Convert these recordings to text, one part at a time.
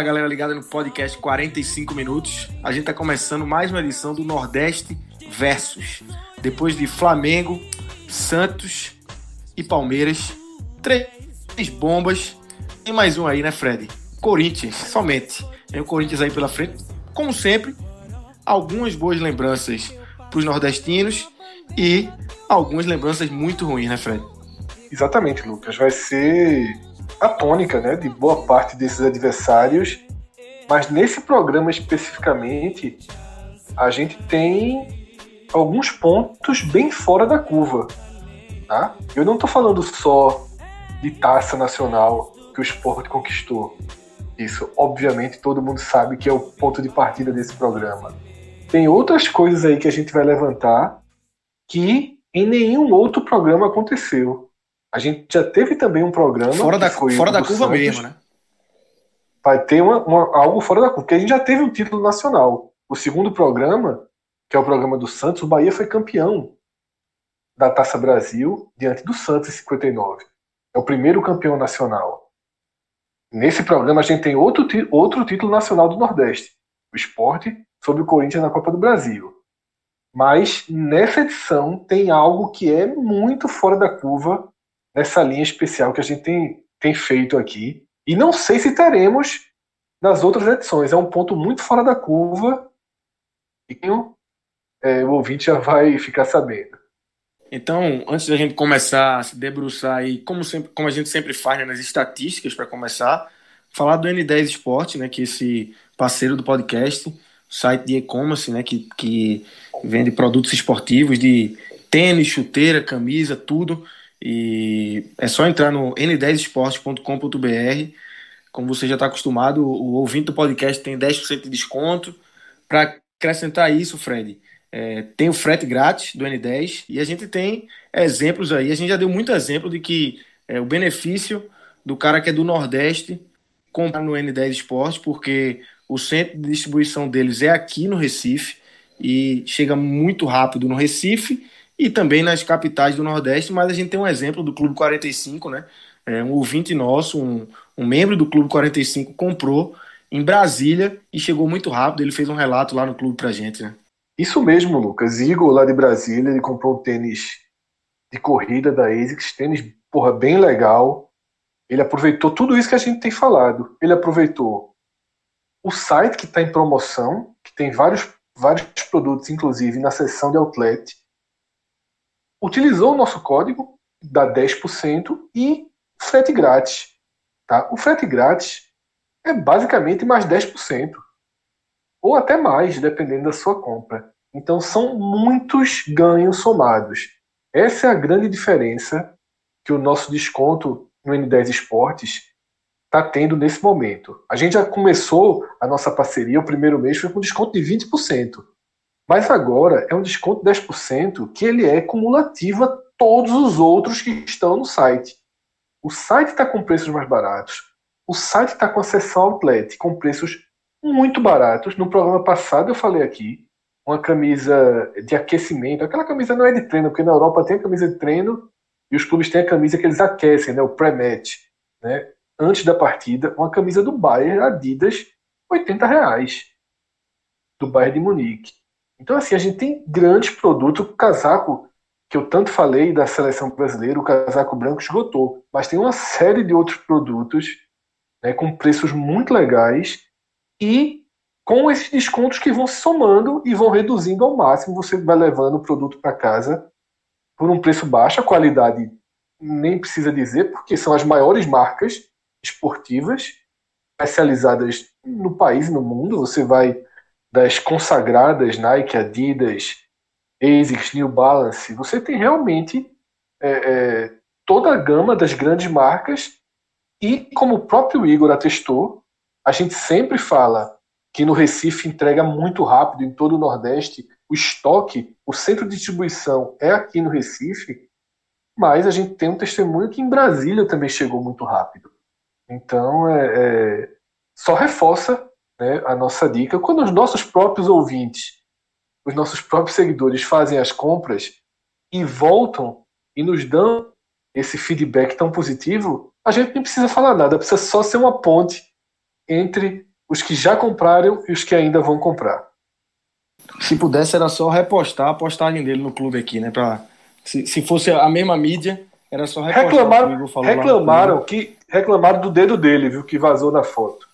Fala galera ligada no podcast 45 minutos. A gente tá começando mais uma edição do Nordeste Versus. Depois de Flamengo, Santos e Palmeiras, três bombas. E mais um aí, né, Fred? Corinthians, somente. Tem o Corinthians aí pela frente. Como sempre, algumas boas lembranças pros nordestinos e algumas lembranças muito ruins, né, Fred? Exatamente, Lucas. Vai ser a tônica né, de boa parte desses adversários. Mas nesse programa especificamente, a gente tem alguns pontos bem fora da curva. Tá? Eu não estou falando só de taça nacional que o esporte conquistou. Isso, obviamente, todo mundo sabe que é o ponto de partida desse programa. Tem outras coisas aí que a gente vai levantar que em nenhum outro programa aconteceu. A gente já teve também um programa. Fora da, fora da curva Santos. mesmo, né? Vai ter uma, uma- algo fora da curva, porque a gente já teve um título nacional. O segundo programa, que é o programa do Santos, o Bahia foi campeão da Taça Brasil diante do Santos em 59. É o primeiro campeão nacional. Nesse programa a gente tem outro, outro título nacional do Nordeste, o Esporte sobre o Corinthians na Copa do Brasil. Mas nessa edição tem algo que é muito fora da curva nessa linha especial que a gente tem, tem feito aqui. E não sei se teremos nas outras edições. É um ponto muito fora da curva e é, o ouvinte já vai ficar sabendo. Então, antes da gente começar a se debruçar aí, como, sempre, como a gente sempre faz né, nas estatísticas para começar, falar do N10 Esporte, né, que é esse parceiro do podcast, site de e-commerce, né, que, que vende produtos esportivos de tênis, chuteira, camisa, tudo. E é só entrar no n10esporte.com.br. Como você já está acostumado, o ouvinte do podcast tem 10% de desconto. Para acrescentar isso, Fred, é, tem o frete grátis do N10 e a gente tem exemplos aí. A gente já deu muito exemplo de que é, o benefício do cara que é do Nordeste comprar no N10 Esporte, porque o centro de distribuição deles é aqui no Recife e chega muito rápido no Recife e também nas capitais do Nordeste. Mas a gente tem um exemplo do Clube 45, né? É, um ouvinte nosso, um, um membro do Clube 45 comprou em Brasília e chegou muito rápido. Ele fez um relato lá no clube pra gente, né? Isso mesmo, Lucas. Igor, lá de Brasília, ele comprou um tênis de corrida da ASICS, tênis, porra, bem legal. Ele aproveitou tudo isso que a gente tem falado. Ele aproveitou o site que está em promoção, que tem vários, vários produtos, inclusive na seção de outlet. Utilizou o nosso código, dá 10% e frete grátis. Tá? O frete grátis é basicamente mais 10% ou até mais, dependendo da sua compra. Então são muitos ganhos somados. Essa é a grande diferença que o nosso desconto no N10 Esportes está tendo nesse momento. A gente já começou a nossa parceria, o primeiro mês foi com desconto de 20%. Mas agora é um desconto de 10% que ele é cumulativo a todos os outros que estão no site. O site está com preços mais baratos. O site está com a seção outlet com preços muito baratos. No programa passado eu falei aqui, uma camisa de aquecimento. Aquela camisa não é de treino, porque na Europa tem a camisa de treino e os clubes têm a camisa que eles aquecem, né, o pré-match, né, antes da partida. Uma camisa do Bayern Adidas, 80 reais. do Bayern de Munique. Então, assim, a gente tem grandes produtos. O casaco que eu tanto falei da seleção brasileira, o casaco branco esgotou. Mas tem uma série de outros produtos né, com preços muito legais e com esses descontos que vão se somando e vão reduzindo ao máximo. Você vai levando o produto para casa por um preço baixo, a qualidade nem precisa dizer, porque são as maiores marcas esportivas especializadas no país e no mundo. Você vai das consagradas Nike, Adidas, ASICS, New Balance. Você tem realmente é, é, toda a gama das grandes marcas e, como o próprio Igor atestou, a gente sempre fala que no Recife entrega muito rápido em todo o Nordeste. O estoque, o centro de distribuição é aqui no Recife, mas a gente tem um testemunho que em Brasília também chegou muito rápido. Então, é, é só reforça né, a nossa dica. Quando os nossos próprios ouvintes, os nossos próprios seguidores fazem as compras e voltam e nos dão esse feedback tão positivo, a gente nem precisa falar nada, precisa só ser uma ponte entre os que já compraram e os que ainda vão comprar. Se pudesse, era só repostar a postagem dele no clube aqui, né? Pra, se, se fosse a mesma mídia, era só repostar. Reclamaram, reclamaram, que, reclamaram do dedo dele, viu? Que vazou na foto.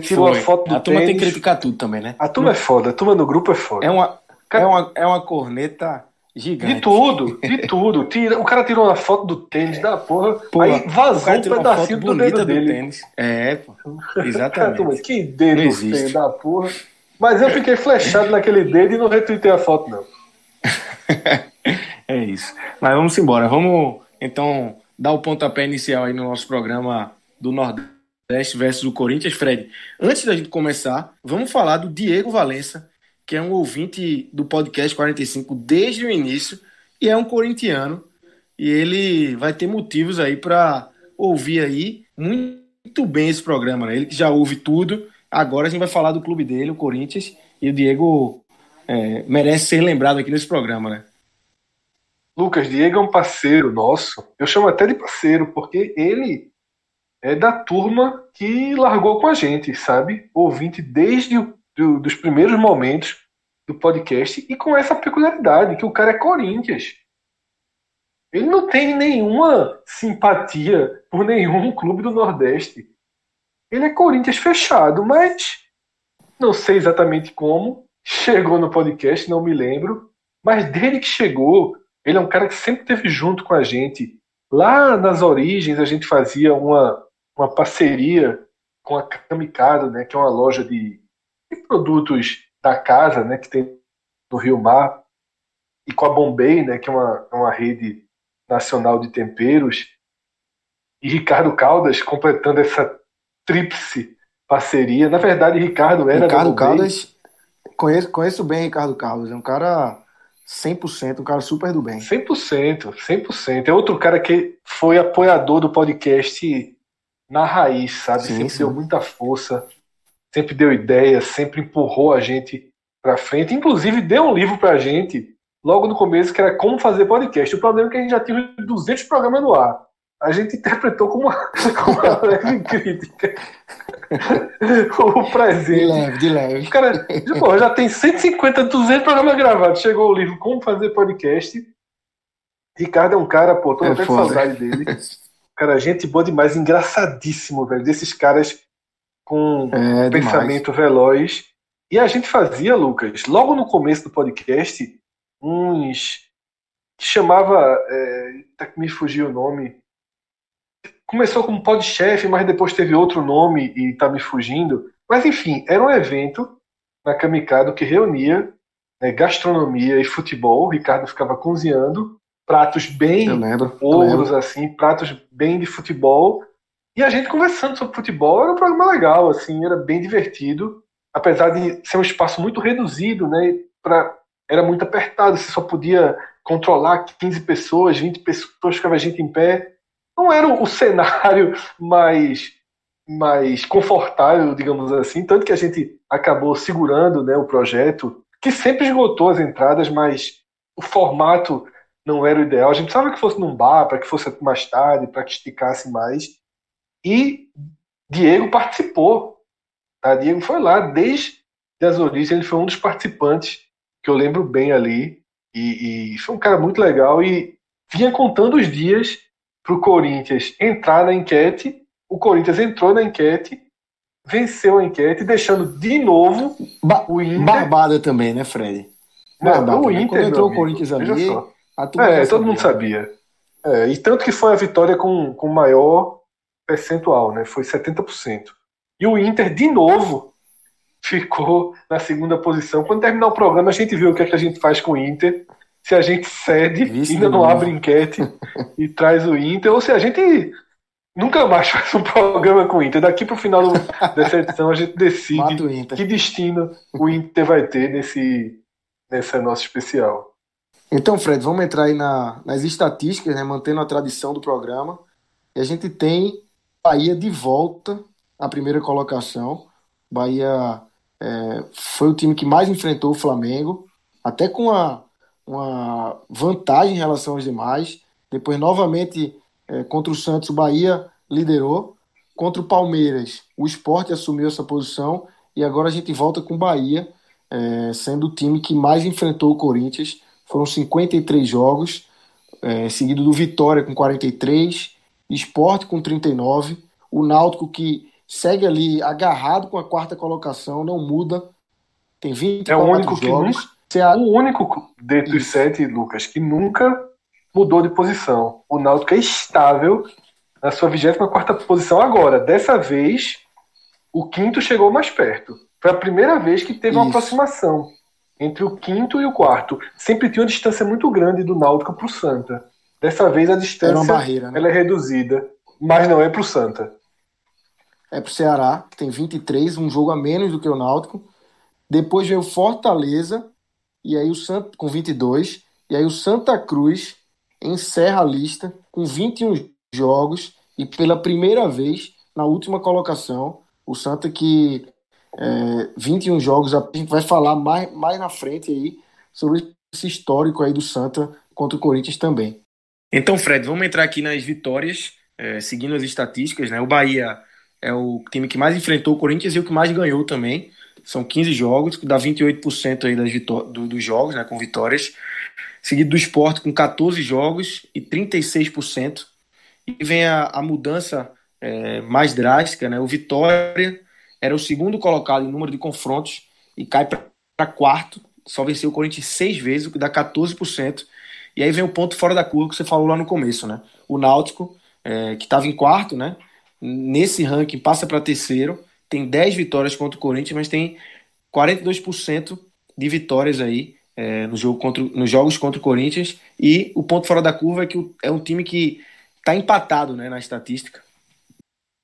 Tirou Foi. a foto do A turma tênis. tem que criticar tudo também, né? A turma é foda, a turma no grupo é foda. É uma, é uma, é uma corneta gigante. De tudo, de tudo. Tira, o cara tirou uma foto do tênis da porra, Pô, aí vazou cara um uma pedacinho do dedo do dele. tênis. É, pô. Cara, Exatamente. turma, que dedo feio da porra. Mas eu fiquei flechado naquele dedo e não retuitei a foto, não. É isso. Mas vamos embora. Vamos, então, dar o pontapé inicial aí no nosso programa do Nordeste versus o Corinthians. Fred, antes da gente começar, vamos falar do Diego Valença, que é um ouvinte do podcast 45 desde o início e é um corintiano. E ele vai ter motivos aí para ouvir aí muito bem esse programa, né? Ele que já ouve tudo. Agora a gente vai falar do clube dele, o Corinthians, e o Diego é, merece ser lembrado aqui nesse programa, né? Lucas, Diego é um parceiro nosso. Eu chamo até de parceiro, porque ele é da turma que largou com a gente, sabe? Ouvinte desde o, do, dos primeiros momentos do podcast e com essa peculiaridade, que o cara é Corinthians. Ele não tem nenhuma simpatia por nenhum clube do Nordeste. Ele é Corinthians fechado, mas não sei exatamente como. Chegou no podcast, não me lembro. Mas desde que chegou, ele é um cara que sempre esteve junto com a gente. Lá nas origens, a gente fazia uma, uma parceria com a Kamikado, né, que é uma loja de, de produtos da casa, né, que tem no Rio Mar, e com a Bombay, né, que é uma, é uma rede nacional de temperos, e Ricardo Caldas completando essa tríplice parceria. Na verdade, Ricardo era Ricardo. Caldas, conheço, conheço bem Ricardo Caldas, é um cara 100%, um cara super do bem. 100%, 100%. É outro cara que foi apoiador do podcast na raiz, sabe? Sim, sempre sim. deu muita força, sempre deu ideia, sempre empurrou a gente pra frente. Inclusive, deu um livro pra gente logo no começo que era Como Fazer Podcast. O problema é que a gente já tinha 200 programas no ar. A gente interpretou como uma, como uma leve crítica o De presente. leve, de leve. O cara, pô, já tem 150, 200 programas gravados. Chegou o livro Como Fazer Podcast. Ricardo é um cara, pô, tô É até saudade dele. Cara, gente boa demais, engraçadíssimo, velho. Desses caras com É, demais. pensamento veloz. E a gente fazia, Lucas, logo no começo do podcast, uns. que chamava. É, tá que me fugiu o nome. Começou como podchef, mas depois teve outro nome e tá me fugindo. Mas enfim, era um evento na Kamikado que reunia né, gastronomia e futebol. O Ricardo ficava cozinhando pratos bem ouros, assim, pratos bem de futebol. E a gente conversando sobre futebol, era um programa legal, assim, era bem divertido. Apesar de ser um espaço muito reduzido, né? Pra, era muito apertado, você só podia controlar 15 pessoas, 20 pessoas, ficava a gente em pé. Não era o cenário mais, mais confortável, digamos assim, tanto que a gente acabou segurando né, o projeto, que sempre esgotou as entradas, mas o formato não era o ideal. A gente precisava que fosse num bar, para que fosse mais tarde, para que esticasse mais. E Diego participou. Tá? Diego foi lá desde, das origens, ele foi um dos participantes que eu lembro bem ali. E, e foi um cara muito legal e vinha contando os dias para o Corinthians entrar na enquete. O Corinthians entrou na enquete, venceu a enquete, deixando de novo Ba o Inter. Barbada também, né, Fred? Não, Barbada, o né? Inter, Quando entrou o Corinthians ali, só. É, todo mundo sabia. É, e tanto que foi a vitória com, com maior percentual, né? Foi 70%. E o Inter, de novo, ficou na segunda posição. Quando terminar o programa, a gente viu o que, é que a gente faz com o Inter. Se a gente cede, ainda não abre enquete e traz o Inter, ou se a gente nunca mais faz um programa com o Inter. Daqui para o final do- dessa edição, a gente decide que destino o Inter vai ter nesse, nessa nossa especial. Então, Fred, vamos entrar aí na- nas estatísticas, né, mantendo a tradição do programa. E a gente tem Bahia de volta à primeira colocação. Bahia é, foi o time que mais enfrentou o Flamengo, até com uma, uma vantagem em relação aos demais. Depois, novamente, é, contra o Santos, o Bahia liderou. Contra o Palmeiras, o Sport assumiu essa posição. E agora a gente volta com o Bahia, é, sendo o time que mais enfrentou o Corinthians. Foram 53 jogos, é, seguido do Vitória com 43, Sport com 39, o Náutico que segue ali agarrado com a quarta colocação, não muda, tem 24 É o único que jogos. nunca- Ceará- O único sete, Lucas, que nunca mudou de posição. O Náutico é estável na sua 24 posição agora. Dessa vez, o quinto chegou mais perto. Foi a primeira vez que teve uma Isso. aproximação entre o quinto e o quarto. Sempre tinha uma distância muito grande do Náutico para o Santa. Dessa vez a distância barreira, né? ela é reduzida, mas não é para o Santa. é pro Ceará, que tem 23, um jogo a menos do que o Náutico. Depois veio o Fortaleza, e aí o Santa, com 22, e aí o Santa Cruz encerra a lista com 21 jogos e pela primeira vez na última colocação, o Santa que é, 21 jogos, a gente vai falar mais, mais na frente aí sobre esse histórico aí do Santa contra o Corinthians também. Então, Fred, vamos entrar aqui nas vitórias, é, seguindo as estatísticas, né? O Bahia é o time que mais enfrentou o Corinthians e o que mais ganhou também. São 15 jogos, que dá 28% aí das vitó- do- dos jogos, né, com vitórias. Seguido do Sport com 14 jogos e 36%. E vem a, a mudança é, mais drástica, né? O Vitória era o segundo colocado em número de confrontos e cai para quarto. Só venceu o Corinthians seis vezes, o que dá 14%. E aí vem o ponto fora da curva que você falou lá no começo, né? O Náutico, é, que estava em quarto, né? Nesse ranking passa para terceiro, tem 10 vitórias contra o Corinthians, mas tem 42% de vitórias aí é, no jogo contra, nos jogos contra o Corinthians. E o ponto fora da curva é que é um time que está empatado né, na estatística.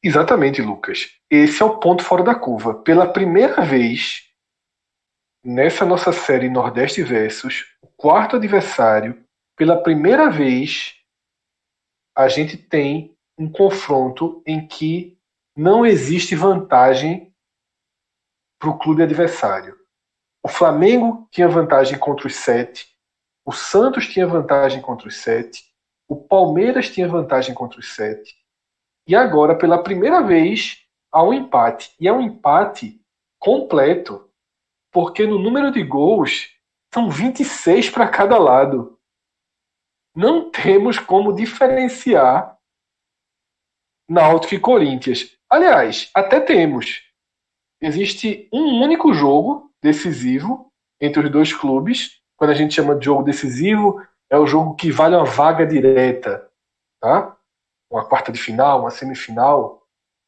Exatamente, Lucas. Esse é o ponto fora da curva. Pela primeira vez nessa nossa série Nordeste versus o quarto adversário, pela primeira vez a gente tem um confronto em que não existe vantagem para o clube adversário. O Flamengo tinha vantagem contra os sete, o Santos tinha vantagem contra os sete, o Palmeiras tinha vantagem contra os sete. E agora, pela primeira vez, um empate. E é um empate completo, porque no número de gols são 26 para cada lado. Não temos como diferenciar Náutico e Corinthians. Aliás, até temos. Existe um único jogo decisivo entre os dois clubes. Quando a gente chama de jogo decisivo, é o jogo que vale uma vaga direta, tá? Uma quarta de final, uma semifinal.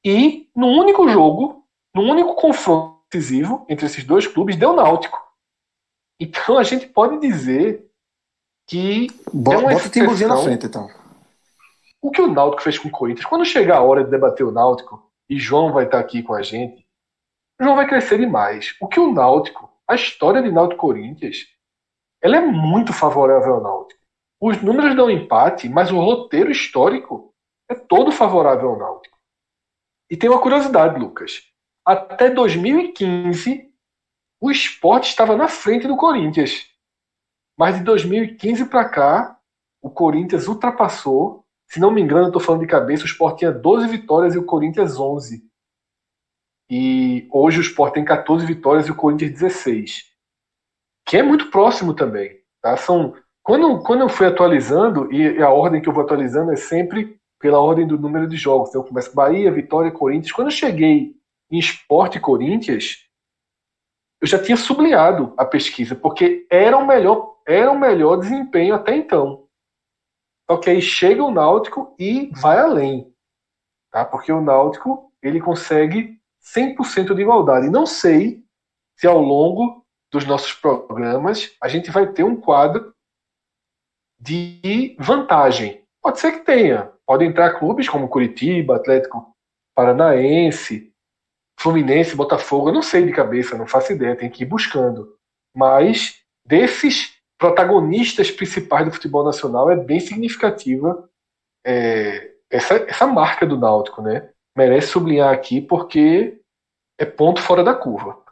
E no único jogo, no único confronto decisivo entre esses dois clubes, deu Náutico. Então a gente pode dizer que Bota, É uma bota o Timbuzinho na frente, então. o que o Náutico fez com o Corinthians, quando chegar a hora de debater o Náutico, e João vai estar aqui com a gente, o João vai crescer demais. O que o Náutico, a história de Náutico Corinthians, ela é muito favorável ao Náutico. Os números dão empate, mas o roteiro histórico é todo favorável ao Náutico. E tem uma curiosidade, Lucas. Até 2015, o esporte estava na frente do Corinthians. Mas de 2015 para cá, o Corinthians ultrapassou. Se não me engano, estou falando de cabeça, o Sport tinha 12 vitórias e o Corinthians 11. E hoje o Sport tem 14 vitórias e o Corinthians 16. Que é muito próximo também. Tá? São, quando, quando eu fui atualizando, e a ordem que eu vou atualizando é sempre pela ordem do número de jogos. Então eu começo Bahia, Vitória, Corinthians. Quando eu cheguei em Sport e Corinthians, eu já tinha sublinhado a pesquisa, porque era o melhor, era o melhor desempenho até então. Só que aí chega o Náutico e vai além. Tá? Porque o Náutico ele consegue 100% de igualdade. E não sei se ao longo dos nossos programas a gente vai ter um quadro de vantagem. Pode ser que tenha. Pode entrar clubes como Curitiba, Atlético Paranaense, Fluminense, Botafogo. Eu não sei de cabeça, não faço ideia, tem que ir buscando. Mas desses protagonistas principais do futebol nacional é bem significativa é, essa, essa marca do Náutico, né? Merece sublinhar aqui porque é ponto fora da curva.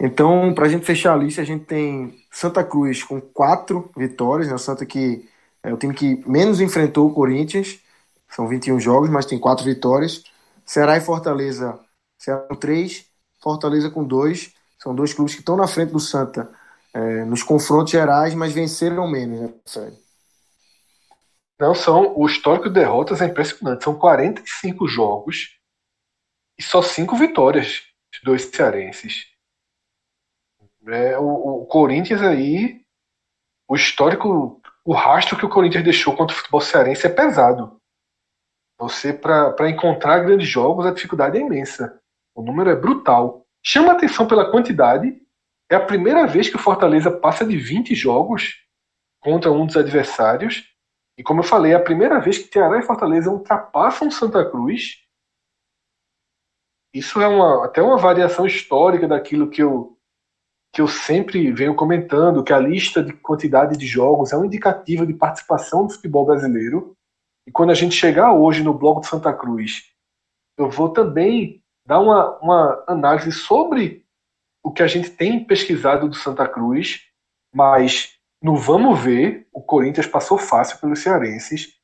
Então, para a gente fechar a lista, a gente tem Santa Cruz com quatro vitórias, né? O Santa que é o time que menos enfrentou o Corinthians, são 21 jogos, mas tem quatro vitórias. Ceará e Fortaleza, Ceará com três, Fortaleza com dois. São dois clubes que estão na frente do Santa é, nos confrontos gerais, mas venceram menos, né? Não, são. O histórico de derrotas é impressionante. São 45 jogos e só cinco vitórias dos dois cearenses. É, o, o, Corinthians aí, o histórico, o rastro que o Corinthians deixou contra o futebol cearense é pesado. Você, para encontrar grandes jogos, a dificuldade é imensa. O número é brutal. Chama atenção pela quantidade é a primeira vez que o Fortaleza passa de 20 jogos contra um dos adversários. E como eu falei, é a primeira vez que Ceará e Fortaleza ultrapassam Santa Cruz. Isso é uma, até uma variação histórica daquilo que eu, que eu sempre venho comentando, que a lista de quantidade de jogos é um indicativo de participação do futebol brasileiro. E quando a gente chegar hoje no bloco de Santa Cruz, eu vou também dar uma, uma análise sobre o que a gente tem pesquisado do Santa Cruz, mas no vamos ver, o Corinthians passou fácil pelos cearenses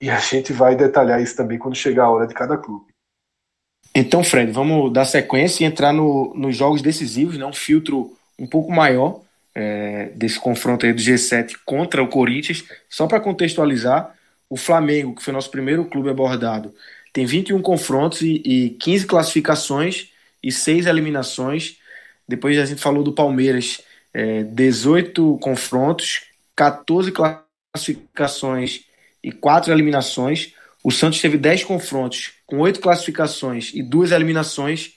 e a gente vai detalhar isso também quando chegar a hora de cada clube. Então, Fred, vamos dar sequência e entrar no, nos jogos decisivos, né? um filtro um pouco maior é, desse confronto aí do G7 contra o Corinthians. Só para contextualizar, o Flamengo, que foi nosso primeiro clube abordado, tem 21 confrontos e, e 15 classificações e 6 eliminações. Depois a gente falou do Palmeiras, é, 18 confrontos, 14 classificações e 4 eliminações. O Santos teve 10 confrontos, com 8 classificações e 2 eliminações.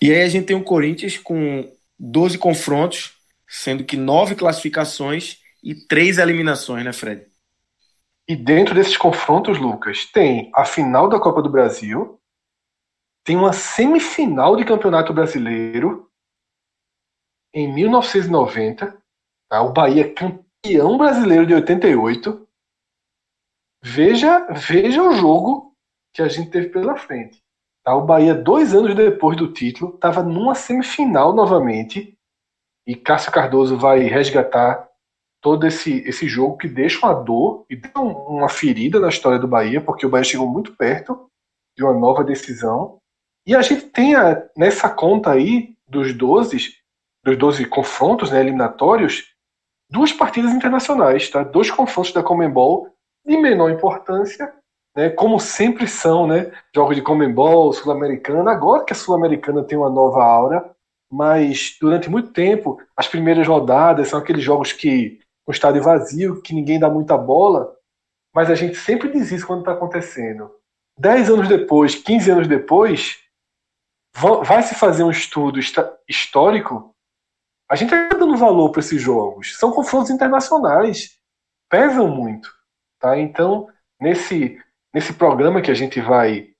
E aí a gente tem o Corinthians com 12 confrontos, sendo que 9 classificações e 3 eliminações, né, Fred? E dentro desses confrontos, Lucas, tem a final da Copa do Brasil, tem uma semifinal de Campeonato Brasileiro em 1990, tá? o Bahia campeão brasileiro de 88. Veja, veja o jogo que a gente teve pela frente. Tá? O Bahia, dois anos depois do título, estava numa semifinal novamente. E Cássio Cardoso vai resgatar todo esse, esse jogo que deixa uma dor e uma ferida na história do Bahia, porque o Bahia chegou muito perto de uma nova decisão. E a gente tem a, nessa conta aí dos 12 dos 12 confrontos né, eliminatórios, duas partidas internacionais, tá? dois confrontos da Comembol de menor importância, né, como sempre são, né, jogos de Comembol, Sul-Americana, agora que a Sul-Americana tem uma nova aura, mas durante muito tempo, as primeiras rodadas são aqueles jogos que o estádio vazio, que ninguém dá muita bola, mas a gente sempre diz isso quando está acontecendo. Dez anos depois, 15 anos depois, vai se fazer um estudo histórico a gente está dando valor para esses jogos. São confrontos internacionais. Pesam muito. Tá? Então, nesse, nesse programa que a gente vai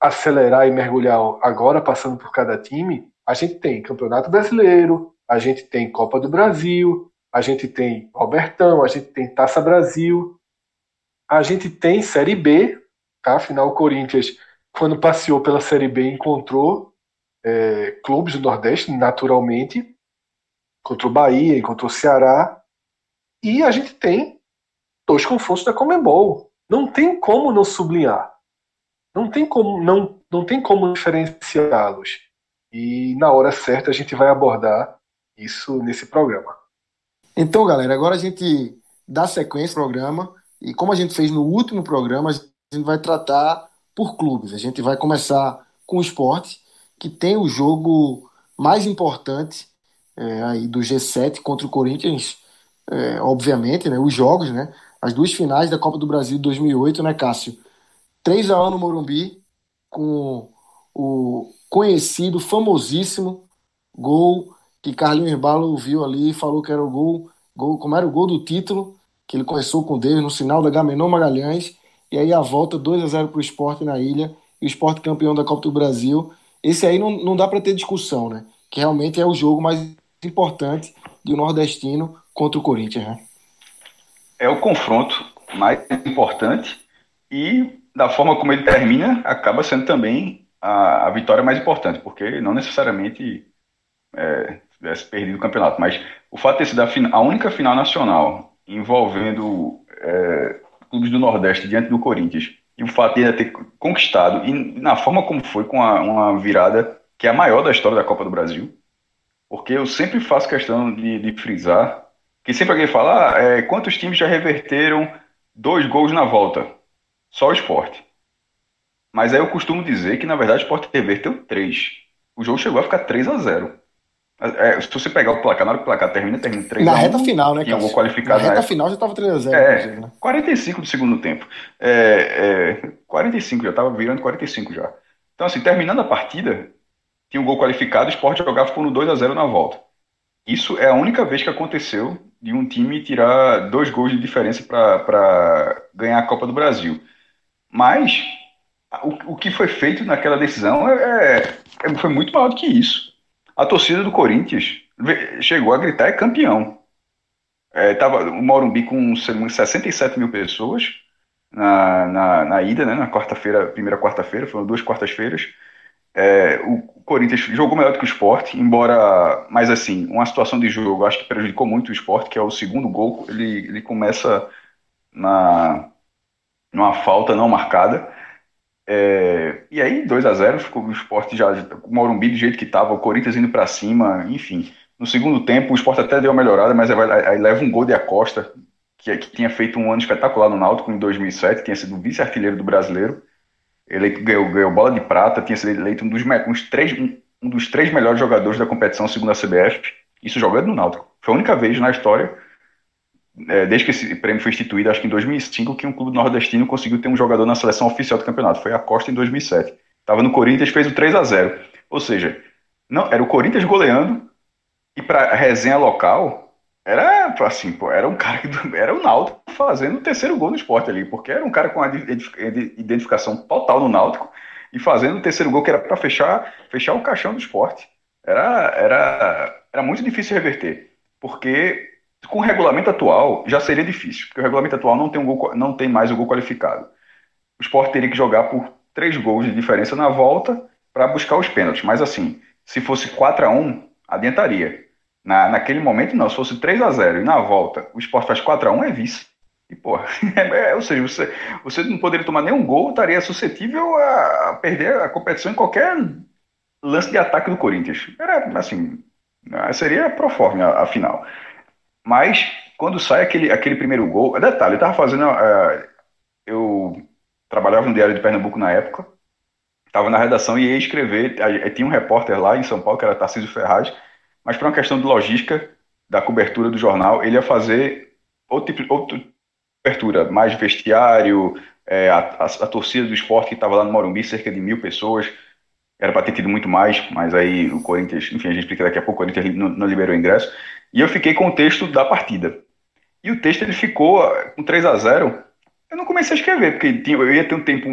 acelerar e mergulhar agora, passando por cada time, a gente tem Campeonato Brasileiro, a gente tem Copa do Brasil, a gente tem Robertão, a gente tem Taça Brasil, a gente tem Série B, tá? Afinal, o Corinthians, quando passeou pela Série B, encontrou é, clubes do Nordeste, naturalmente, contra o Bahia, contra o Ceará. E a gente tem dois confrontos da Comembol. Não tem como não sublinhar. Não tem como não, não tem como diferenciá-los. E na hora certa a gente vai abordar isso nesse programa. Então, galera, agora a gente dá sequência ao programa e como a gente fez no último programa, a gente vai tratar por clubes. A gente vai começar com o esporte, que tem o jogo mais importante é, aí do G7 contra o Corinthians, é, obviamente, né, os jogos, né, as duas finais da Copa do Brasil de 2008, né, Cássio? 3 a 1 no Morumbi, com o conhecido, famosíssimo gol que Carlinhos Balo viu ali e falou que era o gol, gol, como era o gol do título, que ele começou com Deus no sinal da Gamenon Magalhães, e aí a volta 2 a 0 para o esporte na ilha, e o esporte campeão da Copa do Brasil. Esse aí não, não dá para ter discussão, né? Que realmente é o jogo mais importante um nordestino contra o Corinthians, né? É o confronto mais importante e da forma como ele termina, acaba sendo também a, a vitória mais importante, porque não necessariamente é, tivesse perdido o campeonato, mas o fato de sido a, a única final nacional envolvendo é, clubes do Nordeste diante do Corinthians e o fato de ele ter conquistado, e na forma como foi, com a, uma virada que é a maior da história da Copa do Brasil, porque eu sempre faço questão de, de frisar que sempre alguém fala é, quantos times já reverteram dois gols na volta. Só o esporte. Mas aí eu costumo dizer que, na verdade, o esporte reverteu três. O jogo chegou a ficar 3 a 0 é, se você pegar o placar, na hora que o placar termina, termina 3 Na a 1, reta final, né, cara? Um na reta na final já estava 3 a 0 É, né? 45 do segundo tempo. É, é, 45, já estava virando 45 já. Então, assim, terminando a partida, tinha um gol qualificado, o Sport jogava por no 2 a 0 na volta. Isso é a única vez que aconteceu de um time tirar dois gols de diferença para ganhar a Copa do Brasil. Mas o, o que foi feito naquela decisão é, é, foi muito maior do que isso. A torcida do Corinthians chegou a gritar é campeão. É, tava o Morumbi com 67 mil pessoas na, na, na ida, né, na quarta-feira, primeira quarta-feira, foram duas quartas-feiras. É, o Corinthians jogou melhor do que o esporte, embora, mas assim, uma situação de jogo acho que prejudicou muito o esporte, que é o segundo gol, ele, ele começa na numa falta não marcada. É, e aí, 2 a 0 ficou o esporte já, o Morumbi do jeito que estava, o Corinthians indo para cima, enfim. No segundo tempo, o esporte até deu uma melhorada, mas aí, leva um gol de Acosta, que, que tinha feito um ano espetacular no Náutico em 2007, tinha sido vice-artilheiro do brasileiro. Ele ganhou, ganhou, bola de prata, tinha sido eleito um dos, uns três, um dos três melhores jogadores da competição, segundo a CBF. Isso jogando no Náutico. Foi a única vez na história é, desde que esse prêmio foi instituído, acho que em 2005, que um clube nordestino conseguiu ter um jogador na seleção oficial do campeonato. Foi a Costa em 2007. Estava no Corinthians, fez o 3 a 0 Ou seja, não era o Corinthians goleando, e para resenha local, era assim, pô, era um cara que era o Náutico fazendo o terceiro gol no esporte ali, porque era um cara com a identificação total no Náutico e fazendo o terceiro gol que era para fechar, fechar o caixão do esporte. Era, era, era muito difícil reverter, porque com o regulamento atual, já seria difícil, porque o regulamento atual não tem, um gol, não tem mais o gol qualificado. O Sport teria que jogar por três gols de diferença na volta para buscar os pênaltis. Mas assim, se fosse 4 a 1 adiantaria. Na, naquele momento, não. Se fosse 3 a 0 e na volta o Sport faz 4 a 1 é vice. E, porra, é, ou seja, você, você não poderia tomar nenhum gol, estaria suscetível a, perder a competição em qualquer lance de ataque do Corinthians. Era assim, seria proforme a, a final. Mas, quando sai aquele, aquele primeiro gol. Detalhe, eu tava fazendo. Uh, eu trabalhava no Diário de Pernambuco na época. Estava na redação e ia escrever. Tinha um repórter lá em São Paulo, que era Tarcísio Ferraz. Mas, por uma questão de logística da cobertura do jornal, ele ia fazer outro tipo, outra cobertura, mais vestiário, é, a, a, a, torcida do esporte que estava lá no Morumbi, cerca de mil pessoas. Era para ter tido muito mais, mas aí o Corinthians, enfim, a gente explica daqui a pouco, o Corinthians não, não liberou ingresso. E eu fiquei com o texto da partida. E o texto ele ficou com 3 a 0 Eu não comecei a escrever, porque tinha, eu ia ter um tempo,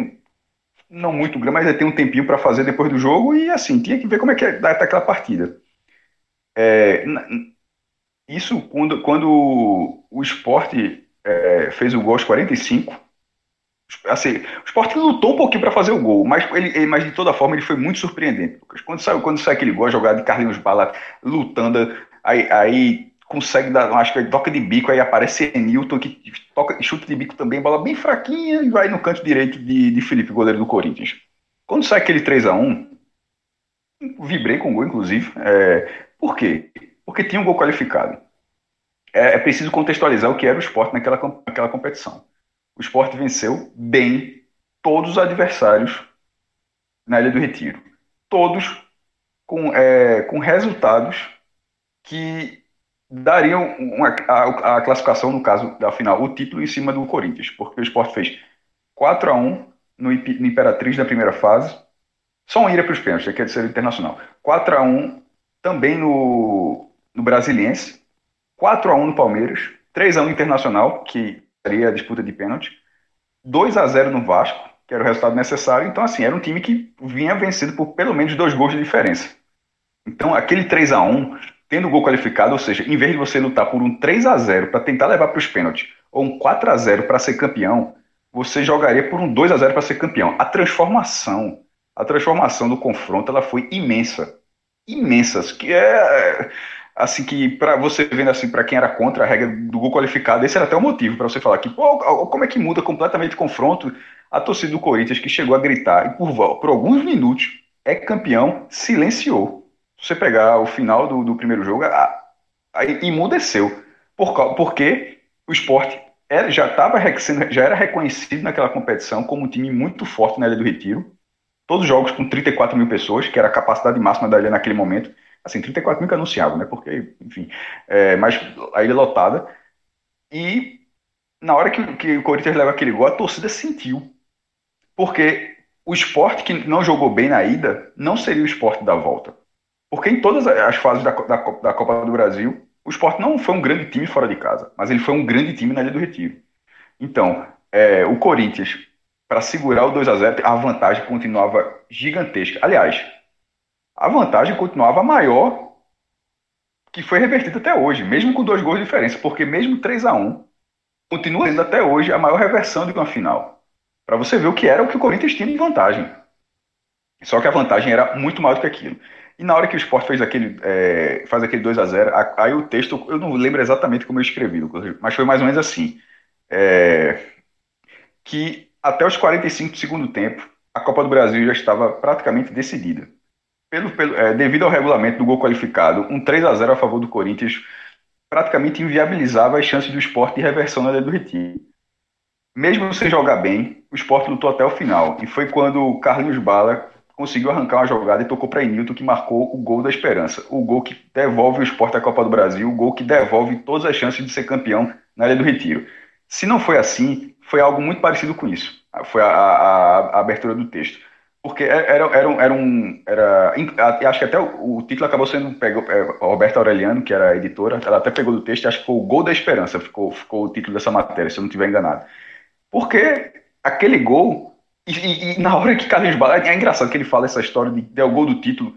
não muito grande, mas ia ter um tempinho para fazer depois do jogo, e assim, tinha que ver como é que é aquela partida. É, isso quando, quando o esporte é, fez o gol aos 45. Assim, o esporte lutou um pouquinho para fazer o gol, mas, ele, mas de toda forma ele foi muito surpreendente. Quando sai, quando sai aquele gol, a jogada de Carlinhos Bala lutando, Aí, aí consegue dar, acho que toca de bico, aí aparece Newton que toca, chuta de bico também, bola bem fraquinha e vai no canto direito de, de Felipe, goleiro do Corinthians. Quando sai aquele 3 a 1 vibrei com o gol, inclusive. É, por quê? Porque tinha um gol qualificado. É, é, preciso contextualizar o que era o esporte naquela, naquela competição. O esporte venceu bem todos os adversários na Ilha do Retiro. Todos com, é, com resultados que dariam uma, a, a, classificação, no caso da final, o título em cima do Corinthians, porque o esporte fez 4 a 1 no, Imperatriz na primeira fase, só um ira para os pênaltis, que é de ser internacional. 4 a 1 também no, no Brasiliense, 4 a 1 no Palmeiras, 3 a 1 Internacional, que seria a disputa de pênalti, 2 a 0 no Vasco, que era o resultado necessário. Então, assim, era um time que vinha vencido por pelo menos dois gols de diferença. Então, aquele 3 a 1 tendo o gol qualificado, ou seja, em vez de você lutar por um 3 a 0 para tentar levar para os pênaltis, ou um 4 a 0 para ser campeão, você jogaria por um 2 a 0 para ser campeão. A transformação, a transformação do confronto, ela foi imensa. Imensas, que é assim que para você vendo assim para quem era contra a regra do gol qualificado, esse era até o motivo para você falar que pô, como é que muda completamente o confronto a torcida do Corinthians que chegou a gritar e por, por alguns minutos é campeão, silenciou. Se você pegar o final do, do primeiro jogo, aí imudeceu. Por, porque o esporte era, já, tava, já era reconhecido naquela competição como um time muito forte na Ilha do Retiro. Todos os jogos com 34 mil pessoas, que era a capacidade máxima da ilha naquele momento. Assim, 34 mil que anunciava, né? Porque, enfim. É, mas a ilha lotada. E na hora que, que o Corinthians leva aquele gol, a torcida sentiu. Porque o esporte que não jogou bem na ida não seria o esporte da volta. Porque em todas as fases da, da, da Copa do Brasil, o esporte não foi um grande time fora de casa, mas ele foi um grande time na Ilha do Retiro. Então, é, o Corinthians, para segurar o 2 a 0 a vantagem continuava gigantesca. Aliás, a vantagem continuava maior que foi revertida até hoje, mesmo com dois gols de diferença, porque mesmo 3 a 1 continua sendo até hoje a maior reversão de uma final. Para você ver o que era o que o Corinthians tinha de vantagem. Só que a vantagem era muito maior do que aquilo. E na hora que o Sport fez aquele, é, faz aquele 2 a 0 aí o texto, eu não lembro exatamente como eu escrevi, mas foi mais ou menos assim. É, que até os 45 do segundo tempo, a Copa do Brasil já estava praticamente decidida. Pelo, pelo, é, devido ao regulamento do gol qualificado, um 3 a 0 a favor do Corinthians praticamente inviabilizava as chances do esporte de reversão na Ilha do Retiro. Mesmo sem jogar bem, o esporte lutou até o final. E foi quando Carlinhos Bala conseguiu arrancar uma jogada e tocou para Enilton, que marcou o gol da esperança. O gol que devolve o esporte à Copa do Brasil, o gol que devolve todas as chances de ser campeão na Ilha do Retiro. Se não foi assim, foi algo muito parecido com isso. Foi a, a, a abertura do texto. Porque era, era, era um. Era, acho que até o, o título acabou sendo. Pegou, é, Roberta Aureliano, que era a editora, ela até pegou do texto, acho que foi o Gol da Esperança, ficou, ficou o título dessa matéria, se eu não estiver enganado. Porque aquele gol e, e, e, na hora que Carlos Bala. É engraçado que ele fala essa história de, de o gol do título.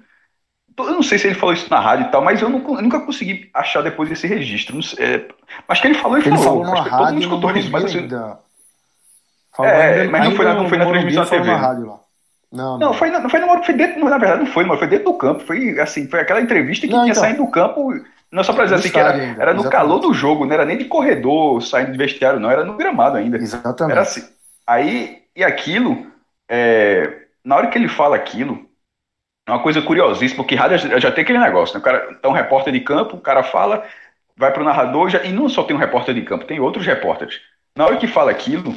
Eu não sei se ele falou isso na rádio e tal, mas eu, não, eu nunca consegui achar depois desse registro. Sei, é, mas que ele falou e ele falou. falou na rádio, todo mundo escutou isso, mas assim, é, mas não foi, na, não foi na transmissão da TV. Rádio lá. Não, não, não, foi, não foi, no, foi dentro, na verdade não foi, mas foi dentro do campo. Foi assim, foi aquela entrevista que não, tinha então, saído do campo. Não só pra dizer assim, que era, ainda, era no exatamente. calor do jogo, não era nem de corredor saindo de vestiário, não, era no gramado ainda. Exatamente. Era assim. Aí, e aquilo, é, na hora que ele fala aquilo, é uma coisa curiosíssima, porque rádio já, já tem aquele negócio, né? O cara tá um repórter de campo, o cara fala, vai pro narrador, já, e não só tem um repórter de campo, tem outros repórteres. Na hora que fala aquilo,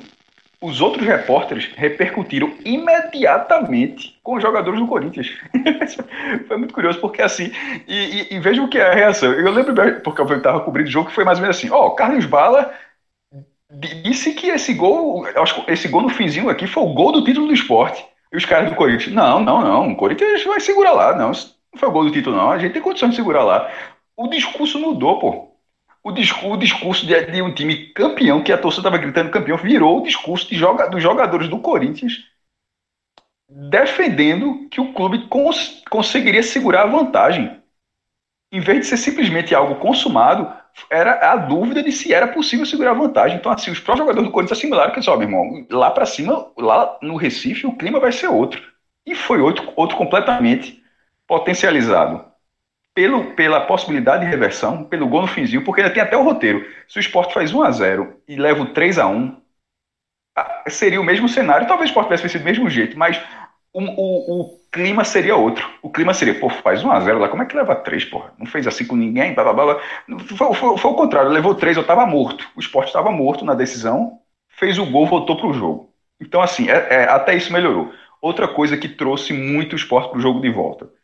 os outros repórteres repercutiram imediatamente com os jogadores do Corinthians. foi muito curioso, porque assim, e, e, e veja o que é a reação. Eu lembro, porque eu estava cobrindo o jogo, que foi mais ou menos assim: ó, oh, Carlos Bala disse que esse gol, esse gol no finzinho aqui foi o gol do título do esporte. E os caras do Corinthians, não, não, não, o Corinthians vai segurar lá, não, não foi o gol do título, não, a gente tem condições de segurar lá. O discurso mudou, pô. O discurso, de, de, um time campeão, que a torcida estava gritando campeão, virou o discurso joga, dos jogadores do Corinthians defendendo que o clube cons, conseguiria segurar a vantagem. Em vez de ser simplesmente algo consumado, era a dúvida de se era possível segurar a vantagem. Então, assim, os próprios jogadores do Corinthians assimilaram que, ó, meu irmão, lá para cima, lá no Recife, o clima vai ser outro. E foi outro, outro completamente potencializado pelo, pela possibilidade de reversão, pelo gol no finzinho, porque ainda tem até o roteiro. Se o esporte faz 1 a 0 e leva o 3 a 1 seria o mesmo cenário. Talvez o esporte tivesse sido do mesmo jeito, mas o, o, o, clima seria outro. O clima seria, pô, faz 1x0 lá, como é que leva 3, porra? Não fez assim com ninguém, blá, blá, blá. Foi, foi, foi o contrário, levou 3, eu tava morto. O esporte estava morto na decisão, fez o gol, voltou pro jogo. Então, assim, é, é, até isso melhorou. Outra coisa que trouxe muito o esporte pro jogo de volta.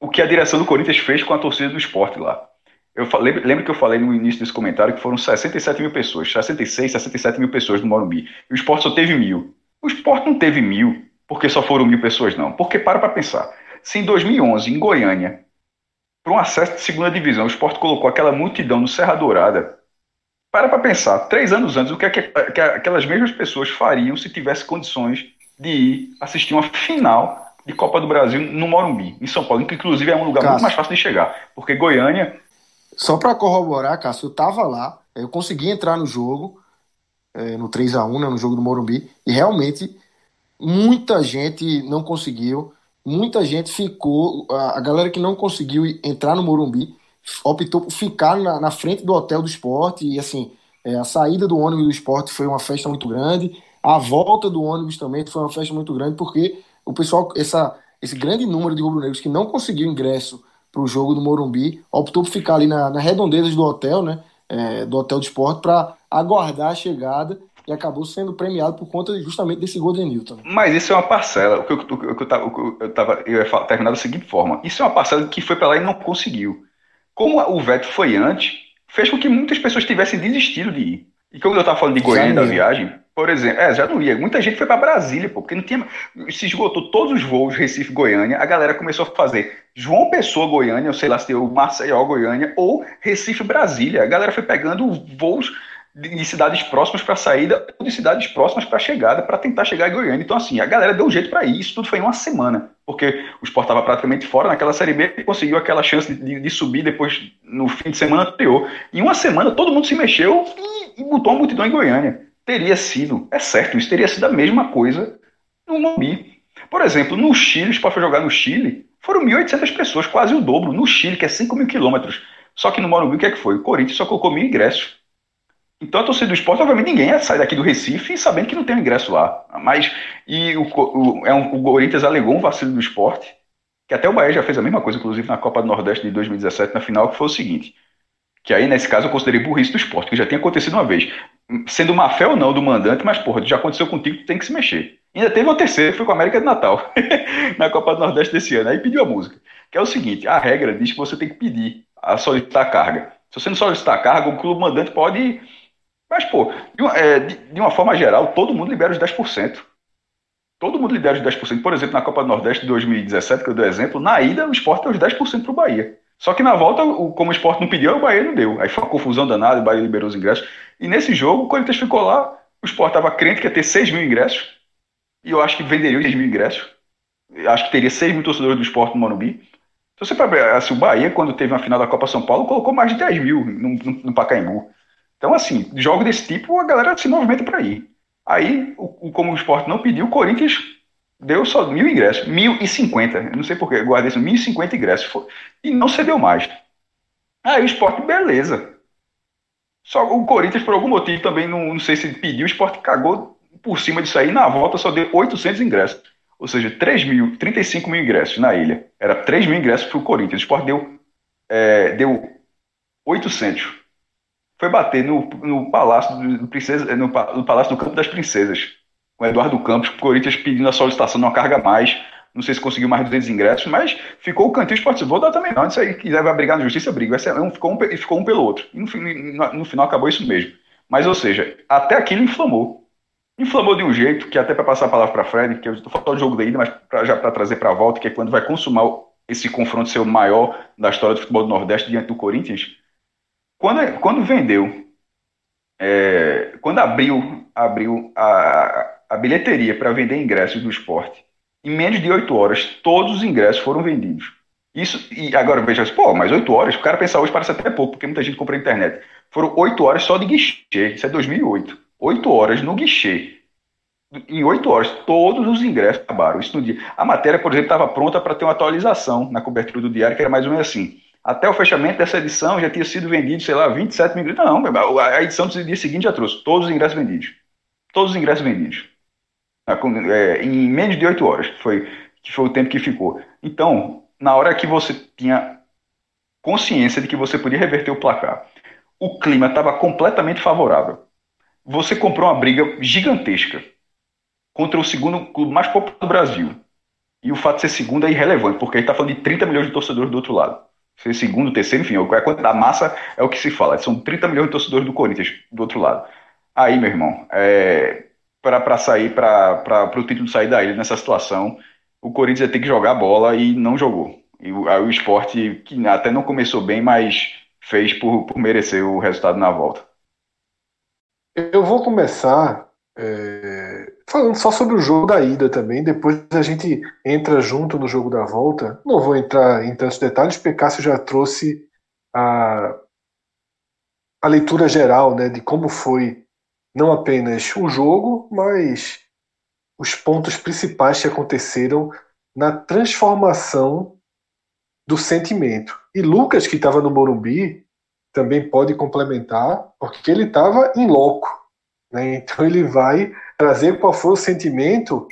O que a direção do Corinthians fez com a torcida do esporte lá. Eu falei, lembro que eu falei no início desse comentário que foram 67 mil pessoas, 66, 67 mil pessoas no Morumbi. E o esporte só teve mil. O esporte não teve mil porque só foram mil pessoas, não. Porque para para pensar. Se em 2011, em Goiânia, para um acesso de segunda divisão, o esporte colocou aquela multidão no Serra Dourada, para para pensar, três anos antes, o que, é que, que aquelas mesmas pessoas fariam se tivesse condições de ir assistir uma final de Copa do Brasil no Morumbi, em São Paulo, que inclusive é um lugar Cássio. muito mais fácil de chegar, porque Goiânia. Só para corroborar, Cássio, eu estava lá, eu consegui entrar no jogo, é, no 3 a 1 né, no jogo do Morumbi, e realmente muita gente não conseguiu, muita gente ficou, a, a galera que não conseguiu entrar no Morumbi optou por ficar na, na frente do hotel do esporte e assim, é, a saída do ônibus do esporte foi uma festa muito grande, a volta do ônibus também foi uma festa muito grande, porque o pessoal, essa, esse grande número de rubro-negros que não conseguiu ingresso para o jogo do Morumbi, optou por ficar ali na, na redondezas do hotel, né, é, do hotel do esporte, para aguardar a chegada e acabou sendo premiado por conta justamente desse gol de Newton. Mas isso é uma parcela. O que eu, o, que eu, tava, eu, tava, eu ia terminar da seguinte forma: isso é uma parcela que foi para lá e não conseguiu. Como o veto foi antes, fez com que muitas pessoas tivessem desistido de ir. E como eu estava falando de Goiânia da viagem, por exemplo, é, já não ia. Muita gente foi para Brasília, pô, porque não tinha. Se esgotou todos os voos Recife-Goiânia, a galera começou a fazer João Pessoa Goiânia, ou sei lá se o Maceió Goiânia, ou Recife-Brasília. A galera foi pegando voos de cidades próximas para saída ou de cidades próximas para chegada, para tentar chegar em Goiânia. Então, assim, a galera deu um jeito para. Isso tudo foi em uma semana, porque o Sport estava praticamente fora naquela Série B e conseguiu aquela chance de, de, subir depois no fim de semana anterior. Em uma semana, todo mundo se mexeu e, e botou uma multidão em Goiânia. Teria sido, é certo, isso teria sido a mesma coisa no Morumbi. Por exemplo, no Chile, o Sport foi jogar no Chile, foram 1.800 pessoas, quase o dobro. No Chile, que é 5 mil quilômetros. Só que no Morumbi, o que é que foi? O Corinthians só colocou mil ingressos. Então a torcida do esporte, obviamente, ninguém ia sair daqui do Recife sabendo que não tem um ingresso lá. Mas e o, o, é um, o Corinthians alegou um vacilo do esporte, que até o Bahia já fez a mesma coisa, inclusive na Copa do Nordeste de 2017, na final, que foi o seguinte. Que aí, nesse caso, eu considerei burrice do esporte, que já tinha acontecido uma vez. Sendo má fé ou não do mandante, mas, porra, já aconteceu contigo, tu tem que se mexer. Ainda teve uma terceira, foi com a América de Natal, na Copa do Nordeste desse ano. Aí pediu a música. Que é o seguinte: a regra diz que você tem que pedir a solicitar a carga. Se você não solicitar a carga, o clube mandante pode mas, pô, de uma, é, de, de uma, forma geral, todo mundo libera os 10%. Todo mundo libera os 10%. Por exemplo, na Copa do Nordeste de 2017, que eu dei exemplo, na ida o esporte deu os 10% para o Bahia. Só que na volta, o, como o esporte não pediu, o Bahia não deu. Aí foi uma confusão danada, o Bahia liberou os ingressos. E nesse jogo, o Corinthians ficou lá, o esporte estava crente que ia ter 6 mil ingressos. E eu acho que venderia 6 mil ingressos. Eu acho que teria 6 mil torcedores do esporte no Morumbi. Se você para assim, o Bahia, quando teve a final da Copa São Paulo, colocou mais de 10 mil no, no, no Pacaembu. Então, assim, jogo desse tipo, a galera se movimenta para ir. Aí, o, como o esporte não pediu, o Corinthians deu só mil ingressos, mil e cinquenta. Não sei porquê, guardei isso, mil e cinquenta ingressos. E não cedeu mais. Aí o esporte, beleza. Só o Corinthians, por algum motivo, também não, não sei se pediu, o esporte cagou por cima disso aí. Na volta só deu 800 ingressos. Ou seja, 3 mil, 35 mil ingressos na ilha. Era 3 mil ingressos para o Corinthians. O esporte deu, é, deu 800 foi bater no, no Palácio do, Princesa, no, no, Palácio do Campo das Princesas, com Eduardo Campos, o Corinthians pedindo a solicitação de uma carga a mais. Não sei se conseguiu mais de 200 ingressos, mas ficou o cantinho esportivo. Vou dar também não. Isso aí quiser vai brigar na justiça, briga. É ficou, um, ficou um pelo outro. E no, no, no final acabou isso mesmo. Mas, ou seja, até aquilo inflamou. Inflamou de um jeito que, até para passar a palavra para Fred, que eu estou falando do jogo da ida, mas pra, já para trazer para a volta, que é quando vai consumar esse confronto ser o maior da história do futebol do Nordeste diante do Corinthians, quando, quando vendeu, é, quando abriu, abriu a, a bilheteria para vender ingressos do esporte, em menos de oito horas, todos os ingressos foram vendidos. Isso, e agora veja, pô, mas oito horas, o cara pensar hoje parece até pouco, porque muita gente compra na internet. Foram oito horas só de guichê, isso é 2008. Oito horas no guichê. Em oito horas, todos os ingressos acabaram. Isso no dia. A matéria, por exemplo, estava pronta para ter uma atualização na cobertura do diário, que era mais ou menos assim. Até o fechamento dessa edição já tinha sido vendido, sei lá, 27 mil ingressos. Não, a edição do dia seguinte já trouxe todos os ingressos vendidos. Todos os ingressos vendidos. é, em menos de oito horas, que foi, que foi o tempo que ficou. Então, na hora que você tinha consciência de que você podia reverter o placar, o clima estava completamente favorável. Você comprou uma briga gigantesca contra o segundo clube mais popular do Brasil. E o fato de ser segundo é irrelevante, porque a gente está falando de 30 milhões de torcedores do outro lado. Ser segundo, terceiro, enfim, a conta da massa é o que se fala. São 30 milhões de torcedores do Corinthians do outro lado. Aí, meu irmão, é, para sair, para o título sair da ilha nessa situação, o Corinthians ia ter que jogar a bola e não jogou. E o, o esporte, que até não começou bem, mas fez por, por merecer o resultado na volta. Eu vou começar é, falando só sobre o jogo da ida também. Depois a gente entra junto no jogo da volta. Não vou entrar em tantos detalhes, porque Cássio já trouxe a, a leitura geral né, de como foi não apenas o jogo, mas os pontos principais que aconteceram na transformação do sentimento. E Lucas, que estava no Morumbi, também pode complementar, porque ele estava em loco. Né? Então ele vai trazer qual foi o sentimento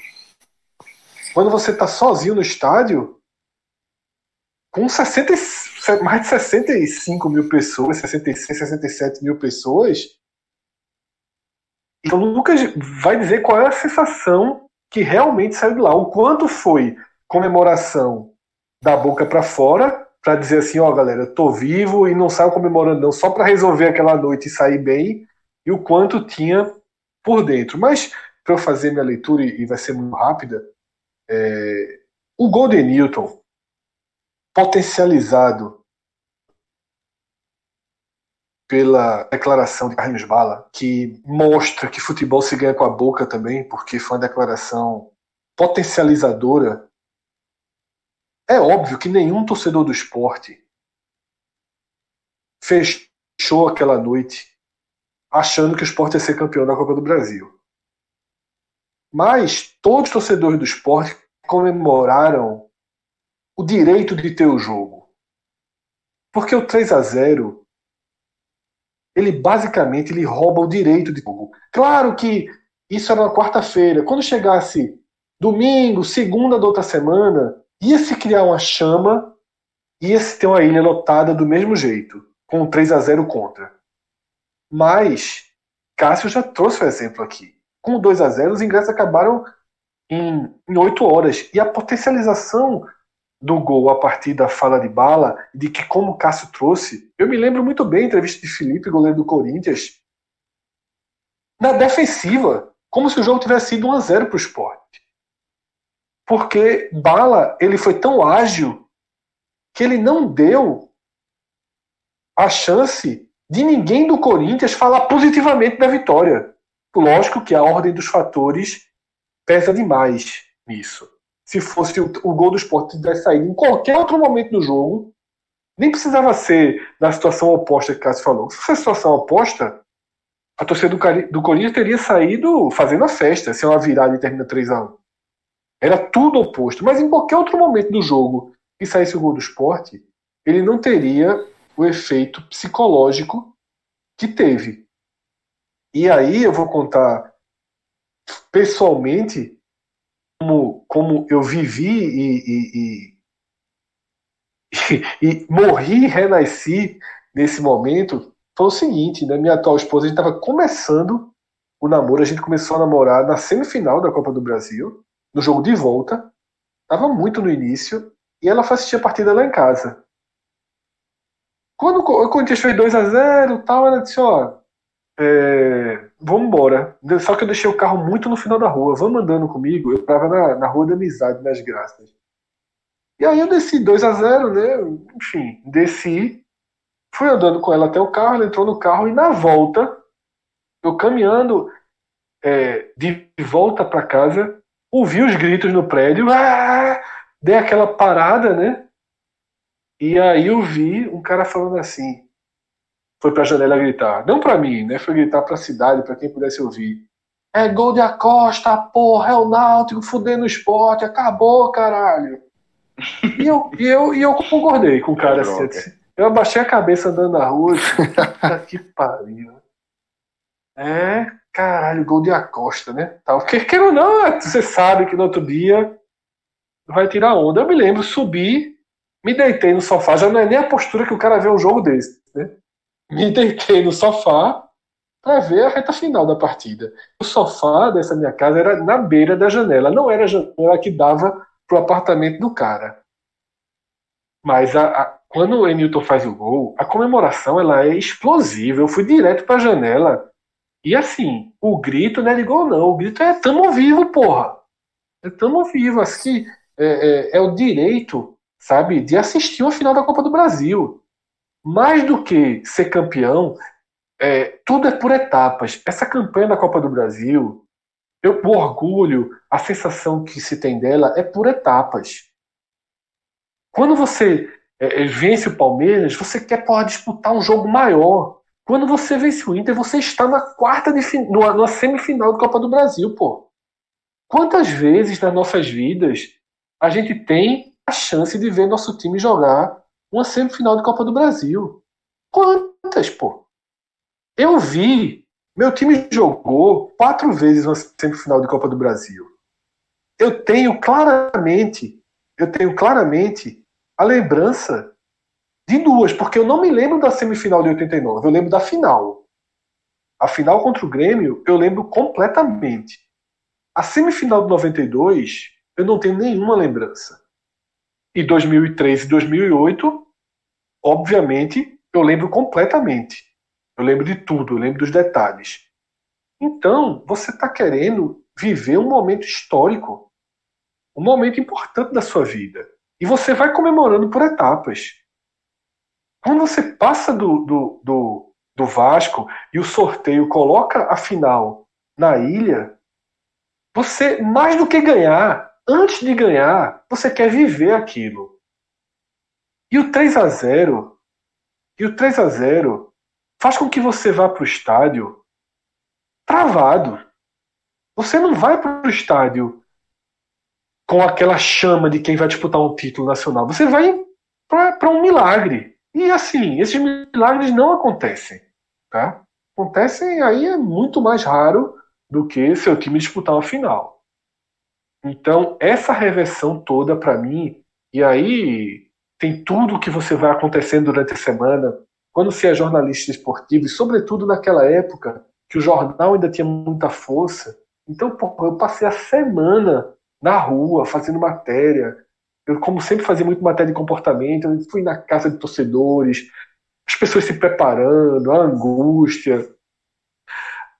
quando você está sozinho no estádio com 60, mais de 65 mil pessoas, 66, 67 mil pessoas. Então o Lucas vai dizer qual é a sensação que realmente saiu de lá. O quanto foi comemoração da boca para fora para dizer assim, ó, galera, eu tô vivo e não saio comemorando não, só para resolver aquela noite e sair bem, e o quanto tinha por dentro. Mas para eu fazer minha leitura e vai ser muito rápida, é, o Golden Newton potencializado pela declaração de Carlinhos Bala, que mostra que futebol se ganha com a boca também, porque foi uma declaração potencializadora é óbvio que nenhum torcedor do esporte fechou aquela noite achando que o esporte ia ser campeão da Copa do Brasil. Mas todos os torcedores do esporte comemoraram o direito de ter o jogo. Porque o 3 a 0 ele basicamente ele rouba o direito de jogo. Claro que isso era na quarta-feira. Quando chegasse domingo, segunda da outra semana, ia se criar uma chama, ia se ter uma ilha lotada do mesmo jeito, com 3 a 0 contra. Mas Cássio já trouxe o exemplo aqui. Com 2 a 0 os ingressos acabaram em, em 8 horas. E a potencialização do gol a partir da fala de bala, de que como Cássio trouxe, eu me lembro muito bem a entrevista de Felipe, goleiro do Corinthians, na defensiva, como se o jogo tivesse sido 1 a 0 para o esporte porque Bala ele foi tão ágil que ele não deu a chance de ninguém do Corinthians falar positivamente da vitória. Lógico que a ordem dos fatores pesa demais nisso. Se fosse o, o gol do esporte tivesse saído em qualquer outro momento do jogo, nem precisava ser na situação oposta que o Cássio falou. Se fosse a situação oposta, a torcida do, do Corinthians teria saído fazendo a festa, se é uma virada e termina 3 a 1 era tudo oposto. Mas em qualquer outro momento do jogo que saísse o gol do esporte, ele não teria o efeito psicológico que teve. E aí eu vou contar pessoalmente como, como eu vivi e, e, e, e morri e renasci nesse momento. Foi o seguinte, né? Minha atual esposa, a gente estava começando o namoro, a gente começou a namorar na semifinal da Copa do Brasil no jogo de volta, estava muito no início, e ela foi assistir a partida lá em casa. Quando o Corinthians fez 2 a 0 tal, ela disse, ó, é, vamos embora. Só que eu deixei o carro muito no final da rua, vamos andando comigo. Eu estava na, na rua da amizade, nas graças. E aí eu desci 2 a 0 né? Enfim, desci, fui andando com ela até o carro, ela entrou no carro e na volta, eu caminhando é, de volta para casa, ouvi os gritos no prédio, ah! dei aquela parada, né? E aí eu vi um cara falando assim, foi pra janela gritar, não pra mim, né? Foi gritar pra cidade, pra quem pudesse ouvir. É gol de Acosta, porra, é o Náutico fudendo o esporte, acabou, caralho. E eu, e eu, e eu concordei com o cara assim. Eu abaixei a cabeça andando na rua e disse, que pariu. É, caralho, gol de Acosta, né? Tal. Porque, quer ou não, você sabe que no outro dia vai tirar onda. Eu me lembro, subi, me deitei no sofá, já não é nem a postura que o cara vê um jogo desse, né? Me deitei no sofá para ver a reta final da partida. O sofá dessa minha casa era na beira da janela, não era a janela que dava pro apartamento do cara. Mas a, a, quando o Emilton faz o gol, a comemoração ela é explosiva. Eu fui direto para a janela e assim, o grito não é de gol, não. O grito é tamo vivo, porra. É tamo vivo. Assim, é, é, é o direito, sabe, de assistir uma final da Copa do Brasil. Mais do que ser campeão, é, tudo é por etapas. Essa campanha da Copa do Brasil, eu, o orgulho, a sensação que se tem dela é por etapas. Quando você é, é, vence o Palmeiras, você quer porra, disputar um jogo maior. Quando você vence o Inter, você está na quarta de numa, numa semifinal da Copa do Brasil, pô. Quantas vezes nas nossas vidas a gente tem a chance de ver nosso time jogar uma semifinal de Copa do Brasil? Quantas, pô? Eu vi, meu time jogou quatro vezes uma semifinal de Copa do Brasil. Eu tenho claramente, eu tenho claramente a lembrança de duas, porque eu não me lembro da semifinal de 89, eu lembro da final. A final contra o Grêmio, eu lembro completamente. A semifinal de 92, eu não tenho nenhuma lembrança. E 2003 e 2008, obviamente, eu lembro completamente. Eu lembro de tudo, eu lembro dos detalhes. Então, você está querendo viver um momento histórico, um momento importante da sua vida. E você vai comemorando por etapas. Quando você passa do, do, do, do Vasco e o sorteio coloca a final na ilha, você, mais do que ganhar, antes de ganhar, você quer viver aquilo. E o 3 a 0 e o 3 a 0 faz com que você vá para o estádio travado. Você não vai para o estádio com aquela chama de quem vai disputar um título nacional. Você vai para um milagre. E assim, esses milagres não acontecem. Tá? Acontecem aí é muito mais raro do que seu time disputar uma final. Então, essa reversão toda para mim, e aí tem tudo que você vai acontecendo durante a semana, quando você é jornalista esportivo, e sobretudo naquela época que o jornal ainda tinha muita força. Então, eu passei a semana na rua, fazendo matéria. Eu, como sempre, fazia muito matéria de comportamento. Eu fui na casa de torcedores, as pessoas se preparando, a angústia.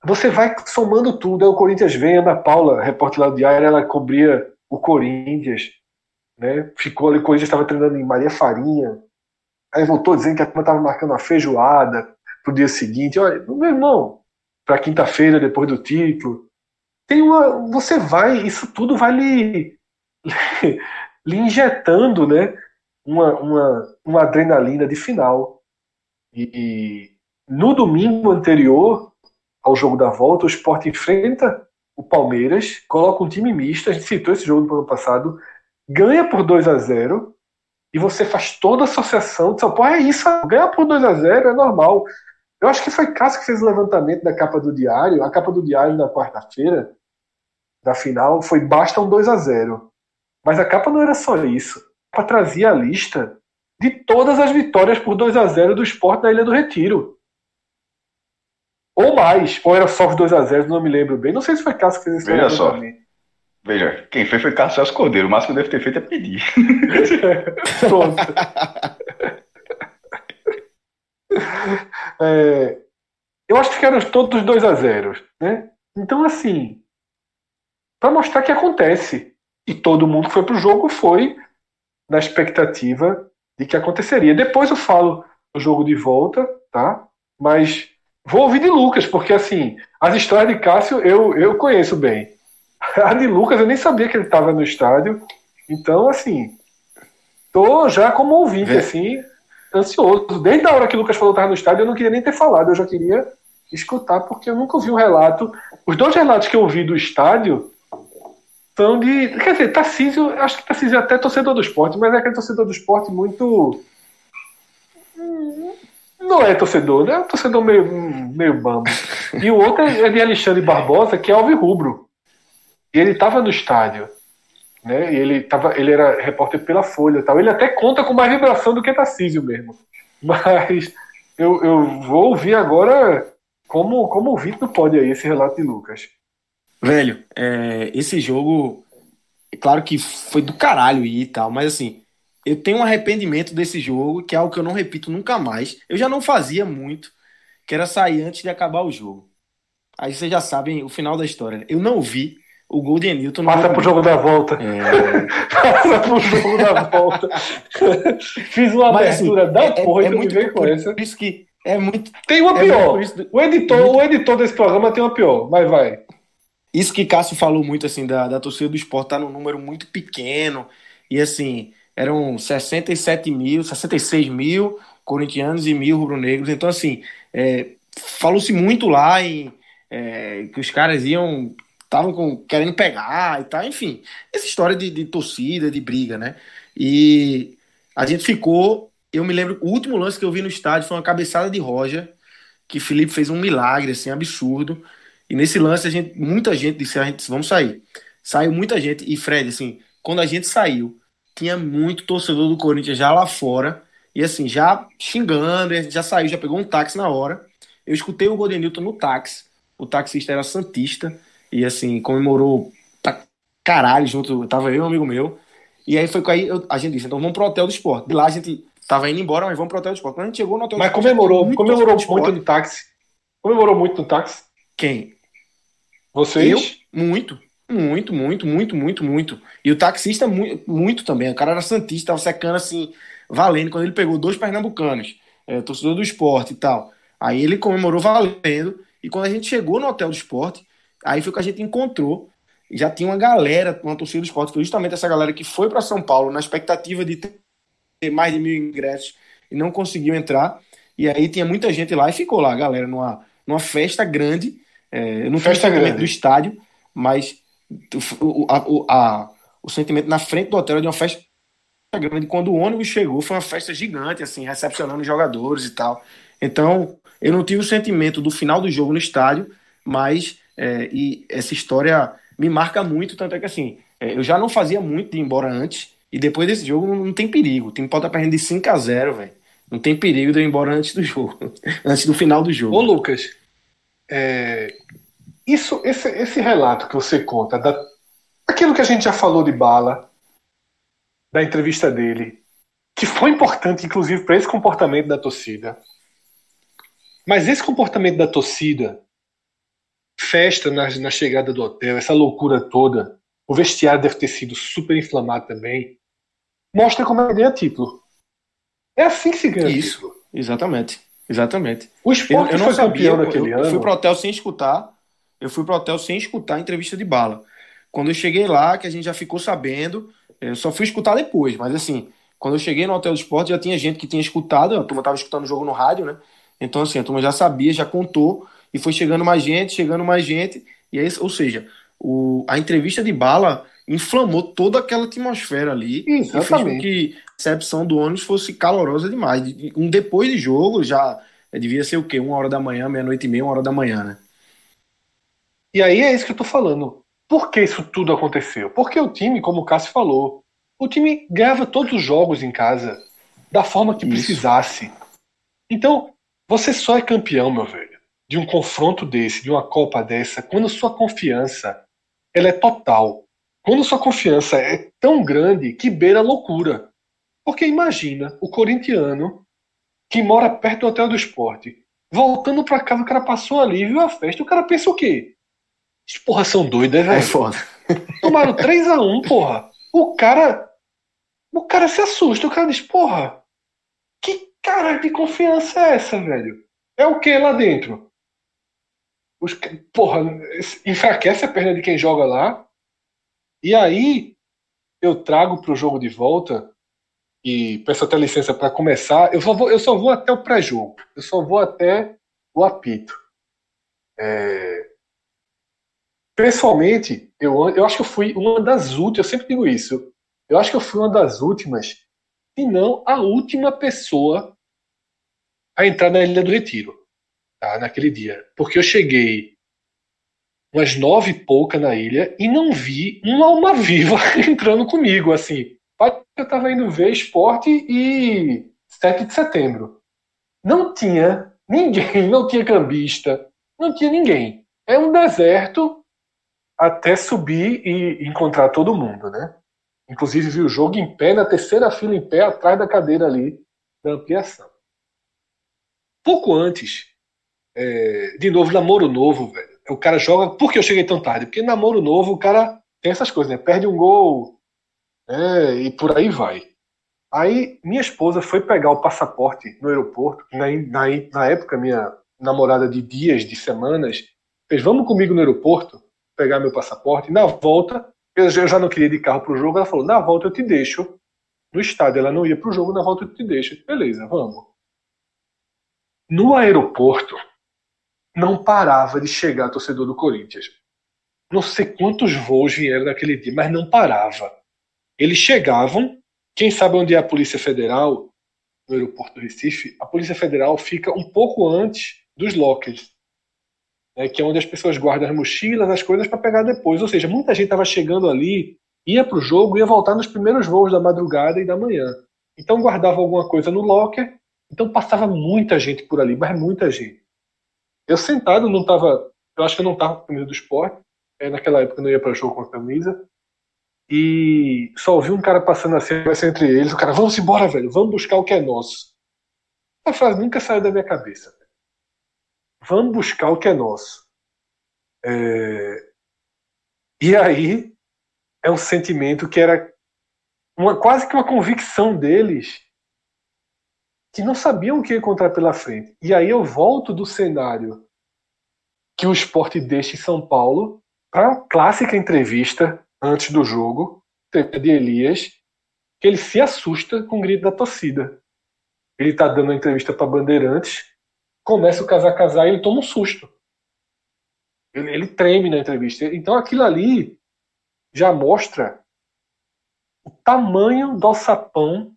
Você vai somando tudo. Aí o Corinthians vem, Ana Paula, repórter lá do Diário, ela cobria o Corinthians. Né? Ficou ali, o Corinthians estava treinando em Maria Farinha. Aí voltou dizendo que a turma estava marcando uma feijoada pro dia seguinte. Olha, meu irmão, para quinta-feira, depois do título tem uma. Você vai, isso tudo vai lhe, lhe injetando né, uma, uma, uma adrenalina de final. E, e no domingo anterior ao jogo da volta, o Sport enfrenta o Palmeiras, coloca um time misto, a gente citou esse jogo no ano passado, ganha por 2 a 0 e você faz toda a associação de Pô, é isso, ganhar por 2 a 0 é normal. Eu acho que foi Cássio que fez o levantamento da capa do diário, a capa do diário na quarta-feira, da final foi basta um 2 a 0 Mas a capa não era só isso. A capa trazia a lista de todas as vitórias por 2 a 0 do esporte na Ilha do Retiro. Ou mais, ou era só os 2 a 0 não me lembro bem. Não sei se foi Cássio que fez esse Veja só. Também. Veja, quem fez foi Cássio Celso Cordeiro. O máximo que deve ter feito é pedir. Pronto. é, eu acho que eram todos 2 a 0 né? Então, assim, para mostrar que acontece. E todo mundo que foi para o jogo foi na expectativa de que aconteceria. Depois eu falo o jogo de volta, tá? Mas vou ouvir de Lucas, porque assim, as histórias de Cássio eu, eu conheço bem. A de Lucas eu nem sabia que ele estava no estádio. Então, assim, tô já como ouvinte, Vê. assim, ansioso. Desde a hora que o Lucas falou que estava no estádio, eu não queria nem ter falado, eu já queria escutar, porque eu nunca ouvi um relato. Os dois relatos que eu ouvi do estádio são de. Quer dizer, Tarcísio, acho que Tarcísio é até torcedor do esporte, mas é aquele torcedor do esporte muito. Não é torcedor, né? É um torcedor meio, meio bambo. E o outro é de Alexandre Barbosa, que é Rubro. E ele estava no estádio. Né? E ele, tava, ele era repórter pela Folha. Tal. Ele até conta com mais vibração do que Tarcísio mesmo. Mas eu, eu vou ouvir agora como, como ouvinte não pode aí esse relato de Lucas. Velho, é, esse jogo, é claro que foi do caralho e tal, mas assim, eu tenho um arrependimento desse jogo, que é algo que eu não repito nunca mais. Eu já não fazia muito, que era sair antes de acabar o jogo. Aí vocês já sabem o final da história. Eu não vi o gol de Newton. Passa pro jogo da volta. É... Passa pro jogo da volta. Fiz uma Mas, assim, abertura assim, da é, porra é, é muito com essa. Isso que é muito. Tem uma é pior. O, editor, muito... o editor desse programa tem uma pior, mas vai. Isso que Cássio falou muito, assim, da, da torcida do esporte tá num número muito pequeno. E assim, eram 67 mil, 66 mil corintianos e mil rubro-negros. Então, assim, é, falou-se muito lá em é, que os caras iam estavam querendo pegar e tal, enfim, essa história de, de, torcida, de briga, né? E a gente ficou, eu me lembro, o último lance que eu vi no estádio foi uma cabeçada de Roger, que Felipe fez um milagre, assim, absurdo. E nesse lance a gente, muita gente disse, a gente vamos sair. Saiu muita gente e Fred, assim, quando a gente saiu, tinha muito torcedor do Corinthians já lá fora, e assim, já xingando, já saiu, já pegou um táxi na hora. Eu escutei o Goldenilton no táxi, o taxista era Santista, e assim, comemorou pra caralho junto, tava eu e um amigo meu. E aí foi que aí eu, a gente disse, então vamos pro hotel do esporte. De lá a gente tava indo embora, mas vamos pro hotel do esporte. Quando a gente chegou no hotel mas do esporte. Mas comemorou, muito comemorou muito no táxi. Comemorou muito no táxi. Quem? Vocês? Eu? Muito. Muito, muito, muito, muito, muito. E o taxista, muito, muito também. O cara era Santista, tava secando assim, valendo. Quando ele pegou dois pernambucanos, é, torcedor do esporte e tal. Aí ele comemorou valendo. E quando a gente chegou no hotel do esporte, aí foi que a gente encontrou. Já tinha uma galera, uma torcida do esporte, foi justamente essa galera que foi para São Paulo na expectativa de ter mais de mil ingressos e não conseguiu entrar. E aí tinha muita gente lá e ficou lá, galera, numa, numa festa grande. É, não festa grande do estádio, mas o, o, a, o sentimento na frente do hotel era de uma festa grande. Quando o ônibus chegou, foi uma festa gigante, assim, recepcionando os jogadores e tal. Então, eu não tive o sentimento do final do jogo no estádio, mas é, e essa história me marca muito, tanto é que assim, é, eu já não fazia muito de ir embora antes, e depois desse jogo não, não tem perigo. O time pode estar perdendo de 5 a 0 velho. Não tem perigo de eu ir embora antes do jogo, antes do final do jogo. Ô, Lucas, é, isso, esse, esse relato que você conta, da, aquilo que a gente já falou de Bala, da entrevista dele, que foi importante, inclusive, para esse comportamento da torcida. Mas esse comportamento da torcida, festa na, na chegada do hotel, essa loucura toda, o vestiário deve ter sido super inflamado também, mostra como é ganha título. É assim que se ganha Isso, título. Exatamente. Exatamente. O esporte eu, eu não foi sabia, campeão naquele eu, ano. Eu fui pro hotel sem escutar eu fui pro hotel sem escutar a entrevista de bala. Quando eu cheguei lá, que a gente já ficou sabendo, eu só fui escutar depois, mas assim, quando eu cheguei no hotel do esporte, já tinha gente que tinha escutado, a turma tava escutando o jogo no rádio, né? Então, assim, a turma já sabia, já contou, e foi chegando mais gente, chegando mais gente, e aí, ou seja, o, a entrevista de bala inflamou toda aquela atmosfera ali Exatamente. e fez com que a recepção do ônibus fosse calorosa demais. Um depois de jogo, já devia ser o quê? Uma hora da manhã, meia-noite e meia, uma hora da manhã, né? E aí é isso que eu tô falando. Por que isso tudo aconteceu? Porque o time, como o Cássio falou, o time ganhava todos os jogos em casa da forma que isso. precisasse. Então, você só é campeão, meu velho, de um confronto desse, de uma Copa dessa, quando sua confiança ela é total. Quando sua confiança é tão grande que beira a loucura. Porque imagina o corintiano que mora perto do hotel do esporte, voltando para casa, o cara passou ali, viu a festa, o cara pensa o quê? As porra são doidas, velho. É foda. Tomaram 3x1, porra. O cara. O cara se assusta. O cara diz, porra, que cara de confiança é essa, velho? É o que lá dentro? Os, porra, enfraquece a perna de quem joga lá. E aí eu trago pro jogo de volta e peço até licença para começar. Eu só, vou, eu só vou até o pré-jogo. Eu só vou até o apito. É, Pessoalmente, eu, eu acho que eu fui uma das últimas, eu sempre digo isso, eu acho que eu fui uma das últimas, se não a última pessoa a entrar na Ilha do Retiro. Tá? Naquele dia. Porque eu cheguei umas nove e pouca na ilha e não vi uma alma viva entrando comigo, assim. Eu estava indo ver esporte e 7 de setembro. Não tinha ninguém, não tinha cambista, não tinha ninguém. É um deserto até subir e encontrar todo mundo, né? Inclusive vi o jogo em pé, na terceira fila em pé, atrás da cadeira ali da ampliação. Pouco antes, é, de novo, namoro novo, velho o cara joga. Por que eu cheguei tão tarde? Porque namoro novo, o cara tem essas coisas, né? Perde um gol é, e por aí vai. Aí minha esposa foi pegar o passaporte no aeroporto. Na, na, na época, minha namorada de dias, de semanas, fez: Vamos comigo no aeroporto pegar meu passaporte. Na volta, eu já não queria ir de carro para o jogo. Ela falou: Na volta eu te deixo no estádio. Ela não ia para o jogo, na volta eu te deixo. Beleza, vamos. No aeroporto, não parava de chegar torcedor do Corinthians. Não sei quantos voos vieram naquele dia, mas não parava. Eles chegavam, quem sabe onde é a Polícia Federal, no aeroporto do Recife, a Polícia Federal fica um pouco antes dos lockers, né, que é onde as pessoas guardam as mochilas, as coisas para pegar depois. Ou seja, muita gente estava chegando ali, ia para o jogo, ia voltar nos primeiros voos da madrugada e da manhã. Então guardava alguma coisa no locker, então passava muita gente por ali, mas muita gente. Eu sentado, não tava. Eu acho que eu não tava com camisa do esporte. É, naquela época eu não ia para show com a camisa. E só ouvi um cara passando assim, entre eles. O cara, vamos embora, velho, vamos buscar o que é nosso. A frase nunca saiu da minha cabeça. Vamos buscar o que é nosso. É... E aí é um sentimento que era uma, quase que uma convicção deles que não sabiam o que encontrar pela frente. E aí eu volto do cenário que o esporte deixa em São Paulo para a clássica entrevista antes do jogo, de Elias, que ele se assusta com o grito da torcida. Ele está dando uma entrevista para Bandeirantes, começa o casar casar e ele toma um susto. Ele, ele treme na entrevista. Então aquilo ali já mostra o tamanho do alçapão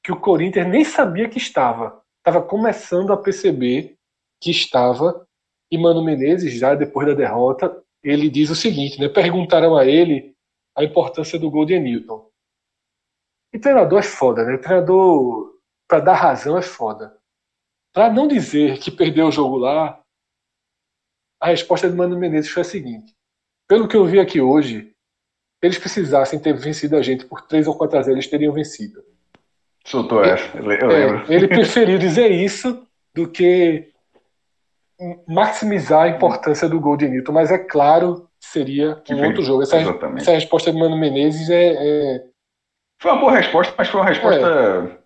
que o Corinthians nem sabia que estava. Estava começando a perceber que estava. E Mano Menezes, já depois da derrota, ele diz o seguinte: né? perguntaram a ele a importância do gol de Newton. E treinador é foda, né? Treinador, para dar razão, é foda. Para não dizer que perdeu o jogo lá, a resposta de Mano Menezes foi a seguinte: pelo que eu vi aqui hoje, eles precisassem ter vencido a gente por 3 ou 4 a 0, eles teriam vencido. Soltou essa, eu é, lembro. É, ele preferiu dizer isso do que maximizar a importância do gol de Newton, mas é claro que seria que um outro jogo. Essa, essa, resposta de Mano Menezes é, é, Foi uma boa resposta, mas foi uma resposta é.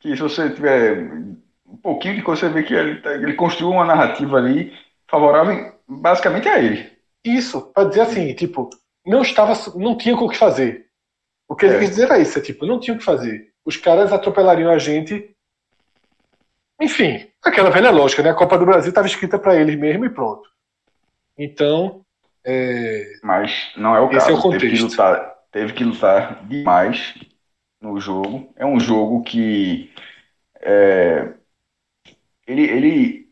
que se você tiver um pouquinho de coisa, você vê que ele, tá, ele construiu uma narrativa ali favorável basicamente a ele. Isso, para dizer assim, tipo, não estava, não tinha o que fazer. O que ele é. quis dizer é isso, é tipo, não tinha o que fazer os caras atropelariam a gente. Enfim, aquela velha lógica, né? A Copa do Brasil estava escrita para eles mesmo e pronto. Então. É... Mas não é o caso. É o teve, que lutar, teve que lutar demais no jogo. É um jogo que. É... Ele, ele.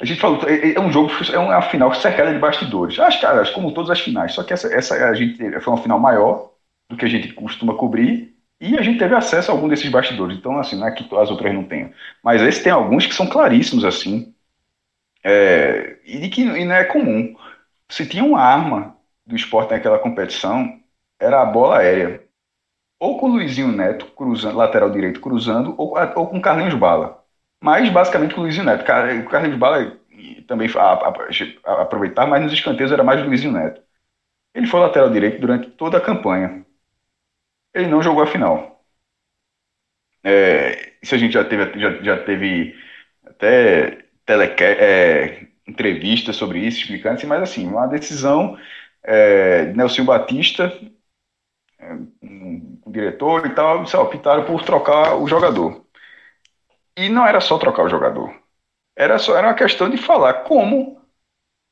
A gente falou, é, é um jogo, é uma final cercada de bastidores. Acho que, como todas as finais, só que essa, essa a gente foi uma final maior do que a gente costuma cobrir e a gente teve acesso a algum desses bastidores. Então, assim, não é que as outras não tenham. Mas esse tem alguns que são claríssimos, assim. É, e que e não é comum. Se tinha uma arma do esporte naquela competição, era a bola aérea. Ou com o Luizinho Neto, cruzando, lateral direito, cruzando, ou, ou com o Carlinhos Bala. Mas basicamente com o Luizinho Neto. O Carlinhos Bala também aproveitar, mas nos escanteios era mais Luizinho Neto. Ele foi lateral direito durante toda a campanha ele não jogou a final. É, isso a gente já teve, já, já teve até teleca é, entrevista sobre isso, explicando assim, mas assim, uma decisão é, Nelson Batista, é, um, um diretor e tal, optaram por trocar o jogador. E não era só trocar o jogador. Era só era uma questão de falar como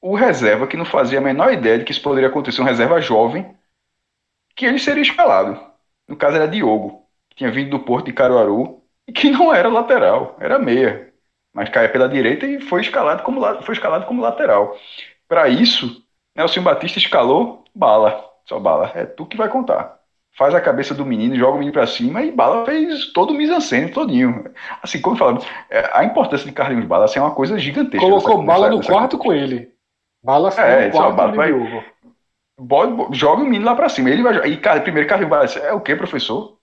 o reserva, que não fazia a menor ideia de que isso poderia acontecer, um reserva jovem, que ele seria escalado. No caso era Diogo, que tinha vindo do Porto de Caruaru e que não era lateral, era meia. mas caia pela direita e foi escalado como, foi escalado como lateral. Para isso, Nelson Batista escalou bala, só bala. É tu que vai contar. Faz a cabeça do menino, joga o menino para cima e Bala fez todo o mise todinho. Assim, como falamos, é, a importância de Carlinhos Bala assim, é uma coisa gigantesca. Colocou nessa, Bala nessa, no nessa quarto com ele. Bala foi é, no quarto bala, vai, joga o menino lá para cima. Ele vai, e cara, primeiro Carlinhos Bala é o que, professor?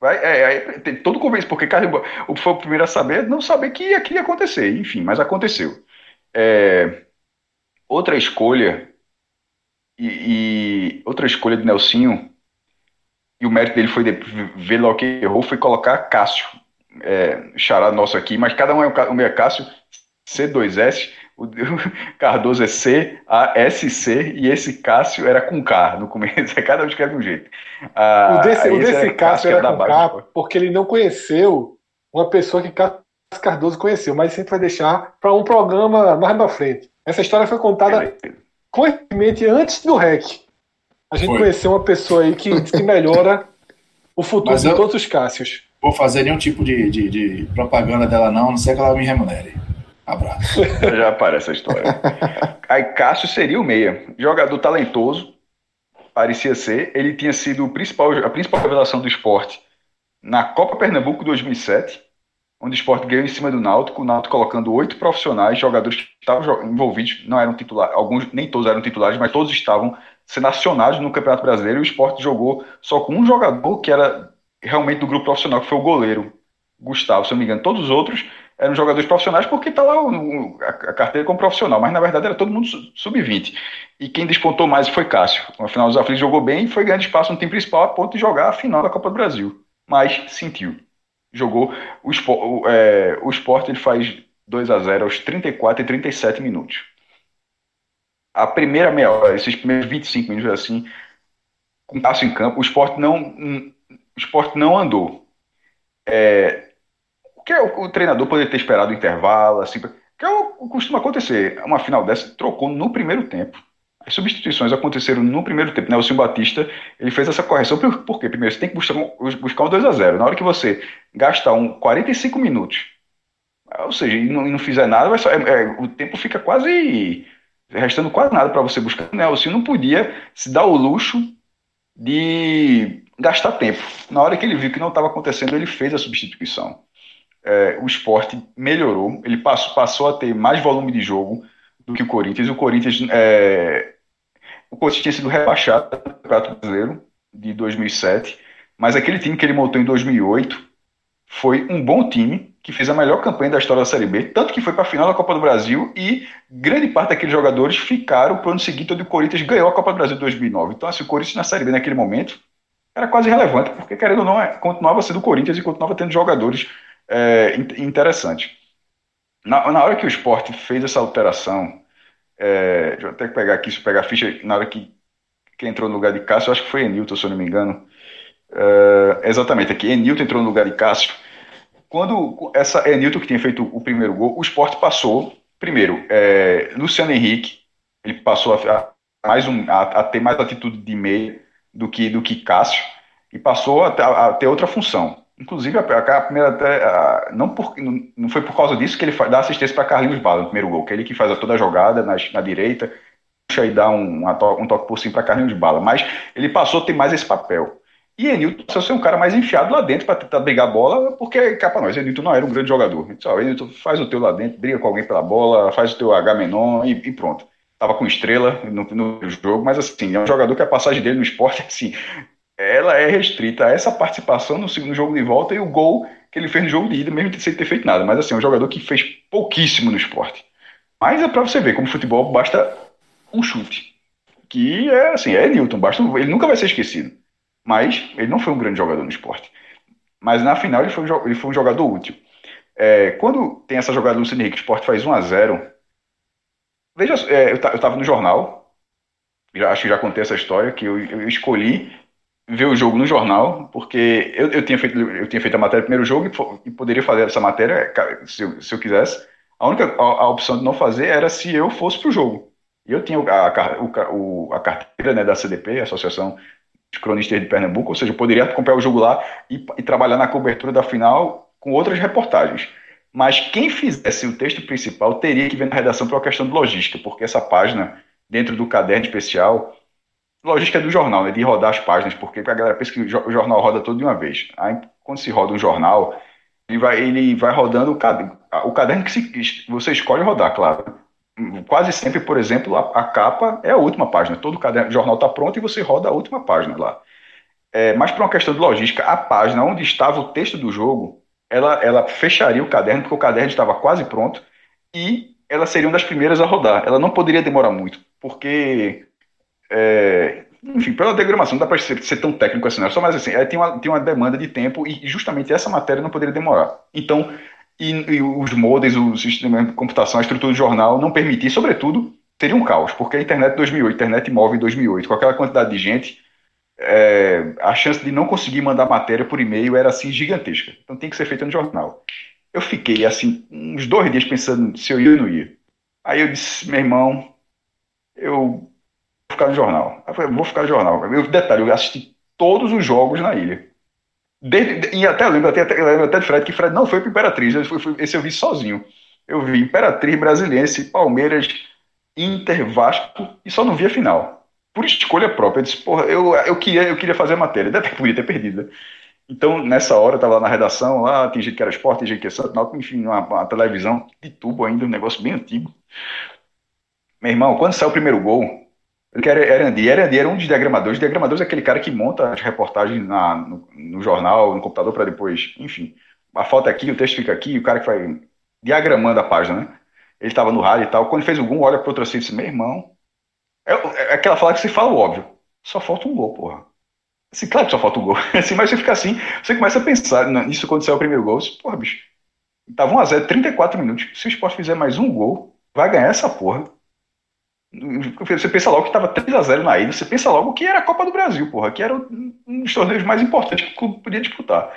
Vai, é, é, tem todo convence, porque Carlinhos o foi o primeiro a saber, não saber que aquilo ia acontecer. Enfim, mas aconteceu. É, outra escolha e, e, outra escolha de Nelsinho, e o mérito dele foi de, ver logo que errou, foi colocar Cássio, é, xará nosso aqui, mas cada um é o meu Cássio, C2S, o Cardoso é C, A, S, C, e esse Cássio era com K no começo, cada um escreve um jeito. Ah, o desse, o desse Cássio era, era com K, porque ele não conheceu uma pessoa que Cássio Cardoso conheceu, mas sempre vai deixar para um programa mais pra frente. Essa história foi contada é, coincidentemente antes do REC. A gente Foi. conheceu uma pessoa aí que, que melhora o futuro de todos os Cássios. Vou fazer nenhum tipo de, de, de, propaganda dela, não, não sei que ela me remunere. Abraço. Já aparece a história. Aí Cássio seria o meia. Jogador talentoso, parecia ser. Ele tinha sido o principal, a principal revelação do esporte na Copa Pernambuco 2007 onde o esporte ganhou em cima do Náutico, o Náutico colocando oito profissionais, jogadores que estavam envolvidos, não eram titulares, alguns, nem todos eram titulares, mas todos estavam sendo acionados no Campeonato Brasileiro, e o esporte jogou só com um jogador que era realmente do grupo profissional, que foi o goleiro, Gustavo, se eu não me engano. Todos os outros eram jogadores profissionais porque está lá o, a, a, carteira como profissional, mas na verdade era todo mundo sub-20. E quem despontou mais foi Cássio. No final dos aflitos jogou bem e foi ganhando espaço no time principal a ponto de jogar a final da Copa do Brasil. Mas sentiu jogou o, o, é, o Sport ele faz 2 a 0 aos 34 e 37 minutos. A primeira meia hora, esses primeiros 25 minutos assim, com passo em campo, o Sport não o Sport não andou. É, o que é o, o, treinador poderia ter esperado o intervalo, assim, que é o, costuma acontecer. Uma final dessa trocou no primeiro tempo. As substituições aconteceram no primeiro tempo. Né? Batista ele fez essa correção. Por, por quê? Primeiro, você tem que buscar um, buscar um 2 a 0 Na hora que você gastar um 45 minutos, ou seja, e não, e não fizer nada, só, é, é, o tempo fica quase. Restando quase nada para você buscar. Né? não podia se dar o luxo de gastar tempo. Na hora que ele viu que não estava acontecendo, ele fez a substituição. É, o esporte melhorou, ele passou, passou a ter mais volume de jogo do que o Corinthians. O Corinthians é, o Corinthians tinha sido rebaixado no Campeonato Brasileiro de 2007, mas aquele time que ele montou em 2008 foi um bom time que fez a melhor campanha da história da Série B, tanto que foi para a final da Copa do Brasil e grande parte daqueles jogadores ficaram para o ano seguinte, onde o Corinthians ganhou a Copa do Brasil em 2009. Então, assim, o Corinthians na Série B naquele momento era quase irrelevante, porque querendo ou não, é, continuava sendo o Corinthians e continuava tendo jogadores é, interessantes. Na, na hora que o esporte fez essa alteração é, deixa eu até pegar aqui, se pegar a ficha, na hora que, que entrou no lugar de Cássio, acho que foi Enilton, se eu não me engano. É, exatamente, aqui, Enilton entrou no lugar de Cássio. Quando essa Enilton que tinha feito o primeiro gol, o esporte passou, primeiro, é, Luciano Henrique, ele passou a, a mais um, a, a, ter mais atitude de meia do que, do que Cássio, e passou a, a ter outra função. Inclusive, a, primeira até, não, por, não foi por causa disso que ele dá assistência para Carlinhos Bala no primeiro gol, que é ele que faz toda a jogada na, na direita, puxa e dá um, um toque por cima para Carlinhos Bala. Mas ele passou a ter mais esse papel. E Enilton a ser um cara mais enfiado lá dentro para tentar brigar a bola, porque cá para nós, Enilton não era um grande jogador. Então, Enilton faz o teu lá dentro, briga com alguém pela bola, faz o teu H menor e, e pronto. Tava com estrela no, no, jogo, mas assim, é um jogador que a passagem dele no esporte, assim, ela é restrita a essa participação no segundo jogo de volta e o gol que ele fez no jogo de ida, mesmo sem ter feito nada. Mas assim, é um jogador que fez pouquíssimo no esporte. Mas é para você ver como futebol basta um chute. Que é assim, é Newton, basta, ele nunca vai ser esquecido. Mas ele não foi um grande jogador no esporte. Mas na final ele foi um, ele foi um jogador útil. É, quando tem essa jogada do Luciano Henrique, o esporte faz 1 a 0 Veja, é, eu estava no jornal, já, acho que já contei essa história, que eu, eu escolhi ver o jogo no jornal, porque eu, eu, tinha, feito, eu tinha feito a matéria no primeiro jogo e, e poderia fazer essa matéria se eu, se eu quisesse. A única a, a, opção de não fazer era se eu fosse para o jogo. E eu tinha a, a, o, a carteira né, da CDP, Associação de Cronistas de Pernambuco, ou seja, eu poderia acompanhar o jogo lá e, e trabalhar na cobertura da final com outras reportagens. Mas quem fizesse o texto principal teria que ver na redação uma questão de logística, porque essa página, dentro do caderno especial, logística é do jornal, né, de rodar as páginas, porque a galera pensa que o jornal roda tudo de uma vez. Aí, quando se roda um jornal, ele vai, ele vai rodando o caderno, o caderno que se, você escolhe rodar, claro. Quase sempre, por exemplo, a, a capa é a última página. Todo caderno, jornal está pronto e você roda a última página lá. É, mas por uma questão de logística, a página onde estava o texto do jogo ela, ela fecharia o caderno, porque o caderno estava quase pronto, e ela seria uma das primeiras a rodar. Ela não poderia demorar muito, porque. É, enfim, pela diagramação não dá para ser, ser, tão técnico assim, não. Só mais assim, ela tem uma, tem uma demanda de tempo e justamente essa matéria não poderia demorar. Então, e, e os modems, o sistema de computação, a estrutura do jornal não permitia, sobretudo, teria um caos, porque a internet 2008, internet móvel em 2008, com aquela quantidade de gente, é, a chance de não conseguir mandar matéria por e-mail era assim gigantesca. Então tem que ser feita no jornal. Eu fiquei assim uns dois dias pensando se eu ia ou não ia. Aí eu disse, meu irmão, eu vou ficar no jornal. Eu falei, vou ficar no jornal. Eu, detalhe, eu assisti todos os jogos na ilha. Desde, e até eu lembro, até, eu lembro até de Fred, que Fred não foi para Imperatriz, esse eu vi sozinho. Eu vi Imperatriz, Brasiliense, Palmeiras, Inter, Vasco e só não vi a final por escolha própria. Eu disse, porra, eu, eu, queria, eu queria fazer a matéria, até podia ter perdido, né? Então, nessa hora, eu estava lá na redação, lá, tem gente que era esporte, tem gente que é santo, enfim, uma, uma, televisão de tubo ainda, um negócio bem antigo. Meu irmão, quando saiu o primeiro gol, que era Erandi, Erandi era um dos diagramadores, diagramadores é aquele cara que monta as reportagens na, no, no jornal, no computador, para depois, enfim, a foto é aqui, o texto fica aqui, o cara que vai diagramando a página, né? Ele estava no rádio e tal, quando fez o gol, olha para outro assim e disse, meu irmão, é, é aquela fala que você fala o óbvio. Só falta um gol, porra. Assim, claro que só falta um gol. Assim, mas você fica assim, você começa a pensar nisso quando saiu o primeiro gol. Você, porra, bicho. Tava 1x0, 34 minutos. Se o Sport fizer mais um gol, vai ganhar essa porra. Você pensa logo que tava 3x0 na ida. Você pensa logo que era a Copa do Brasil, porra. Que era um dos torneios mais importantes que o clube podia disputar.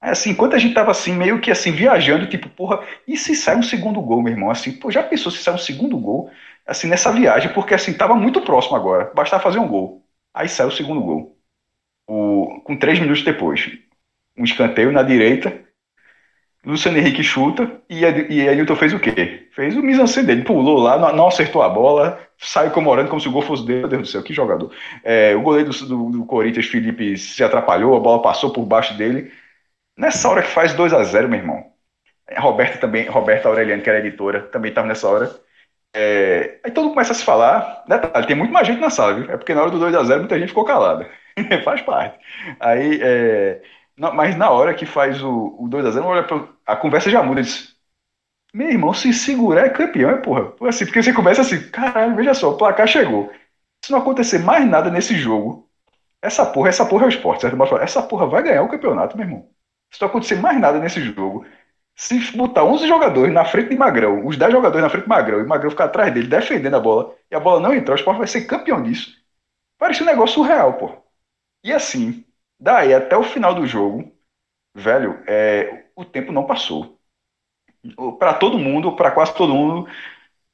Assim, enquanto a gente tava assim, meio que assim, viajando, tipo, porra, e se sai um segundo gol, meu irmão? Assim, pô, já pensou se sai um segundo gol? assim, nessa viagem, porque assim, estava muito próximo agora. Bastava fazer um gol. Aí saiu o segundo gol. O, com três minutos depois. Um escanteio na direita. Luciano Henrique chuta e, e Ailton fez o quê? Fez o mise dele, pulou lá, não, acertou a bola, saiu comemorando como se o gol fosse dele. Meu Deus do céu, que jogador. É, o goleiro do, do, do, Corinthians, Felipe, se atrapalhou, a bola passou por baixo dele. Nessa hora que faz 2 a 0 meu irmão. Roberta também, Roberta Aureliano, que era editora, também estava nessa hora. É, aí todo mundo começa a se falar. Detalhe, tem muito mais gente na sala, viu? É porque na hora do 2x0 muita gente ficou calada. faz parte. Aí, é, não, mas na hora que faz o, o 2x0, olha pra, a conversa já muda. Diz, Meu irmão, se segurar é campeão, é porra. Assim, porque você começa assim, caralho, veja só, o placar chegou. Se não acontecer mais nada nesse jogo, essa porra, essa porra é o esporte, certo? Essa porra vai ganhar o campeonato, meu irmão. Se não acontecer mais nada nesse jogo, se botar 11 jogadores na frente de Magrão, os 10 jogadores na frente de Magrão, e Magrão ficar atrás dele defendendo a bola, e a bola não entrar, o Sport vai ser campeão disso. Parece um negócio surreal, pô. E assim, daí até o final do jogo, velho, é, o tempo não passou. Para todo mundo, para quase todo mundo,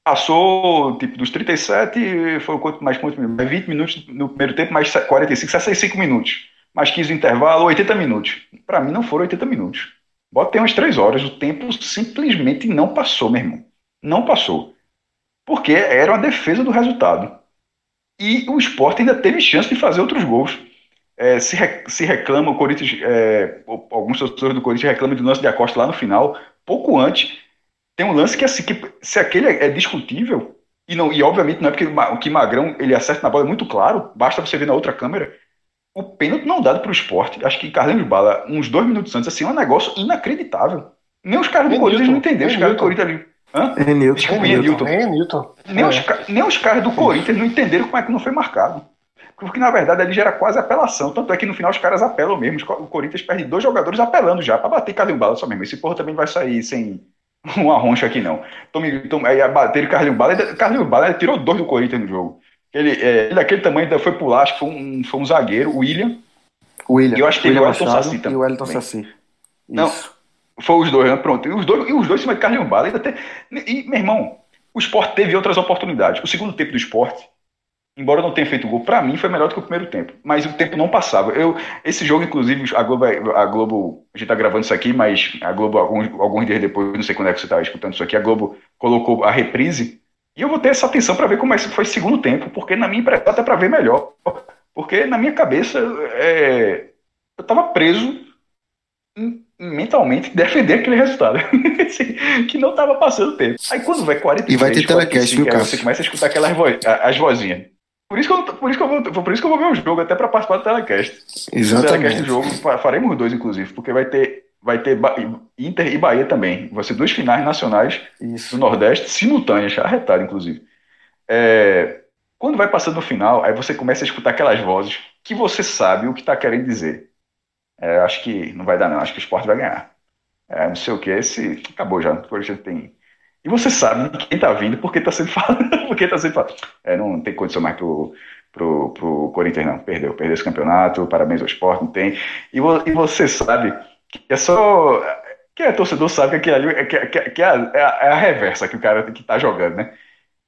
passou tipo dos 37, foi quanto mais quanto minutos? 20 minutos no primeiro tempo, mais 45, 65 minutos. Mais 15 no intervalo, 80 minutos. Para mim não foram 80 minutos Botei umas três horas, o tempo simplesmente não passou, meu irmão. Não passou. Porque era uma defesa do resultado. E o esporte ainda teve chance de fazer outros gols. É, se, se reclama, o Corinthians, é, alguns torcedores do Corinthians reclamam do lance de Acosta lá no final, pouco antes. Tem um lance que, assim, que se aquele é, é discutível, e, não, e obviamente não é porque o que Magrão ele acerta na bola é muito claro, basta você ver na outra câmera o pênalti não dado para o esporte, acho que Carlinhos Bala, uns dois minutos antes, assim, é um negócio inacreditável. Nem os caras do Corinthians não entenderam, os caras do Corinthians ali. Hã? Renilton. Desculpa, Renilton. Renilton. Nem, os, nem os caras do Corinthians não entenderam como é que não foi marcado. Porque, na verdade, ali já era quase apelação. Tanto é que no final os caras apelam mesmo. O Corinthians perde dois jogadores apelando já, para bater Carlinhos Bala só mesmo. Esse porra também vai sair sem uma roncha aqui, não. Tome, tome, aí bater Carlinhos Bala. Carlinhos Bala tirou dois do Corinthians no jogo. Ele, é, ele daquele tamanho ainda foi pular, acho que foi um, foi um zagueiro, o William. O William. E eu acho que William o Elton Saci também. E o Elton Saci. Não, foi os dois, né? Pronto. E os dois, e os dois em cima de Carlinhos Bala. Ainda tem... E, meu irmão, o esporte teve outras oportunidades. O segundo tempo do esporte embora não tenha feito gol, para mim foi melhor do que o primeiro tempo. Mas o tempo não passava. Eu, esse jogo, inclusive, a Globo, a Globo, a gente tá gravando isso aqui, mas a Globo, alguns, alguns dias depois, não sei quando é que você estava escutando isso aqui, a Globo colocou a reprise. E eu vou ter essa atenção para ver como é que foi o segundo tempo, porque na minha impressão até para ver melhor. Porque na minha cabeça é, eu estava preso em, mentalmente defender aquele resultado. que não estava passando tempo. Aí quando vai 43, E vai ter telecast, viu, aí Cássio? você começa a escutar aquelas vo as vozinhas. Por isso, que eu, por, isso que eu vou, por isso que eu vou ver o jogo, até para participar do telecast. O telecast Exatamente. do jogo, fa- faremos dois, inclusive, porque vai ter, vai ter Inter e Bahia também. Vai ser duas finais nacionais Isso. do Nordeste, simultâneas, arretado, inclusive. É, quando vai passando no final, aí você começa a escutar aquelas vozes que você sabe o que está querendo dizer. É, acho que não vai dar, não. Acho que o esporte vai ganhar. É, não sei o que, esse. Acabou já. O Corinthians tem. E você sabe de quem tá vindo, porque tá sendo falado. porque tá sendo falado. É, não tem condição mais pro, pro, pro Corinthians, não. Perdeu. Perdeu esse campeonato. Parabéns ao esporte, não tem. E, vo- e você sabe que é só. Quem é torcedor sabe que aquilo ali é, que, que- que é, a, é a- é a reversa que o cara que tá jogando, né?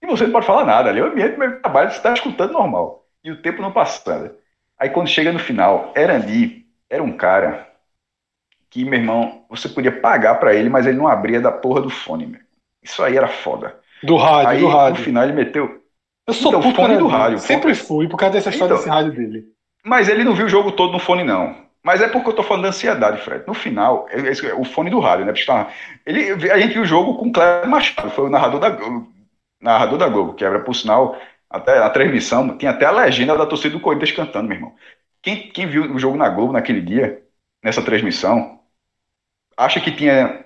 E você não pode falar nada ali. É o ambiente do meu trabalho, está escutando normal. E o tempo não passando. Aí quando chega no final, Erandi era um cara que, meu irmão, você podia pagar pra ele, mas ele não abria da porra do fone, meu. Isso aí era foda. Do rádio, Aí do no rádio. final ele meteu. Eu sou Então, fone do rádio, Sempre fone- fui, por causa dessa história Então. desse rádio dele. Mas ele não viu o jogo todo no fone, não. Mas é porque eu tô falando da ansiedade, Fred. No final, é- é- o fone do rádio, né? Tá- Ele, a gente viu o jogo com o Cléber Machado, foi o narrador da, o narrador da Globo, que era, por sinal, até a transmissão, tinha até a legenda da torcida do Corinthians cantando, meu irmão. Quem, quem viu o jogo na Globo naquele dia, nessa transmissão, acha que tinha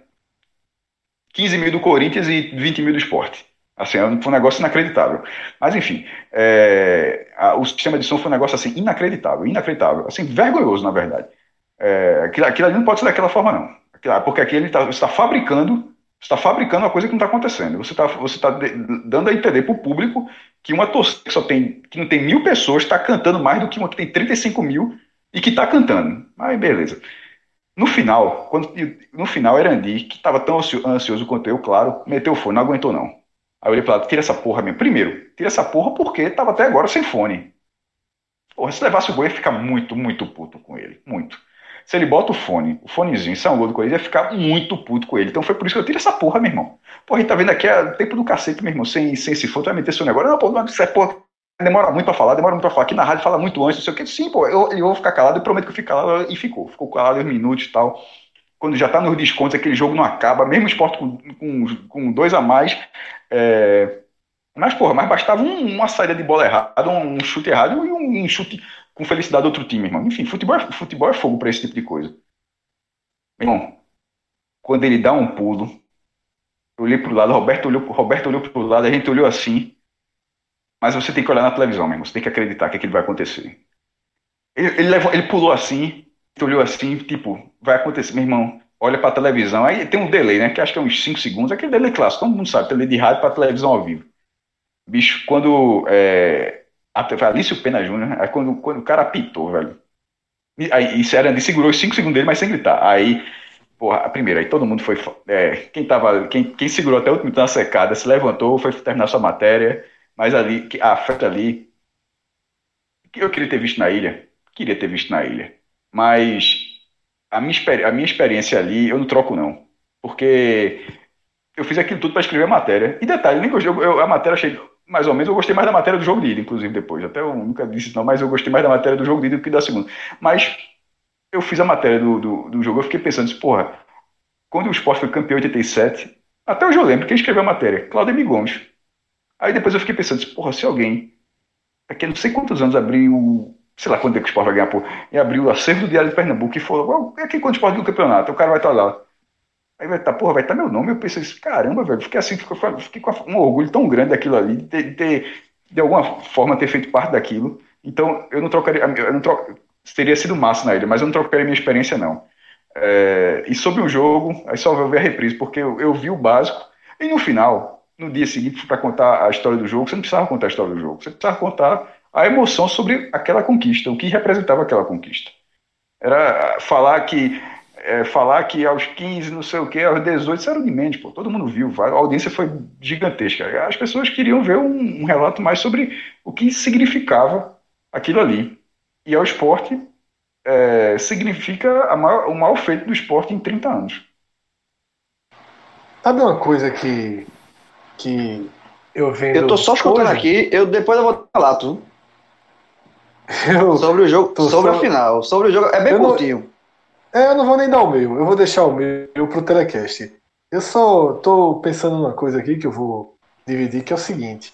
15 mil do Corinthians e 20 mil do esporte. Assim, foi um negócio inacreditável. Mas, enfim, é, a- o sistema de som foi um negócio assim, inacreditável, inacreditável. Assim, vergonhoso, na verdade. É, aquilo, aquilo ali não pode ser daquela forma, não. Aquilo- porque aqui ele tá, está fabricando, está fabricando uma coisa que não está acontecendo. Você está você tá dando a entender para o público que uma torcida que só tem, que não tem mil pessoas está cantando mais do que uma que tem 35 mil e que está cantando. Aí, beleza. No final, quando, no final, Erandi, que estava tão ansio- ansioso quanto eu, claro, meteu o fone, não aguentou não. Aí eu olhei pra lá, tira essa porra mesmo. Primeiro, tira essa porra porque tava até agora sem fone. Porra, se levasse o gol, ia ficar muito, muito puto com ele. Muito. Se ele bota o fone, o fonezinho, um gol do Corinthians, ia ficar muito puto com ele. Então foi por isso que eu tiro essa porra, meu irmão. Porra, a gente tá vendo aqui é tempo do cacete, meu irmão, sem, sem esse fone, tu vai meter seu negócio. Não, pô, não, é, porra, demora muito pra falar, demora muito pra falar. Aqui na rádio fala muito antes, não sei o que. Sim, pô, eu, eu vou ficar calado, eu prometo que eu fico calado. E ficou. Ficou calado uns minutos e tal. Quando já tá nos descontos, aquele jogo não acaba, mesmo esporte com, com, com dois a mais. É... Mas, porra, mas bastava um- uma saída de bola errada, um chute errado e um, um chute com felicidade do outro time, irmão. Enfim, futebol é, futebol é fogo pra esse tipo de coisa. Irmão, quando ele dá um pulo, eu olhei pro lado, Roberto olhou, Roberto olhou pro lado, a gente olhou assim. Mas você tem que olhar na televisão, meu irmão. Você tem que acreditar que aquilo vai acontecer. Ele, ele, levou- ele pulou assim, olhou assim, tipo, vai acontecer, meu irmão. Olha pra televisão, aí tem um delay, né? Que acho que é uns 5 segundos, aquele delay clássico, todo mundo sabe, delay de rádio pra televisão ao vivo. Bicho, quando. É, Alício Pena Júnior, aí quando, quando o cara apitou, velho. E, aí, era, ele segurou os 5 segundos dele, mas sem gritar. Aí, porra, a primeira, aí todo mundo foi. é, quem, tava, quem, quem segurou até o último minuto na secada, se levantou, foi terminar sua matéria, mas ali, a festa ali. que Eu queria ter visto na ilha, queria ter visto na ilha, mas a minha, a minha experiência ali, eu não troco, não. Porque eu fiz aquilo tudo para escrever a matéria. E detalhe, nem gostei, eu, eu- a matéria achei mais ou menos, eu gostei mais da matéria do jogo de ida, inclusive, depois. Até eu nunca disse isso, não, mas eu gostei mais da matéria do jogo de ida do que da segunda. Mas eu fiz a matéria do, do, do jogo, eu fiquei pensando, disse, porra, quando o Sport foi campeão em 87, até hoje eu lembro, quem escreveu a matéria? Claudemir Gomes. Aí depois eu fiquei pensando, porra, se alguém, daqui a não sei quantos anos abriu, sei lá quando é que o Sport vai ganhar, pô, e abriu o acervo do Diário de Pernambuco e falou, "Ué, aqui quando o Sport ganha o campeonato, o cara vai estar lá. Aí vai estar, porra, vai estar meu nome. Eu pensei, caramba, velho, fiquei assim, fiquei, com um orgulho tão grande daquilo ali, de ter, de de alguma forma, ter feito parte daquilo. Então, eu não trocaria, eu não troco, teria sido massa na ilha, mas eu não trocaria minha experiência, não. É, e sobre o jogo, aí só vou ver a reprise, porque eu, eu vi o básico, e no final, no dia seguinte, para contar a história do jogo, você não precisava contar a história do jogo, você precisava contar a emoção sobre aquela conquista, o que representava aquela conquista. Era falar que é, falar que aos 15, não sei o que, aos 18, isso era de menos, pô. Todo mundo viu, a audiência foi gigantesca. As pessoas queriam ver um, um relato mais sobre o que significava aquilo ali. E ao esporte é, significa maior, o maior feito do esporte em 30 anos. Sabe uma coisa que, que eu vendo. Eu tô só escutando hoje? aqui, eu depois eu vou falar tudo. Eu, Sobre o jogo, sobre só- a final. Sobre o jogo. É bem Eu não- curtinho. É, eu não vou nem dar o meu, eu vou deixar o meu pro telecast. Eu só tô pensando numa coisa aqui que eu vou dividir, que é o seguinte.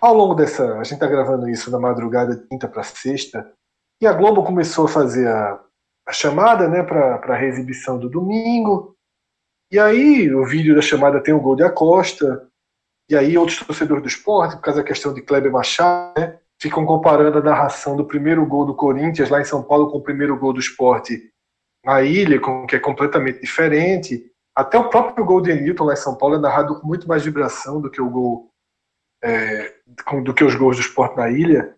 Ao longo dessa. A gente tá gravando isso na madrugada de quinta para sexta, e a Globo começou a fazer a, a chamada, né, pra, pra reexibição do domingo. E aí o vídeo da chamada tem o gol de Acosta, e aí outros torcedores do esporte, por causa da questão de Kleber Machado, né, ficam comparando a narração do primeiro gol do Corinthians lá em São Paulo com o primeiro gol do esporte na ilha, com, que é completamente diferente. Até o próprio gol de Newton lá em São Paulo é narrado com muito mais vibração do que o gol é, do que os gols do esporte na ilha.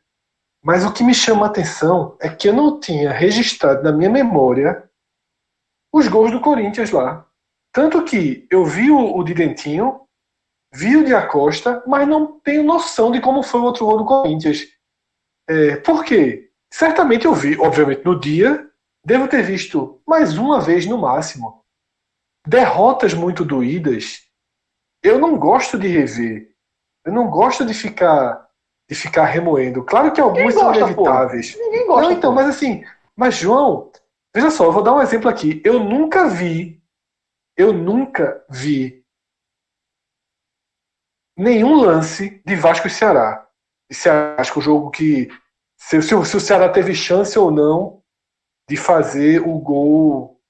Mas o que me chama a atenção é que eu não tinha registrado na minha memória os gols do Corinthians lá. Tanto que eu vi o, o de Vi o de Acosta, mas não tenho noção de como foi o outro gol do Corinthians. É, por quê? Certamente eu vi, obviamente, no dia, devo ter visto mais uma vez no máximo. Derrotas muito doídas, eu não gosto de rever. Eu não gosto de ficar de ficar remoendo. Claro que algumas são gosta, pô. inevitáveis. Ninguém gosta. Não, então, pô. mas assim, mas João, veja só, eu vou dar um exemplo aqui. Eu nunca vi, eu nunca vi nenhum lance de Vasco e Ceará. E Ceará, acho que o jogo que se, se o- se o Ceará teve chance ou não de fazer o gol,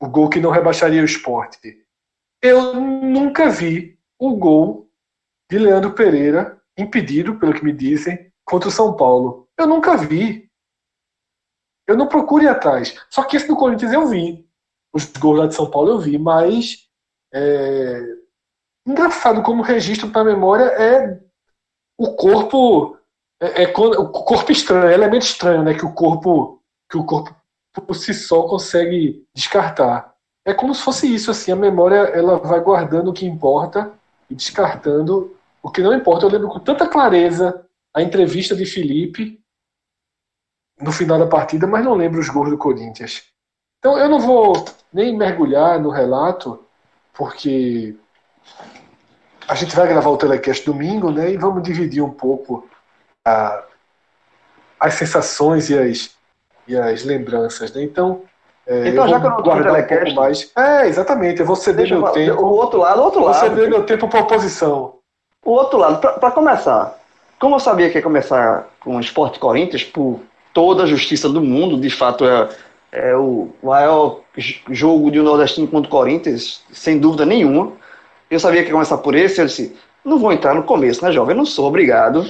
o gol que não rebaixaria o esporte. Eu nunca vi o gol de Leandro Pereira impedido, pelo que me dizem, contra o São Paulo. Eu nunca vi. Eu não procuro ir atrás. Só que esse do Corinthians eu vi. Os gols lá de São Paulo eu vi, mas é, engraçado como registro para a memória é o corpo é, é o corpo estranho, é elemento estranho, né? Que o corpo que o corpo por si só consegue descartar. É como se fosse isso assim, a memória ela vai guardando o que importa e descartando o que não importa. Eu lembro com tanta clareza a entrevista de Felipe no final da partida, mas não lembro os gols do Corinthians. Então eu não vou nem mergulhar no relato, porque a gente vai gravar o telecast domingo, né? E vamos dividir um pouco a- as sensações e as, e as lembranças, né? Então, é, Então, eu já vou que eu não guardar um telecast- pouco mais. É, exatamente. Eu vou ceder meu falar. tempo. O outro lado, o outro Vou lado. ceder meu tempo para oposição. O outro lado, para começar, como eu sabia que ia começar com o Esporte Corinthians, por toda a justiça do mundo, de fato é, é o maior jogo de um nordestino contra o Corinthians, sem dúvida nenhuma. Eu sabia que ia começar por esse, eu disse, não vou entrar no começo, né, jovem? Eu não sou obrigado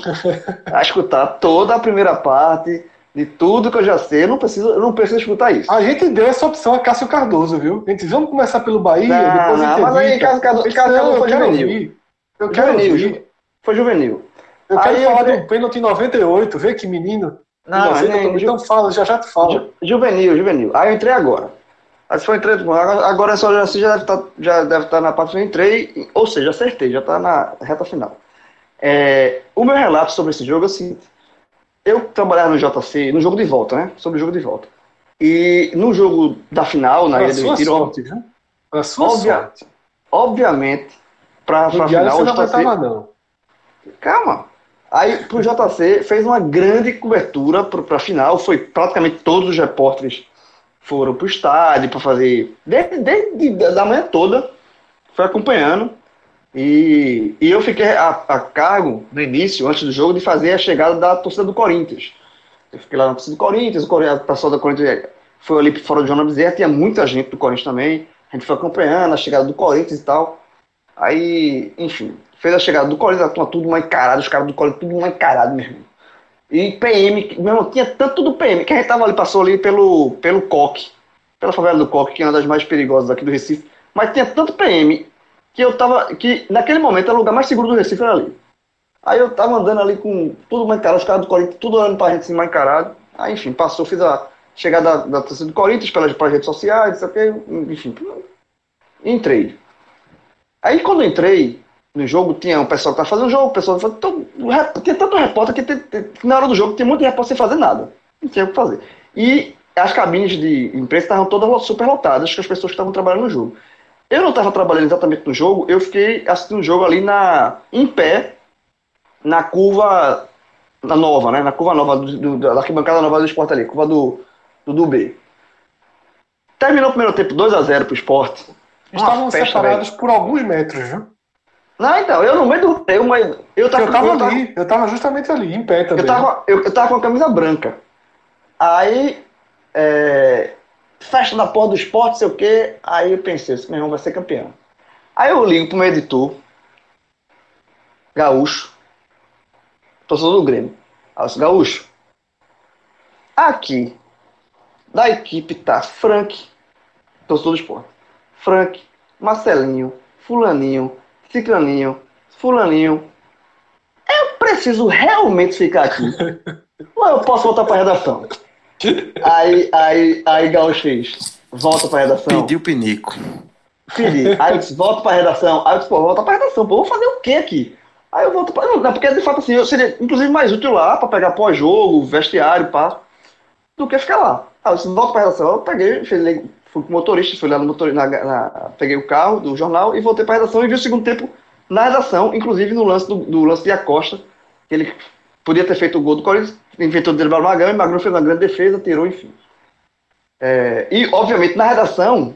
a escutar toda a primeira parte de tudo que eu já sei, eu não preciso, eu não preciso escutar isso. A gente deu essa opção a Cássio Cardoso, viu? A gente disse, vamos começar pelo Bahia, Não, depois não, mas aí Cássio Cardoso- Cássio Cardoso foi juvenil. ouvir. Eu quero Juvenil, ouvir. ju- foi juvenil. Eu quero Aí falar eu- do pênalti em 98, vê que menino. Não, nem- tá- então fala, já já te falo. Ju- Juvenil, juvenil. Aí eu entrei agora. Aí for entrei, agora agora só já, deve estar já deve estar na parte que eu entrei, ou seja, acertei, já está na reta final. É, o meu relato sobre esse jogo é o seguinte: eu trabalhava no JC, no jogo de volta, né? Sobre o jogo de volta. E no jogo da final, na Pra Ilha do Retiro, sorte, viu? Pra sua Óbvia- sorte. obviamente, para a final, você o não JC. não. Calma. Aí pro JC fez uma grande cobertura para a final. Foi praticamente todos os repórteres foram pro estádio para fazer desde, desde da manhã toda. Foi acompanhando. E, e eu fiquei a, a cargo no início, antes do jogo, de fazer a chegada da torcida do Corinthians. Eu fiquei lá na torcida do Corinthians, o pessoal do Corinthians foi ali fora do Joana Bezerra, tinha muita gente do Corinthians também. A gente foi acompanhando a chegada do Corinthians e tal. Aí, enfim, fez a chegada do Corinthians, a turma tudo mal encarado, os caras do Corinthians tudo mal encarado, meu irmão. E PM, irmão, tinha tanto do PM, que a gente tava ali, passou ali pelo, pelo Coque, pela favela do Coque, que é uma das mais perigosas aqui do Recife, mas tinha tanto PM que eu tava, que naquele momento era o lugar mais seguro do Recife, era ali. Aí eu tava andando ali com tudo mal encarado, os caras do Corinthians tudo olhando pra gente assim, mal encarado. Aí, enfim, passou, fiz a, chegada da, da torcida do Corinthians pelas, redes sociais, não sei o quê, enfim. Entrei. Aí quando entrei no jogo, tinha um pessoal que estava fazendo o jogo, o pessoal que então, tinha tanto repórter que, tem, tem, na hora do jogo tinha muito repórter sem fazer nada. Não tinha o que fazer. E as cabines de imprensa estavam todas super lotadas com as pessoas que estavam trabalhando no jogo. Eu não estava trabalhando exatamente no jogo, eu fiquei assistindo o jogo ali na, em pé, na curva na nova, né? Na curva nova, do, do, da arquibancada nova do esporte ali, curva do, do, B. Terminou o primeiro tempo 2x0 pro esporte. Estavam separados por alguns metros, viu? Não, então, eu no meio do. Eu, eu, eu, tava, eu tava eu ali, eu tava justamente ali, em pé também. Eu tava, eu, eu tava com a camisa branca. Aí. É, festa da porra do esporte, sei o quê. Aí eu pensei, esse meu irmão vai ser campeão. Aí eu ligo pro meu editor, Gaúcho, torcedor do Grêmio. Aí eu disse, Gaúcho, aqui, da equipe tá Frank, torcedor do esporte. Frank, Marcelinho, Fulaninho, Ciclaninho, Fulaninho. Eu preciso realmente ficar aqui. Ou eu posso voltar pra redação? Aí, aí, aí Gaúcho fez. Volta pra redação. Pediu pinico. Pedi. Aí eu disse, volta pra redação. Aí eu disse, pô, volta pra redação. Pô, vou fazer o quê aqui? Aí eu volto pra. Não, porque de fato assim, eu seria inclusive mais útil lá pra pegar pós-jogo, vestiário, pá, do que ficar lá. Aí eu disse, volta pra redação. Eu peguei, fui, fui com o motorista, fui lá no motorista, na, na, peguei o carro do jornal e voltei pra redação e vi o segundo tempo na redação, inclusive no lance do, do lance de Acosta, que ele podia ter feito o gol do Corinthians, inventou o Magrão, e Magrão fez uma grande defesa, tirou, enfim. É, e, obviamente, na redação,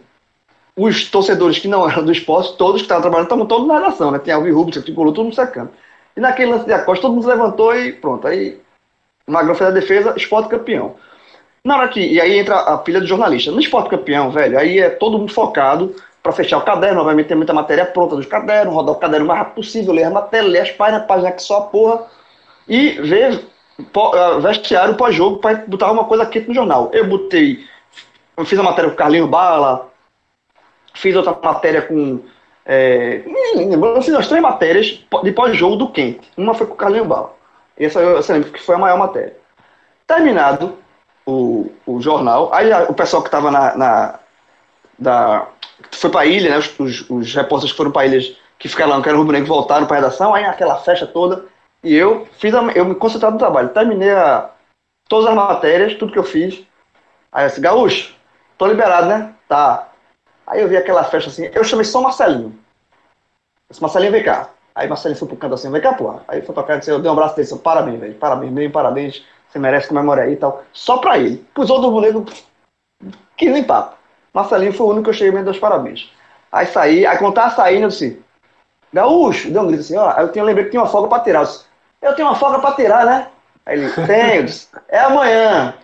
os torcedores que não eram do esporte, todos que estavam trabalhando, estavam todos na redação, né? Tinha Alvi Rubens, Tricolor, todo mundo secando. E naquele lance de Acosta, todo mundo levantou e pronto. Aí Magrão fez a defesa, esporte campeão. Na hora que. E aí entra a pilha do jornalista. No esporte campeão, velho, aí é todo mundo focado para fechar o caderno. Obviamente tem muita matéria pronta dos cadernos, rodar o caderno o mais rápido possível, ler a matéria, ler as páginas, página que só a porra. E ver vestiário pós-jogo para botar uma coisa quente no jornal. Eu botei. Eu fiz a matéria com o Carlinho Bala, fiz outra matéria com. É, fiz as três matérias de pós-jogo do quente. Uma foi com o Carlinho Bala. Essa eu, eu lembro que foi a maior matéria. Terminado o, o jornal, aí o pessoal que estava na, na. da, foi para a ilha, né? Os, os, os repórteres que foram para ilhas que ficaram lá, não quero rubro voltaram para a redação, aí aquela festa toda. E eu fiz a, eu me concentrava no trabalho. Terminei a, todas as matérias, tudo que eu fiz. Aí eu disse, Gaúcho, tô liberado, né? Tá. Aí eu vi aquela festa assim, eu chamei só Marcelinho. Eu disse, Marcelinho, vem cá. Aí Marcelinho foi pro canto assim, vem cá, porra. Aí foi pra cá e disse, eu dei um abraço dele, parabéns, velho, parabéns, bem, parabéns, você merece comemorar aí e tal. Só pra ele. Pros outros bonecos, que nem papo. Marcelinho foi o único que eu cheguei me parabéns. Aí saí, aí quando tava saindo, eu disse, Gaúcho, deu um grito assim, ó, aí eu tinha, lembrei que tinha uma folga pra tirar. Eu, disse, eu tenho uma folga pra tirar, né? Aí ele, tenho, disse, é amanhã.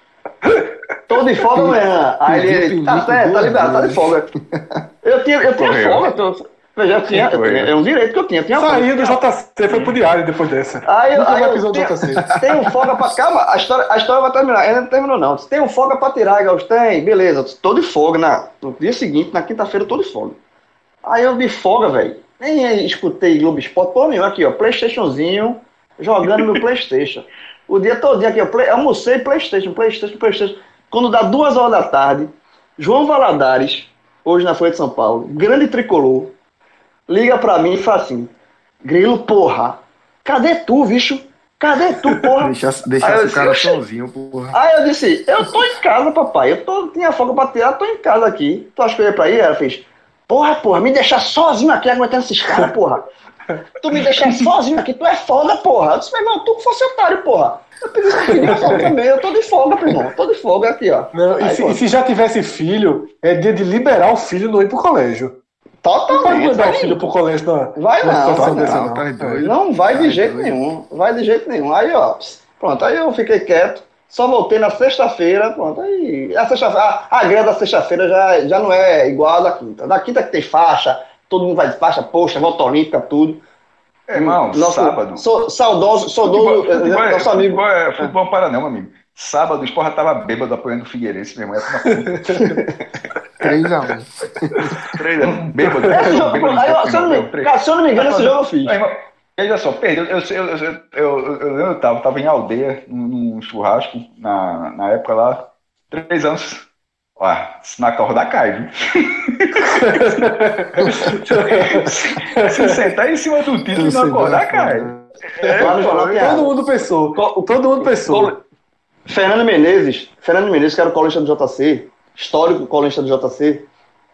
Tô de folga amanhã. Aí ele, tá certo, tá liberado, tá de folga. Eu tinha, eu tinha folga, tô, Veja, eu tinha, é um direito que eu tinha. tinha Saiu do JC, foi pro diário depois dessa. Aí, aí eu tenho, tem um folga pra. Calma, a história, a história vai terminar. Ainda não terminou, não. Tem um folga pra tirar, Gauss? Tem, beleza. Tô de folga. Na, no dia seguinte, na quinta-feira, tô de folga. Aí eu de folga, velho. Nem escutei Globo Esporte, pô, meu, aqui, ó, Playstationzinho, jogando meu Playstation. O dia todo aqui, ó, play, almocei Playstation, Playstation, Playstation. Quando dá duas horas da tarde, João Valadares, hoje na Folha de São Paulo, grande tricolor, liga pra mim e fala assim: Grilo, porra, cadê tu, bicho? Cadê tu, porra? deixa deixa o cara sozinho, porra. Aí eu disse: Eu tô em casa, papai. Eu tô, tinha folga pra tirar, tô em casa aqui. Tu acha que eu ia pra ir? Ela fez: Porra, porra, me deixar sozinho aqui aguentando esses caras, porra. Tu me deixar sozinho aqui, tu é foda, porra. Eu disse: Meu irmão, tu que fosse otário, porra. Eu pedi folga também, eu tô de folga, meu irmão. Tô de folga aqui, ó. Não, Aí, e, se, e, se, já tivesse filho, é dia de liberar o filho não ir pro colégio. Totalmente. Não vai mandar o filho pro colégio não. Vai não, vai não. Não, tá não vai de jeito nenhum. Vai de jeito nenhum. Aí, ó, pronto, aí eu fiquei quieto. Só voltei na sexta-feira, pronto. Aí a, sexta a, a greve da sexta-feira já, já não é igual a da quinta. Da quinta que tem faixa, todo mundo vai de faixa, poxa, volta olímpica, tudo. É, irmão, nosso, sábado. Sou, saudoso, saudoso, futebol, futebol, é, nosso amigo. Futebol, é, futebol para não, amigo. Sábado o Esporra tava bêbado apoiando o Figueirense, meu irmão. 3x1. 3x1. Bêbado. Se eu não me engano, esse jogo eu fiz. Veja só, perdeu. Eu, eu, eu, eu, eu, eu tava, tava em aldeia, num churrasco, na, na época lá. Três anos. Ó, se não acordar, cai, viu? se sentar em cima do título e não acordar, cai. É, água. Todo mundo pensou. Todo mundo pensou. Fernando Menezes, Fernando Menezes, que era o colunista do JC, histórico colunista do JC,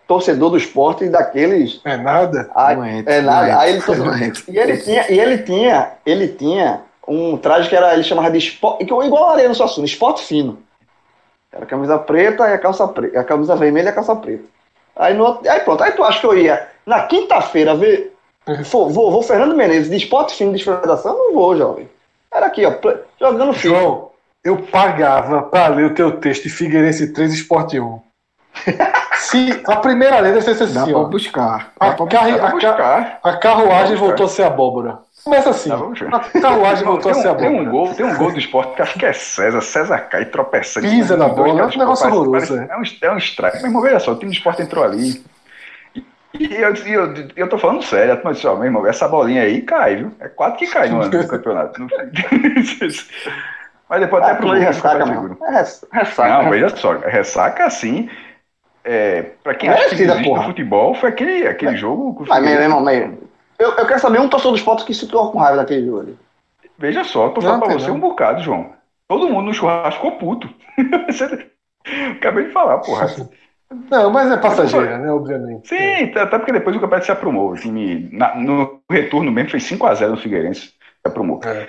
torcedor do esporte e daqueles. É nada. Ai, Doente, é nada. Aí ele, torcedor- e ele tinha, e ele tinha, ele tinha um traje que era, ele chamava de esporte, igual a areia no Suassuna, esporte fino. Era a camisa preta e a calça preta, a camisa vermelha e a calça preta. Aí, no, aí pronto, aí tu acha que eu ia na quinta-feira ver, vou, vou, vou Fernando Menezes de esporte fino de desfederação? Não vou, jovem. Era aqui, ó, jogando fino. João, eu pagava pra ler o teu texto de Figueirense 3 Esporte 1. Se a primeira letra fosse Dá assim, pra ó. buscar. A, Dá carri- Dá a ca- buscar. a carruagem buscar. voltou a ser abóbora. Começa assim. Dá buscar. A carruagem voltou a Tem ser um, tem um abóbora. gol, tem um gol do esporte que acho que é César. César cai tropeçando. Pisa na bola, é um negócio horroroso, É um, é um strike. Meu irmão, veja só, o time do esporte entrou ali. E, eu, eu, eu tô falando sério, a turma disse, ó, meu irmão, essa bolinha aí cai, viu? É quatro que cai no, no campeonato. Não- Mas depois até Ah, pro aquilo aí gol, ressaca mesmo. seguro. É, res- ressaca. Não, veja só, ressaca assim. É, pra quem acha que Merecida, no porra. futebol, foi aquele, aquele jogo. que o Mas, meu irmão, meu, eu, eu quero saber um torcedor do esporte que se ficou com raiva daquele jogo ali. Veja só, tô Não, falando pra tem você não. um bocado, João. Todo mundo no churrasco ficou puto. Acabei de falar, porra. Não, mas é passageira, né? Obviamente. Sim, tá, até porque depois o campeonato se aprumou. O time, na- no retorno mesmo, fez 5x0 no Figueirense. Se aprumou. É.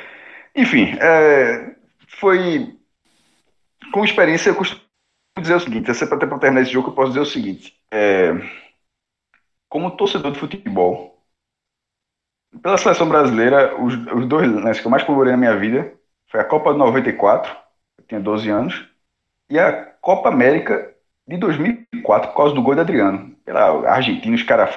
Enfim, é, foi. Com experiência, eu costumo dizer o seguinte: até para terminar esse jogo, eu posso dizer o seguinte. é, como torcedor de futebol, pela seleção brasileira, os, os dois lances que eu mais comemorei na minha vida foi a Copa de 94, eu tinha 12 anos, e a Copa América de 2004, por causa do gol de Adriano. Pela Argentina, os caras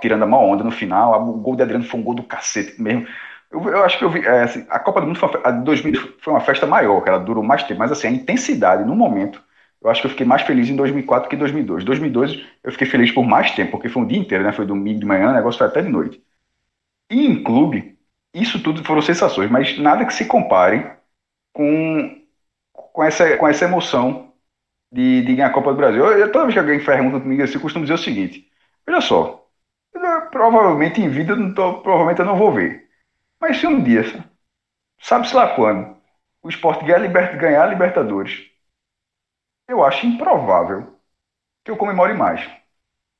tirando a maior onda no final, o gol de Adriano foi um gol do cacete mesmo. Eu, eu acho que eu vi. é, assim, a Copa do Mundo foi a de 2000 foi uma festa maior, ela durou mais tempo, mas assim, a intensidade no momento. Eu acho que eu fiquei mais feliz em 2004 que em 2002. 2002 eu fiquei feliz por mais tempo, porque foi um dia inteiro, né? Foi domingo de manhã, o negócio foi até de noite. E em clube, isso tudo foram sensações, mas nada que se compare com, com, essa, com essa emoção de, de ganhar a Copa do Brasil. Eu, eu- toda vez que alguém pergunta comigo assim, eu costumo dizer o seguinte: olha só, eu, provavelmente em vida, eu não tô- provavelmente eu não vou ver. Mas se um dia, sabe-se lá quando, o esporte ganhar, a Libertadores, eu acho improvável que eu comemore mais.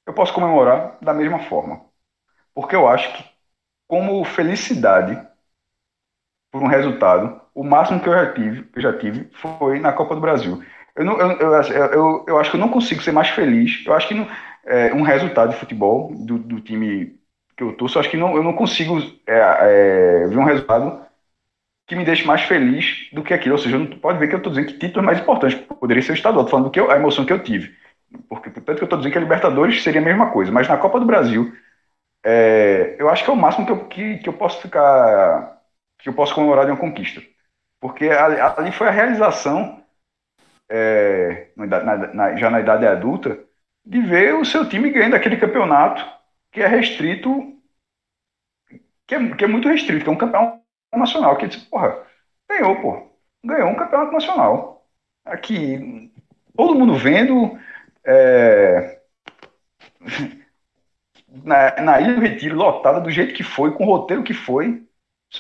Eu posso comemorar da mesma forma. Porque eu acho que, como felicidade por um resultado, o máximo que eu já tive, eu já tive foi na Copa do Brasil. Eu, não, eu, eu- eu acho que eu não consigo ser mais feliz. Eu acho que não- é, um resultado de futebol do, do time que eu torço, acho que não, eu não consigo é, é, ver um resultado que me deixe mais feliz do que aquilo. Ou seja, não, pode ver que eu estou dizendo que título é mais importante. Poderia ser o estadual, tô falando do que eu- a emoção que eu tive. Porque, tanto que eu estou dizendo que a Libertadores seria a mesma coisa. Mas na Copa do Brasil, é, eu acho que é o máximo que eu, que, que eu posso ficar. que eu posso comemorar de uma conquista. Porque ali, foi a realização, é, na- na- já na idade adulta, de ver o seu time ganhando aquele campeonato que é restrito, que é, que é muito restrito, que é um campeonato nacional. Que disse, porra, ganhou, pô. Ganhou um campeonato nacional. Aqui, todo mundo vendo. é, na, na Ilha do Retiro, lotada do jeito que foi, com o roteiro que foi.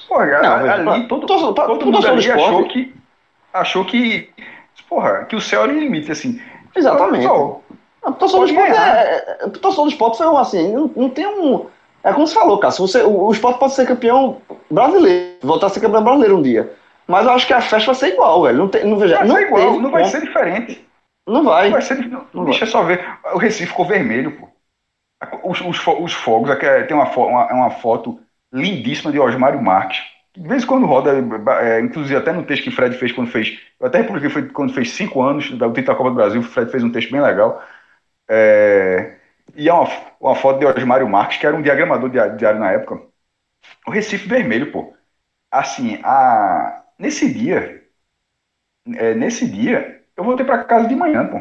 Porra, Não, ali, todo, todo pro mundo ali achou que, achou que, porra, que o céu era o limite, assim. Exatamente. Só, O torcedor do Pode esporte ganhar. é, é- o torcedor do esporte foi assim, não, não tem um. É como você falou, cara. Você, o, o esporte pode ser campeão brasileiro, voltar a ser campeão brasileiro um dia. Mas eu acho que a festa vai ser igual, velho. Não, tem, não, veja, vai não ser igual, teve não vai ser diferente. Não vai. Não vai ser, não, Não deixa só ver. O Recife ficou vermelho, pô. Os, os, os fogos, aqui é- tem uma, fo- uma, uma foto lindíssima de Osmário Marques. De vez em quando roda, é, inclusive até no texto que o Fred fez quando fez. Eu até republiquei foi quando fez cinco anos da da Copa do Brasil. O Fred fez um texto bem legal. É, e é uma, uma foto de Osmário Marques, que era um diagramador diário, diário na época. O Recife vermelho, pô. Assim, a, nesse dia, é, nesse dia, eu voltei para casa de manhã, pô.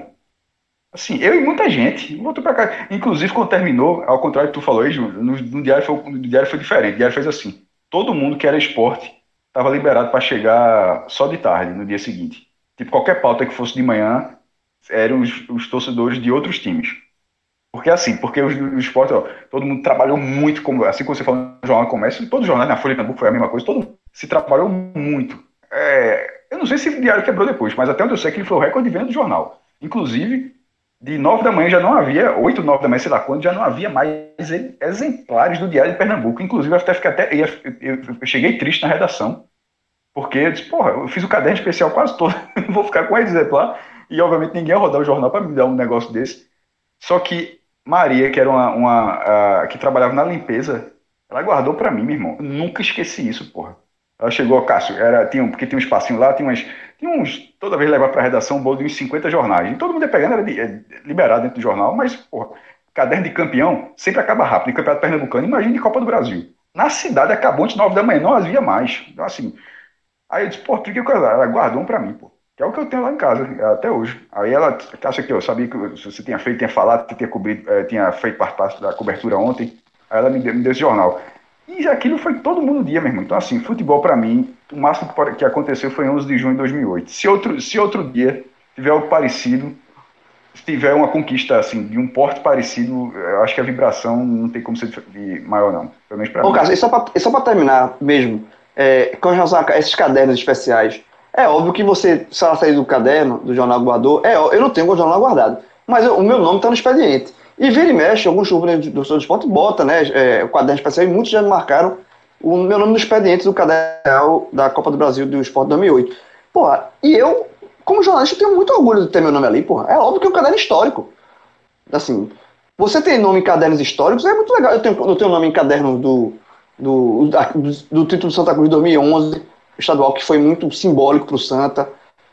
Assim, eu e muita gente. Voltou para casa. Inclusive, quando terminou, ao contrário do que tu falou aí, no, no diário foi, no diário foi diferente. O diário fez assim: todo mundo que era esporte estava liberado para chegar só de tarde, no dia seguinte. Tipo, qualquer pauta que fosse de manhã eram os, os torcedores de outros times. Porque assim, porque o, esporte, ó, todo mundo trabalhou muito, como, assim como você falou no Jornal do Comércio, todo jornal na Folha de Pernambuco foi a mesma coisa, todo mundo se trabalhou muito. É, eu não sei se o diário quebrou depois, mas até onde eu sei que ele foi o recorde de venda do jornal. Inclusive, de 9 da manhã já não havia, 8, 9 da manhã, sei lá quando, já não havia mais exemplares do Diário de Pernambuco. Inclusive, eu até fiquei até. Eu, cheguei triste na redação, porque eu disse, porra, eu fiz o caderno especial quase todo, vou ficar com esse exemplar. E obviamente ninguém ia rodar o jornal para me dar um negócio desse. Só que Maria, que era uma, uma uh, que trabalhava na limpeza, ela guardou para mim, meu irmão. Eu nunca esqueci isso, porra. Ela chegou, Cássio, era, tinha, porque tinha um espacinho lá, tinha, umas, tinha uns. Toda vez levar para redação um bolo de uns 50 jornais. E todo mundo ia pegando, era é, liberado dentro do jornal, mas, porra, caderno de campeão sempre acaba rápido. Em campeonato pernambucano, imagina de Copa do Brasil. Na cidade acabou antes de 9 da manhã, não havia mais. Então, assim. Aí eu disse, pô, que que ela guardou um para mim, pô. Que é o que eu tenho lá em casa, até hoje. Aí ela, acha que eu sabia que você tinha feito, tinha falado, tinha, cobrido, eh, tinha feito parte da cobertura ontem. Aí ela me deu, me deu esse jornal. E aquilo foi todo mundo dia, meu irmão. Então, assim, futebol para mim, o máximo que aconteceu foi 11 de junho de 2008. Se outro, se outro dia tiver algo parecido, se tiver uma conquista assim de um porte parecido, eu acho que a vibração não tem como ser maior não, pelo menos para mim. Caso, e só para terminar mesmo, é, com relação a esses cadernos especiais, é óbvio que você, se ela sair do caderno do jornal guardador, é, eu não tenho o jornal guardado, mas eu, o meu nome está no expediente. E vira e mexe, alguns clubes do seu esporte bota, né? É, o caderno especial, e muitos já marcaram o meu nome no expediente do caderno da Copa do Brasil do Esporte 2008. Porra, e eu, como jornalista, tenho muito orgulho de ter meu nome ali, porra. É óbvio que é um caderno histórico. Assim, você tem nome em cadernos históricos, é muito legal. Eu tenho, eu tenho nome em caderno do, do, do, do título do Santa Cruz de 2011, estadual, que foi muito simbólico para o Santa.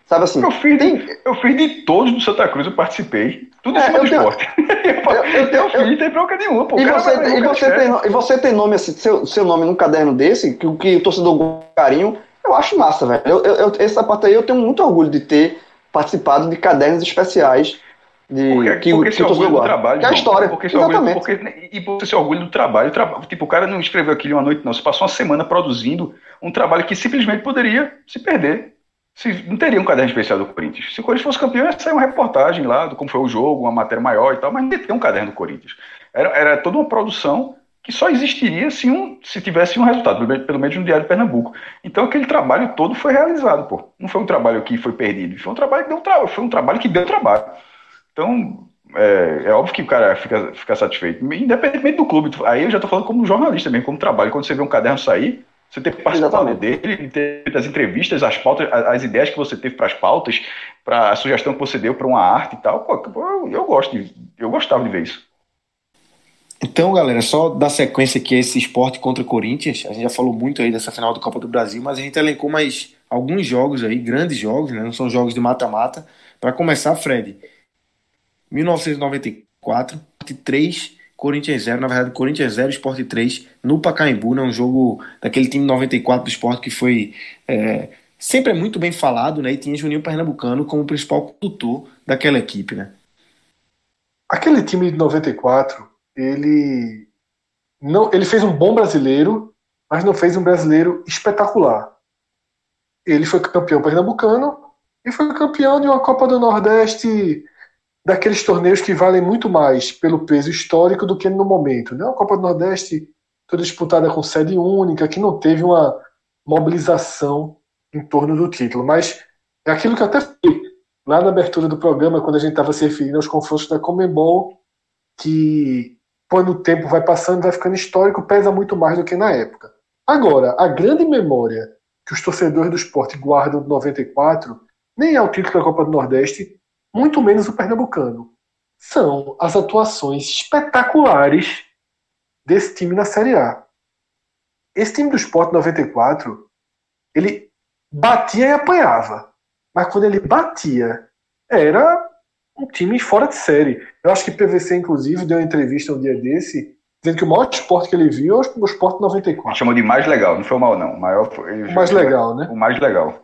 Sabe assim? Eu fiz, tem... de, eu fiz de todos do Santa Cruz, eu participei. Tudo em é, cima do tenho... esporte. eu, eu, tenho, eu fiz, não tem bronca nenhuma. Pô, e, você, e, você tem, e você tem nome assim, seu, seu nome num caderno desse, que, que o torcedor carinho, eu acho massa, velho. Eu, eu, essa parte aí eu tenho muito orgulho de ter participado de cadernos especiais. De, porque, que, porque que o torcedor do trabalho. Que é a história. Porque Exatamente. Orgulho, porque, e por esse orgulho do trabalho, trabalho. Tipo, o cara não escreveu aquilo uma noite, não. Você passou uma semana produzindo um trabalho que simplesmente poderia se perder se, não teria um caderno especial do Corinthians. Se o Corinthians fosse campeão, ia sair uma reportagem lá do como foi o jogo, uma matéria maior e tal, mas não ia ter um caderno do Corinthians. Era, era toda uma produção que só existiria se, um, se tivesse um resultado, pelo menos no Diário de Pernambuco. Então aquele trabalho todo foi realizado, pô. Não foi um trabalho que foi perdido, foi um trabalho que deu trabalho, foi um trabalho que deu trabalho. Então, é, é, óbvio que o cara fica, fica satisfeito, independentemente do clube. Aí eu já estou falando como jornalista mesmo, como trabalho. Quando você vê um caderno sair, você ter participado dele, ter das entrevistas, as pautas, as ideias que você teve para as pautas, para a sugestão que você deu para uma arte e tal. Pô, eu, eu gosto de, eu gostava de ver isso. Então, galera, só dar sequência aqui a esse esporte contra o Corinthians. A gente já falou muito aí dessa final do Copa do Brasil, mas a gente elencou mais alguns jogos aí, grandes jogos, né? Não são jogos de mata-mata. Para começar, Fred, 1994, 3 Corinthians 0, na verdade, Corinthians 0, Sport 3, no Pacaembu, né, um jogo daquele time 94 do Sport que foi é, sempre é muito bem falado, né, e tinha Juninho Pernambucano como principal condutor daquela equipe, né. Aquele time de 94, ele não, ele fez um bom brasileiro, mas não fez um brasileiro espetacular. Ele foi campeão pernambucano e foi campeão de uma Copa do Nordeste daqueles torneios que valem muito mais pelo peso histórico do que no momento. Né? A Copa do Nordeste toda disputada com sede única, que não teve uma mobilização em torno do título. Mas é aquilo que eu até falei lá na abertura do programa, quando a gente estava se referindo aos confrontos da Comembol, que quando o tempo vai passando, vai ficando histórico, pesa muito mais do que na época. Agora, a grande memória que os torcedores do esporte guardam de 94 nem é o título da Copa do Nordeste, muito menos o pernambucano. São as atuações espetaculares desse time na Série A. Esse time do Sport 94, ele batia e apanhava. Mas quando ele batia, era um time fora de série. Eu acho que PVC, inclusive, deu uma entrevista um dia desse, dizendo que o maior esporte que ele viu é o Sport 94. Ele chamou de mais legal, não foi o mal, não. O, maior, o mais legal, né? O mais legal.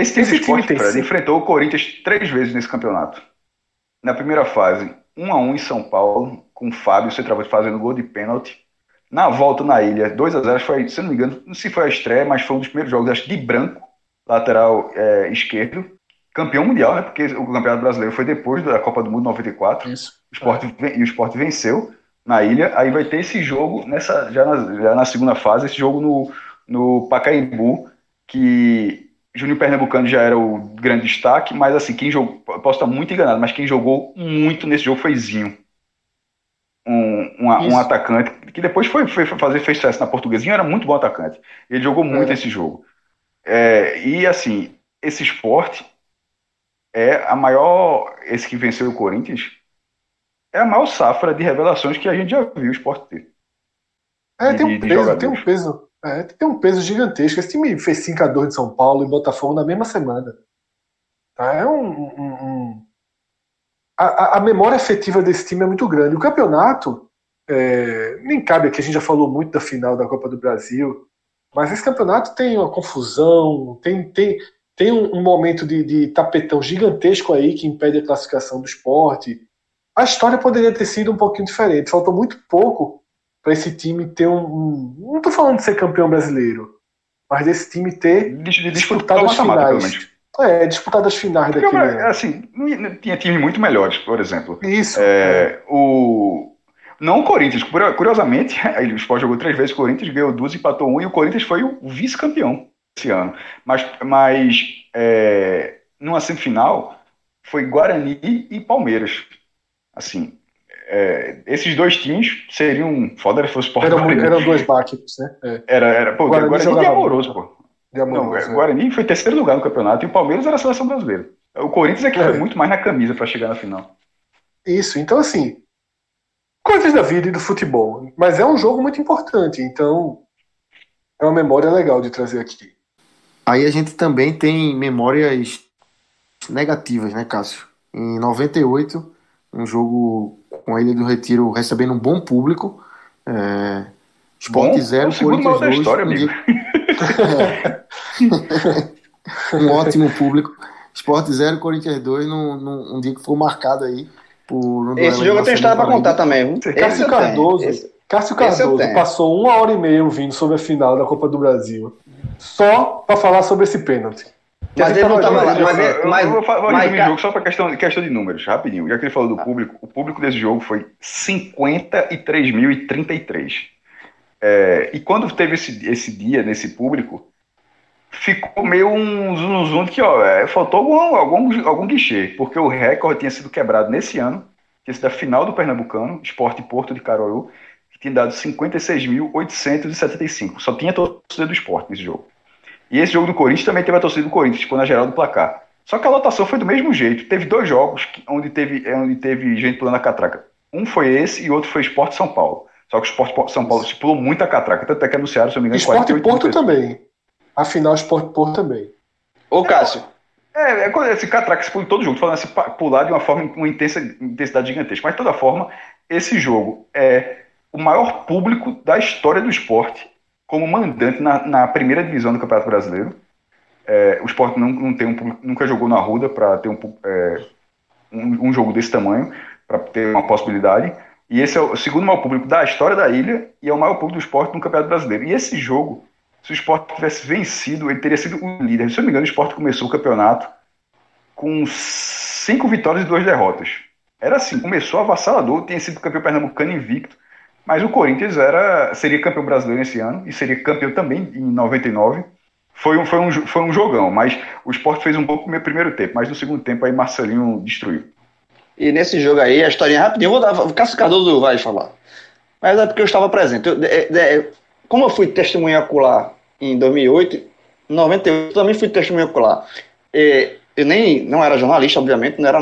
Esse time, Esse esporte, Fred, enfrentou o Corinthians três vezes nesse campeonato. Na primeira fase, 1 a 1 em São Paulo, com o Fábio, centroavante, fazendo gol de pênalti. Na volta na ilha, 2 a 0 foi, se não me engano, não se foi a estreia, mas foi um dos primeiros jogos, acho de branco, lateral é, esquerdo. campeão mundial, né? Porque o Campeonato Brasileiro foi depois da Copa do Mundo 94. Isso. O Sport, E o Sport venceu na ilha. Aí vai ter esse jogo nessa, já, na, já na segunda fase, esse jogo no, no Pacaembu, que Júnior Pernambucano já era o grande destaque, mas assim, quem jogou, posso estar muito enganado, mas quem jogou muito nesse jogo foi Zinho. Um, um, um atacante que depois foi, foi fazer fez sucesso na portuguesinha, era muito bom atacante. Ele jogou muito É. esse jogo. É, e assim, esse esporte é a maior, esse que venceu o Corinthians, é a maior safra de revelações que a gente já viu o esporte ter. É, tem de- um de peso, tem um peso. É, tem um peso gigantesco. Esse time fez 5 a 2 de São Paulo e Botafogo na mesma semana. Tá? É um. um- um- A, a- memória afetiva desse time é muito grande. O campeonato, é, nem cabe aqui, a gente já falou muito da final da Copa do Brasil, mas esse campeonato tem uma confusão, tem, tem, tem um, um momento de, de tapetão gigantesco aí que impede a classificação do esporte. A história poderia ter sido um pouquinho diferente. Faltou muito pouco para esse time ter um, um- Não estou falando de ser campeão brasileiro, mas desse time ter disputado o as finais. É, disputado as finais Porque, daquele ano. assim, tinha times muito melhores, por exemplo. Isso. É, o... Não o Corinthians, curio- curiosamente, o Sport jogou três vezes, o Corinthians ganhou duas, empatou um, e o Corinthians foi o vice-campeão esse ano. Mas, mas é, numa semifinal, foi Guarani e Palmeiras. Assim, é, esses dois times seriam foda se fosse Sport Eram, Guarani. eram dois baques, né? É, Era, era, pô, Guarani Guarani, jogava é amoroso, pô. de amor, Não, é. o Guarani foi terceiro lugar no campeonato e o Palmeiras era a seleção brasileira. O Corinthians é que É. foi muito mais na camisa para chegar na final. Isso, então assim, coisas da vida e do futebol. Mas é um jogo muito importante, então é uma memória legal de trazer aqui. Aí a gente também tem memórias negativas, né, Cássio? Em 98, um jogo com a Ilha do Retiro recebendo um bom público. É, Sport Bom, 0, é o segundo maior Corinthians da 2. história, um, dia- um ótimo público. Sport 0, Corinthians 2, num, num, um dia que foi marcado aí por um Esse jogo eu tenho história pra contar também. Esse Cássio. Cardoso, Esse- Cássio Cardoso passou uma hora e meia ouvindo sobre a final da Copa do Brasil, só para falar sobre esse pênalti. Mas ele não tava. Mas, eu, mas, eu vou, fa- vou mas, resumir o cara, jogo só para questão, questão de números, rapidinho. Já que ele falou do público, o público desse jogo foi 53.033. É, e quando teve esse, esse dia nesse público, ficou meio um zoom, zoom de que ó, é, faltou algum, algum, algum guichê, porque o recorde tinha sido quebrado nesse ano, tinha sido a final do Pernambucano, Esporte Porto de Caruaru, que tinha dado 56.875. Só tinha torcida do esporte nesse jogo. E esse jogo do Corinthians também teve a torcida do Corinthians, ficou na geral do placar. Só que a lotação foi do mesmo jeito. Teve dois jogos que- onde teve, onde teve gente pulando a catraca. Um foi esse e outro foi Esporte São Paulo. Só que o Esporte São Paulo se pulou muito a catraca. Tanto é que anunciaram, se eu não me engano, Esporte 48 Porto também. Afinal, Esporte Porto também. Ô, Cássio, É, é coisa- esse catraca se pula em todo jogo. Tô falando assim, pular de uma forma com uma intensa, intensidade gigantesca. Mas, de toda forma, esse jogo é o maior público da história do esporte como mandante na, na primeira divisão do Campeonato Brasileiro. É, o esporte não, não tem um nunca jogou na Ruda para ter um, é, um, um jogo desse tamanho, para ter uma possibilidade. E esse é o segundo maior público da história da ilha e é o maior público do esporte no Campeonato Brasileiro. E esse jogo, se o esporte tivesse vencido, ele teria sido o líder. Se eu não me engano, o esporte começou o campeonato com cinco vitórias e duas derrotas. Era assim, começou avassalador, tinha sido campeão pernambucano invicto, mas o Corinthians era, seria campeão brasileiro esse ano e seria campeão também em 99. Foi um, foi um, foi um jogão, mas o esporte fez um bom no primeiro tempo, mas no segundo tempo aí Marcelinho destruiu. e nesse jogo aí, a historinha rapidinho, eu vou dar. O Cássio Cardoso vai falar. Mas é porque eu estava presente. Eu- de- de- como eu fui testemunha ocular em 2008, em 98 eu também fui testemunha ocular. E, eu nem não era jornalista, obviamente, não era.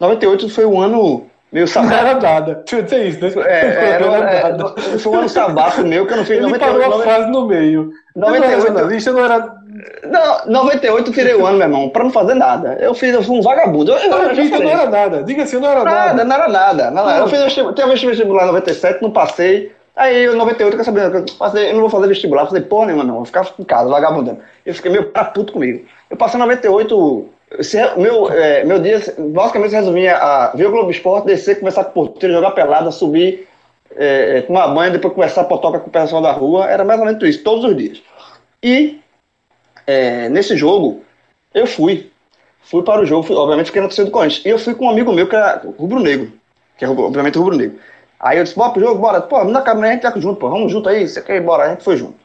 98 foi um ano meio Não sabático. era nada. Deixa eu dizer isso, né? É, era, Não era é, nada. foi um ano sabático meu que eu não fiz Ele 98. parou a 98 frase no meio. Eu não era 98 não era. Não, 98 eu tirei o ano, meu irmão, pra não fazer nada. Eu fiz, eu fui um vagabundo. Eu, eu, eu falei. não era nada. Diga assim, não era Nada, nada. não era nada. Não, era. eu fiz vestibular, teve vestibular em 97, não passei. Aí em 98, quer saber, eu passei, eu não vou fazer vestibular, falei, porra nenhuma, não, vou ficar em casa, vagabundando. Eu fiquei meio pra puto comigo. Eu passei em 98, é- meu, é, meu dia basicamente se resumia a ver o Globo Esporte, descer, conversar com o porteiro, jogar pelada, subir, é, tomar banho, depois conversar potoca com o pessoal da rua, era mais ou menos isso, todos os dias. E é, nesse jogo, eu fui. fui para o jogo, fui, obviamente fiquei na torcida do Corinthians. E eu fui com um amigo meu que era rubro-negro, que é obviamente rubro-negro. Aí eu disse, bora pro jogo, bora. Pô, me dá câmera, a gente vai junto, pô, vamos junto aí, você quer ir, bora. A gente foi junto.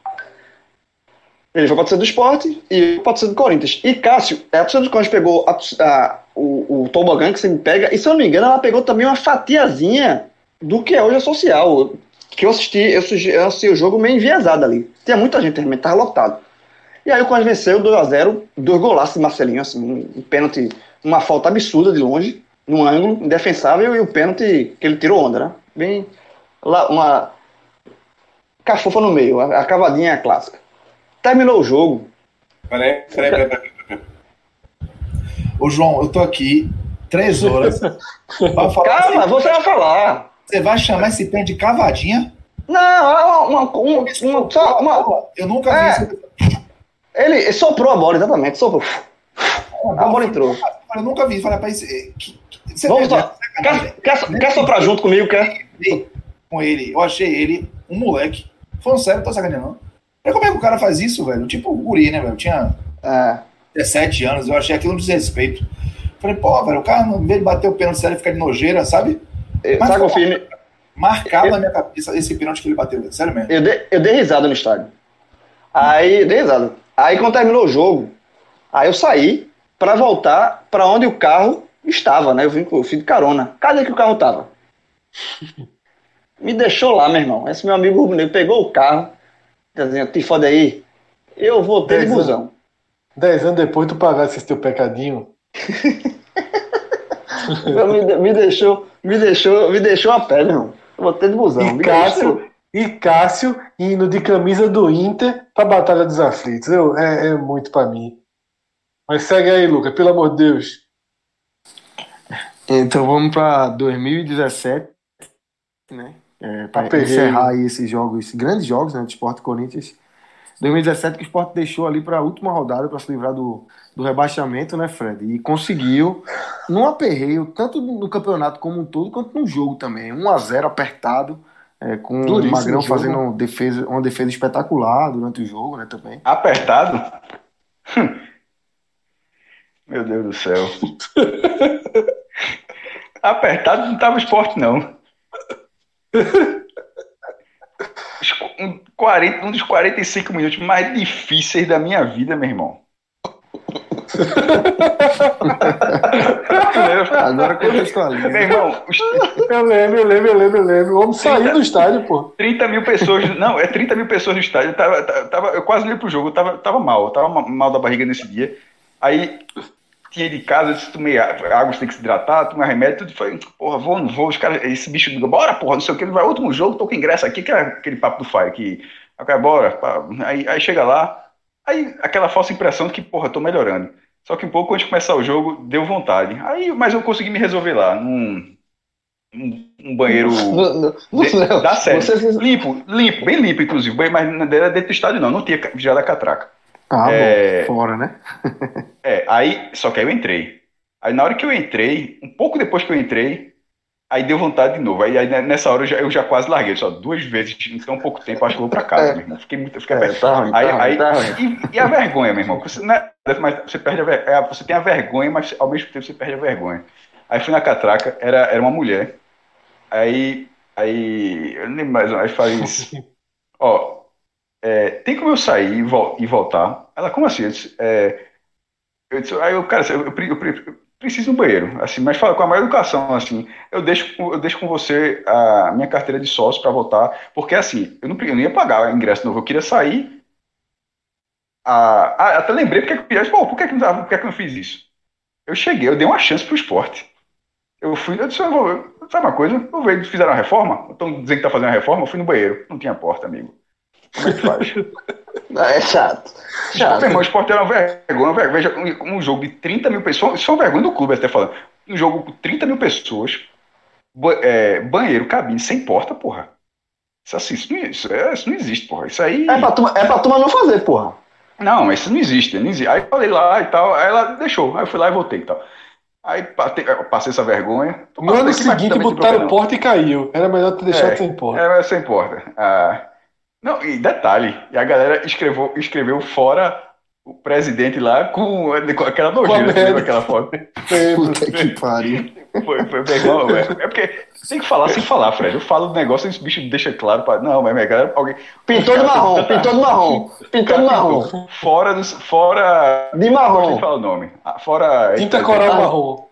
Ele foi pra torcida do esporte e pra torcida do Corinthians. E Cássio, a torcida do Corinthians pegou a, a- o, o tobogã que você me pega, e se eu não me engano, ela pegou também uma fatiazinha do que é hoje a social. Que eu assisti, eu assisti, eu assisti o jogo meio enviesado ali. Tinha muita gente, realmente, tava lotado. E aí o Corinthians venceu 2x0, dois golaços de Marcelinho, assim, um, um pênalti, uma falta absurda de longe, num ângulo indefensável, e o pênalti que ele tirou onda, né? Bem, lá, uma cafofa no meio, a, a cavadinha clássica. Terminou o jogo, Peraí, peraí, peraí, peraí, peraí. Ô, João, eu tô aqui três horas. calma, assim, você vai falar. Você vai chamar esse pé de cavadinha? Não, uma, uma, um- uma- só uma, Eu nunca vi É. isso. ele soprou a bola, exatamente, soprou. A bola entrou. Eu nunca vi. Falei, rapaz, que- que- você Vamos lá. Quer, quer, quer soprar junto comigo, quer? Com ele. Eu achei ele um moleque. Falando sério, não tô sacaneando, não. Mas como é que o cara faz isso, velho? Tipo o guri, né, velho? Tinha É. 17 anos, eu achei aquilo um desrespeito. Falei, pô, velho, o cara, em vez de bater o pênalti sério, fica de nojeira, sabe? Eu- Mas, Sabe pô, o filme? Marcado na minha cabeça esse pênalti que ele bateu, velho. Sério mesmo. Eu dei, eu dei risada no estádio. Aí, eu dei risada. Aí, quando terminou o jogo, aí eu saí pra voltar pra onde o carro estava, né? Eu vim com eu fui de carona. Cadê que o carro tava? Me deixou lá, meu irmão. Esse meu amigo rubro-negro pegou o carro, dizendo, te fode aí, eu voltei de Dez busão. Dez anos depois tu pagasse esse teu pecadinho. Me, de- me deixou, me deixou, me deixou a pé, meu irmão. Eu voltei de busão. E Cássio, e Cássio indo de camisa do Inter pra Batalha dos Aflitos. Eu, é, é muito pra mim. Mas segue aí, Lucas, pelo amor de Deus. Então vamos para 2017, né? É, para encerrar aí esses jogos, grandes jogos, né? Do Sport Corinthians. 2017 que o Sport deixou ali para a última rodada para se livrar do, do rebaixamento, né, Fred? E conseguiu, num aperreio, tanto no campeonato como um todo, quanto no jogo também. 1 a 0 apertado, é, com o Duríssimo Magrão jogo. fazendo uma defesa, uma defesa espetacular durante o jogo, né, também. Apertado? Meu Deus do céu. Apertado não tava esporte, não. Um, 40 um dos 45 minutos mais difíceis da minha vida, meu irmão. Agora contextualiza. Meu irmão, os Eu lembro, eu lembro, eu lembro, eu lembro. O homem saiu do estádio, pô. 30 mil pessoas. Não, é 30 mil pessoas no estádio. Eu, tava, tava, eu quase não ia pro jogo, eu tava, tava mal, eu tava ma- mal da barriga nesse dia. Aí tinha de casa, eu disse, tomei água, você tem que se hidratar, tomei remédio, tudo. Falei, porra, vou, não vou. Os caras, esse bicho, liga, bora, porra, não sei o que, vai último jogo, tô com ingresso aqui, que é aquele papo do Fire, que. Aí, bora, pá. aí, aí chega lá, aí aquela falsa impressão de que, porra, tô melhorando. Só que um pouco antes de começar o jogo, deu vontade. Aí, mas eu consegui me resolver lá, num. Um, banheiro Não, não, da série. você Limpo, limpo, bem limpo, inclusive. Banheiro, Mas não era dentro do estádio, não. Não tinha já da catraca. Ah, É. bom, fora, né? É, aí, só que aí eu entrei. Aí na hora que eu entrei, um pouco depois que eu entrei, aí deu vontade de novo. Aí, aí nessa hora eu já, eu já quase larguei, só duas vezes em tão pouco tempo, acho que eu vou pra casa, É. meu irmão. Fiquei muito, fiquei É, tá ruim, tá Aí, aí, tá e, e a vergonha, meu irmão? Você, não é- mas você perde a, é, você tem a vergonha, mas ao mesmo tempo você perde a vergonha. Aí fui na catraca, era, era uma mulher. Aí, aí, eu lembro mais, aí falei isso. Ó, é, tem como eu sair e, e voltar? Ela, como assim? Eu disse, é, eu disse, aí eu, cara, eu, eu pre- eu preciso no banheiro, assim, mas fala com a maior educação, assim, eu deixo, eu deixo com você a minha carteira de sócio para voltar, porque assim, eu não, eu não ia pagar ingresso novo, eu queria sair. Ah, ah, até lembrei porque que eu pô, por que que, por que que eu não fiz isso? Eu cheguei, eu dei uma chance pro esporte. Eu fui, eu disse, eu vou, sabe uma coisa? Eu vejo, fizeram uma reforma, estão dizendo que tá fazendo uma reforma, eu fui no banheiro, não tinha porta, amigo. Como é que faz? É chato. Chato. meu irmão, o esporte era uma vergonha. uma vergonha. Veja, um, jogo de 30 mil pessoas. Isso é uma vergonha do clube, até falando. Um jogo com 30 mil pessoas, é, banheiro, cabine, sem porta, porra. Isso, assim, isso, não, isso, é- isso não existe, porra. Isso aí. É pra, turma, é pra turma não fazer, porra. Não, mas isso não existe, não existe. Aí eu falei lá e tal, aí ela deixou. Aí eu fui lá e voltei e tal. Aí passei essa vergonha. No ano seguinte botaram porta e caiu. Era melhor ter deixado É, sem porta. Era sem porta. Ah, não, e detalhe, e a galera escreveu, escreveu fora o presidente lá com, com aquela nojeira, você lembra aquela foto? Puta que pariu. Foi, foi meu irmão, velho. É porque tem que falar sem falar, Fred. Eu falo do negócio e esse bicho deixa claro pra. Não, mas minha galera, alguém. Pintou de marrom, pintou de marrom. Pintou de marrom. Fora dos. Fora. De Não marrom. sei falar o nome. Ah, Fora. Tinta coral marrom.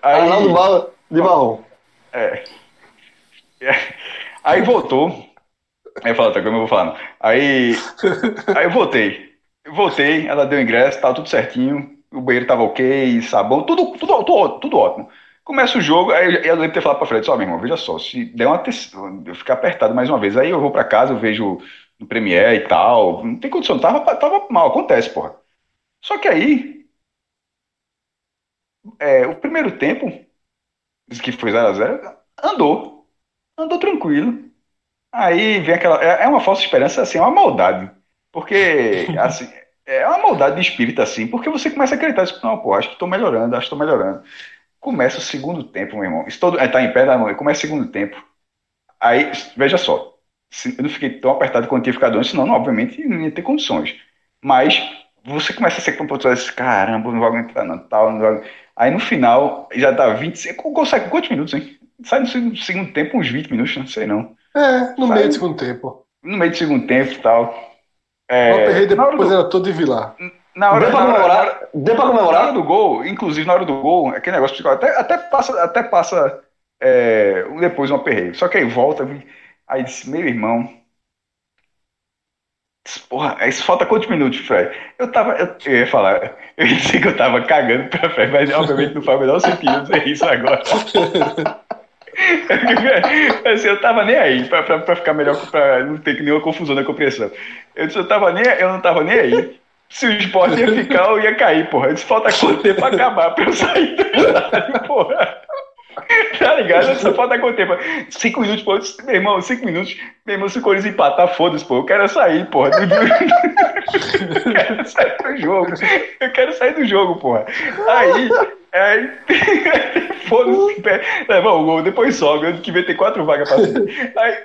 Aí, Arnaldo Bala de marrom. É. Aí voltou. Aí eu falo, tá, como eu vou falar? Aí, aí eu voltei. Eu voltei, ela deu ingresso, tava tudo certinho. O banheiro tava ok, sabão, tudo, tudo, tudo, tudo ótimo. Começa o jogo, aí eu lembro de ter falado pra Fred, só, meu irmão, veja só, se der uma eu ficar apertado mais uma vez, aí eu vou pra casa, eu vejo no Premiere e tal. Não tem condição, tava, tava mal, acontece, porra. Só que aí, é, o primeiro tempo, que foi 0x0, andou. Andou tranquilo. Aí vem aquela. É é uma falsa esperança, assim, é uma maldade. Porque, assim, é uma maldade de espírito, assim, porque você começa a acreditar, assim, não, pô, acho que tô melhorando, acho que tô melhorando. Começa o segundo tempo, meu irmão. Estou, é, tá em pé da mão, começa o segundo tempo. Aí, veja só, eu não fiquei tão apertado quanto tinha ficado antes, senão, não, obviamente, não ia ter condições. Mas você começa a ser computador, assim, caramba, não vou aguentar, não, tal, não vou... Aí no final, já tá 25. Gol sai com quantos minutos, hein? Sai no seg- segundo tempo, uns 20 minutos, não sei não. É, no Sai. meio do segundo tempo. No meio do segundo tempo e tal. o É, hora depois do, era todo de Vilar. na hora, Deu pra na hora- na hora- comemorar? Deu pra na hora comemorar? do gol, inclusive na hora do gol, aquele negócio psicológico, até, até passa, até passa é, depois um aperreio. Só que aí volta, aí disse, meu irmão. Porra, aí falta quantos minutos, Fred? Eu tava, eu, eu ia falar, eu ia dizer que eu tava cagando pra Fred, mas obviamente não faz o menor sentido dizer isso agora. assim, eu tava nem aí, pra, pra, pra ficar melhor, pra não ter nenhuma confusão na compreensão. Eu disse, eu tava nem, eu não tava nem aí. Se o esporte ia ficar, eu ia cair, porra. Eu disse, falta quanto tempo pra acabar pra eu sair do estádio, porra. Tá ligado? Só falta quanto tempo? Cinco minutos, pô. Meu irmão, cinco minutos. Meu irmão, se o Corinthians empatar, foda-se, pô. Eu quero sair, porra. do- Eu quero sair do jogo. Eu quero sair do jogo, porra. Aí. Aí. Foda-se. Leva o gol, depois sobe. Que vem tem quatro vagas pra subir. Aí.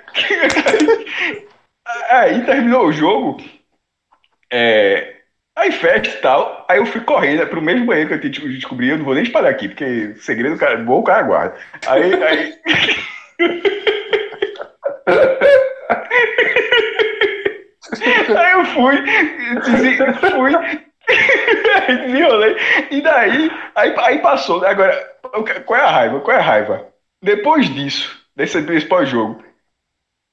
Aí terminou o jogo. É, aí fecha e tal. Aí eu fui correndo pro mesmo banheiro que eu descobri. Eu não vou nem espalhar aqui, porque segredo do cara, bom o cara guarda. Aí. aí... Aí eu fui, fui, desenrolei, e daí, aí, aí passou. Agora, o que- qual é a raiva? Qual é a raiva? Depois disso, desse, desse pós-jogo,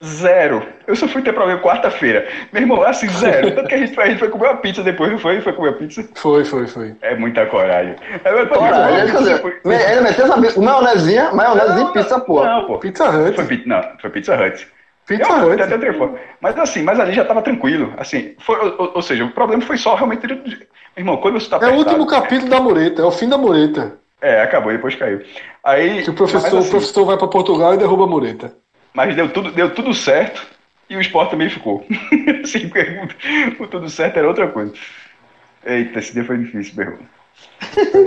zero. Eu só fui ter problema quarta-feira. Meu irmão, assim, zero. Tanto que a gente, foi- a gente foi comer uma pizza depois, não foi? Foi comer uma pizza? Foi, foi, foi. É muita coragem. Olha, mim, ele, quer dizer, foi- me- ele meteu essa maionezinha, maionezinha e pizza, porra. Não, pô. Pizza Hut. Foi, não, foi Pizza Hut. Pizza Eu- Hut. até telefone. Mas assim, mas ali já tava tranquilo. Assim, foi, ou, ou seja, o problema foi só realmente. Meu irmão, quando você tá É o apertado- último capítulo da mureta, é o fim da mureta. É, acabou, depois caiu. Aí. Que o professor, mas, o assim, professor vai pra Portugal e derruba a mureta. Mas deu tudo, deu tudo certo e o esporte também ficou. assim, o tudo certo era outra coisa. Eita, esse dia foi difícil, meu.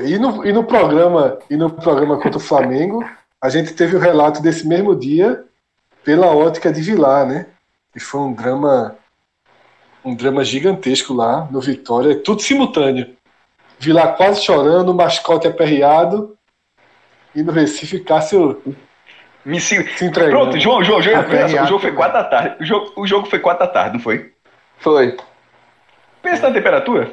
E no, e no programa e no programa contra o Flamengo, a gente teve o relato desse mesmo dia pela ótica de Vilar, né? E foi um drama um drama gigantesco lá no Vitória, tudo simultâneo. Vilar quase chorando, o mascote aperreado e no Recife Cássio Me se... se. Pronto, João, João, João, Aperreado o jogo foi também. 4 da tarde. O jogo, o jogo foi 4 da tarde, não foi? Foi. Pensa na temperatura.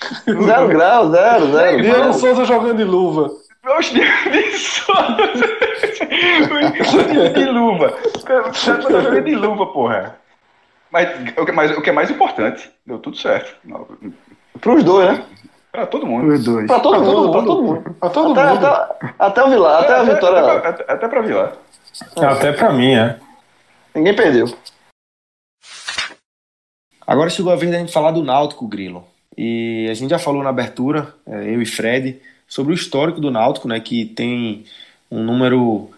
Zero grau, zero, zero. Diego Souza jogando de luva. Oxe, de sono. de luva. Tá jogando de luva, porra. Mas, o que- mas o que é mais importante, deu tudo certo. Não, Pros dois, né? Pra todo mundo. Os dois. Pra todo Pra todo mundo, pra mundo. todo mundo. Pra todo Até, mundo. até, até o Vilar, até a Até- vitória. Até, pra- até, até pra Vilar. Até pra mim, é. Ninguém perdeu. Agora chegou a vez da gente falar do Náutico, Grilo. E a gente já falou na abertura, é, eu e Fred, sobre o histórico do Náutico, né, que tem um número.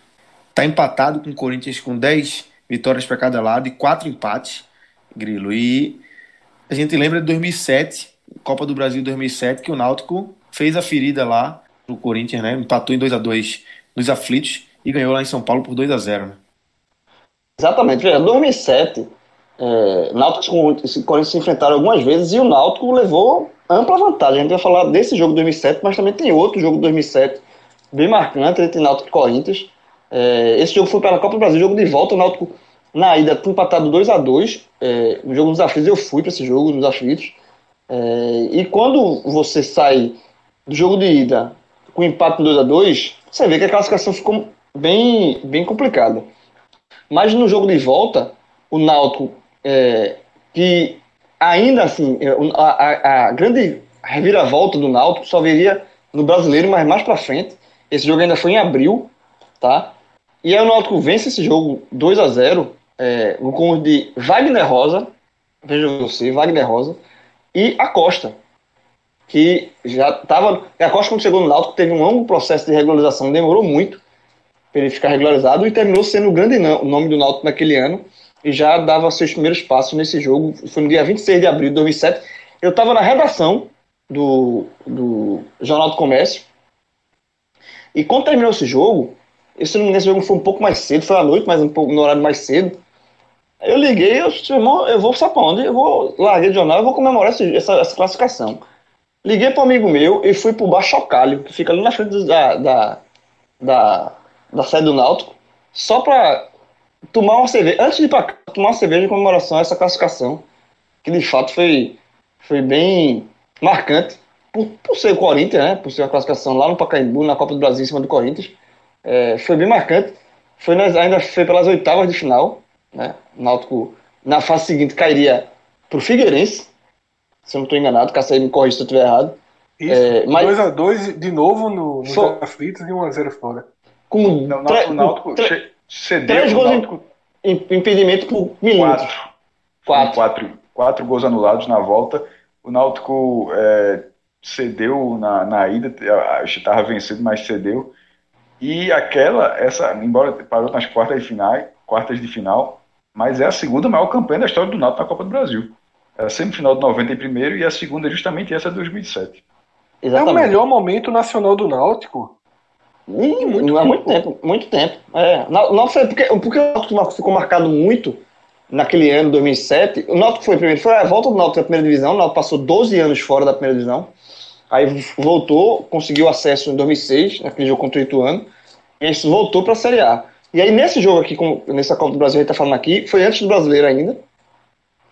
Tá empatado com o Corinthians com 10 vitórias para cada lado e 4 empates, Grilo. E a gente lembra de 2007, Copa do Brasil 2007, que o Náutico fez a ferida lá pro Corinthians, né? Empatou em 2 a 2 nos aflitos e ganhou lá em São Paulo por 2 a 0 né? Exatamente. Veja, 2007 É, Náutico esse Corinthians se enfrentaram algumas vezes e o Náutico levou ampla vantagem. A gente vai falar desse jogo de 2007, mas também tem outro jogo de 2007 bem marcante entre Náutico e Corinthians. É, esse jogo foi pela Copa do Brasil, jogo de volta, o Náutico na ida empatado 2 a 2 é, No jogo dos aflitos eu fui para esse jogo, nos aflitos. É, e quando você sai do jogo de ida com empate 2 a 2 você vê que a classificação ficou bem, bem complicada. Mas no jogo de volta, o Náutico, é, que ainda assim, é, a, a, a, grande reviravolta do Náutico só viria no brasileiro, mas mais para frente. Esse jogo ainda foi em abril, tá? E aí o Náutico vence esse jogo 2 a 0 é, no conjunto de Wagner Rosa, veja você, Wagner Rosa, e Acosta, que já estava. A Costa, quando chegou no Náutico, teve um longo processo de regularização, demorou muito para ele ficar regularizado e terminou sendo o grande nome do Náutico naquele ano e já dava seus primeiros passos nesse jogo. Foi no dia 26 de abril de 2007. Eu estava na redação do, do Jornal do Comércio e quando terminou esse jogo, esse, esse jogo foi um pouco mais cedo, foi à noite, mas um pouco no horário mais cedo. Eu liguei, eu disse, irmão, eu vou sabe pra onde? Eu vou larguei o jornal, eu vou comemorar esse, essa, essa classificação. Liguei para um amigo meu e fui pro Bar Chocalho, que fica ali na frente da, da, da, da sede do Náutico, só para tomar uma cerveja, antes de ir pra tomar uma cerveja em comemoração a essa classificação, que de fato foi, foi bem marcante, por, por ser o Corinthians, né, por ser a classificação lá no Pacaembu, na Copa do Brasil em cima do Corinthians, é, foi bem marcante, foi nas, ainda foi pelas oitavas de final, né, o Náutico na fase seguinte cairia pro Figueirense, se eu não estou enganado, Caçaí me corrige se eu estiver errado. Isso, 2x2 é, de novo no, no for... aflitos e 1x0 fora. Com não, o Náutico cedeu. Três gols Náutico... em impedimento por minuto. Quatro. Quatro. quatro. Quatro gols anulados na volta. O Náutico é, cedeu na, na ida, estava vencido, mas cedeu. E aquela, essa, embora parou nas quartas de final, quartas de final, mas é a segunda maior campanha da história do Náutico na Copa do Brasil a semifinal de 91 e a segunda é justamente essa de 2007. Exatamente. É o melhor momento nacional do Náutico. Ih, muito, há muito tempo, muito tempo. É, não, sei porque, porque o Náutico ficou marcado muito naquele ano, 2007. O Náutico foi primeiro, foi a volta do Náutico da primeira divisão. O Náutico passou 12 anos fora da primeira divisão. Aí voltou, conseguiu acesso em 2006, naquele jogo contra o Ituano. E aí voltou para a Série A. E aí nesse jogo aqui, nessa Copa do Brasil, a gente tá falando aqui, foi antes do brasileiro ainda.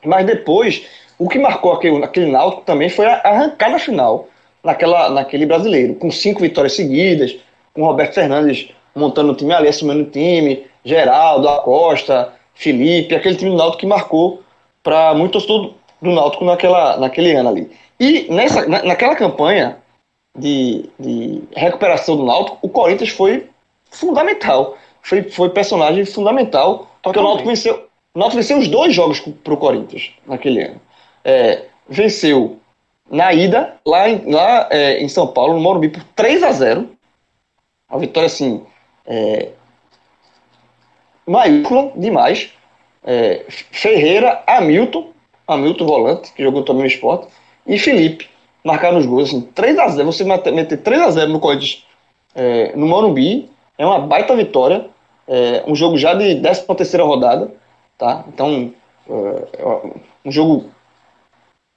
Mas depois, o que marcou aquele, aquele Náutico também foi a arrancada final naquela, naquele brasileiro, com cinco vitórias seguidas, com Roberto Fernandes montando o time ali, assumindo o time, Geraldo, Acosta, Felipe, aquele time do Náutico que marcou para muitos do, do Náutico naquela, naquele ano ali. E nessa, na, naquela campanha de, de recuperação do Náutico, o Corinthians foi fundamental. Foi, foi personagem fundamental, porque o Náutico venceu, o Náutico venceu os dois jogos para o Corinthians naquele ano. É, venceu na ida, lá, em, lá é, em São Paulo, no Morumbi, por 3 a 0 Uma vitória, assim, é, maiúscula demais. É, Ferreira, Hamilton, Hamilton volante, que jogou também no esporte, e Felipe marcaram os gols. Assim, 3 a 0 Você meter 3 a 0 no Corinthians é, no Morumbi é uma baita vitória. É, um jogo já de 13 terceira rodada. Tá? Então, uh, um jogo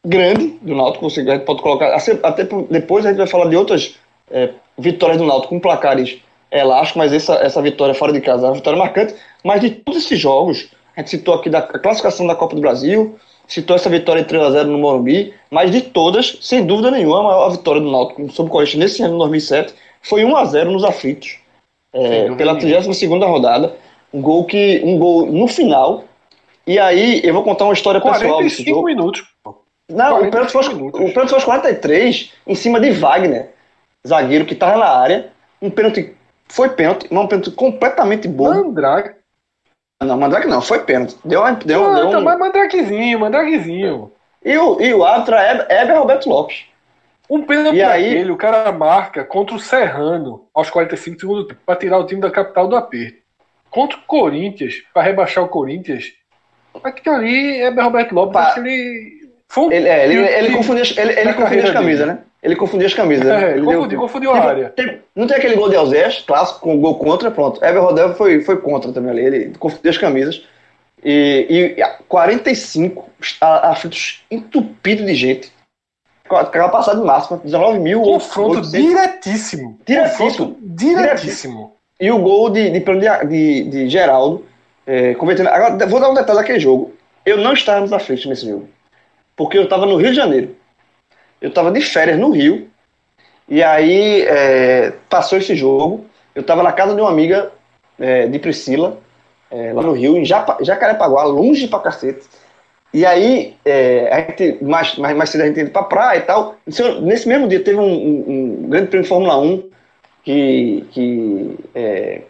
grande do Náutico, você pode colocar, até depois a gente vai falar de outras é, vitórias do Náutico com placares elásticos, mas essa, essa vitória fora de casa é uma vitória marcante, mas de todos esses jogos, a gente citou aqui da classificação da Copa do Brasil, citou essa vitória de 3x0 no Morumbi, mas de todas, sem dúvida nenhuma, a maior vitória do Náutico sobre o Corinthians nesse ano, 2007, foi 1x0 nos aflitos, é, pela 32ª rodada, um gol que um gol no final e aí, eu vou contar uma história pessoal desse jogo. minutos. Não, o pênalti, foi, o pênalti foi aos 43, em cima de Wagner, zagueiro que estava na área. Um pênalti, foi pênalti, mas um pênalti completamente bom. Mandrake. Não, Mandrake não, foi pênalti. Deu, deu, não, deu então, um... mas Mandrakezinho, Mandrakezinho. E o, e o árbitro é Heber Roberto Lopes. Um pênalti e aí... o cara marca contra o Serrano aos 45 segundos para tirar o time da capital do aperto. Contra o Corinthians, para rebaixar o Corinthians, Aquilo ali é Roberto Lopes, Pá. ele. Foi ele, é, ele, ele, confundiu, ele, ele confundiu as camisas, né? Ele confundiu as camisas. É, ele confundiu, deu, confundiu a área. Tem, não tem aquele gol de Alzés, clássico, com gol contra, pronto. Ever Rodel foi, foi contra também ali, ele confundiu as camisas. E, e 45 a- aflitos entupidos de gente. Com a capacidade máxima, 19 mil. Confronto 800. diretíssimo. Diretíssimo. Confronto diretíssimo. E o gol de, de, de, de, Geraldo. É, convertendo. Agora, vou dar um detalhe daquele jogo. Eu não estava nos aflitos nesse jogo. Porque eu estava no Rio de Janeiro. Eu estava de férias no Rio. E aí é, passou esse jogo. Eu estava na casa de uma amiga é, de Priscila, é, lá no Rio, em Jacarepaguá, longe pra cacete. E aí, é, a gente, mais, mais, mais cedo a gente ia pra praia e tal. Nesse- mesmo dia teve um, um- um grande prêmio de Fórmula 1 que, que é,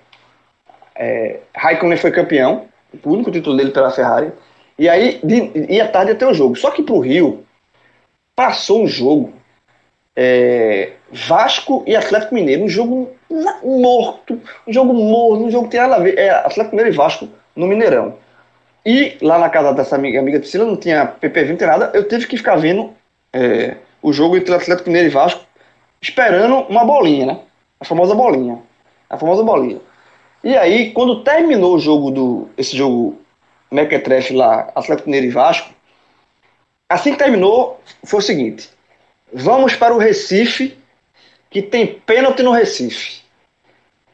é, Raikkonen foi campeão, o único título dele pela Ferrari. E aí, de, à tarde ia ter o jogo. Só que pro Rio, passou um jogo é, Vasco e Atlético Mineiro, um jogo morto, um jogo morto, um jogo que tem nada a ver. É Atlético Mineiro e Vasco no Mineirão. E lá na casa dessa amiga, amiga Priscila, não tinha PPV, não tinha nada, eu tive que ficar vendo é, o jogo entre Atlético Mineiro e Vasco, esperando uma bolinha, né? A famosa bolinha. A famosa bolinha. E aí, quando terminou o jogo do. esse jogo Mequetrefe lá, Atlético Mineiro e Vasco, assim que terminou, foi o seguinte. Vamos para o Recife, que tem pênalti no Recife.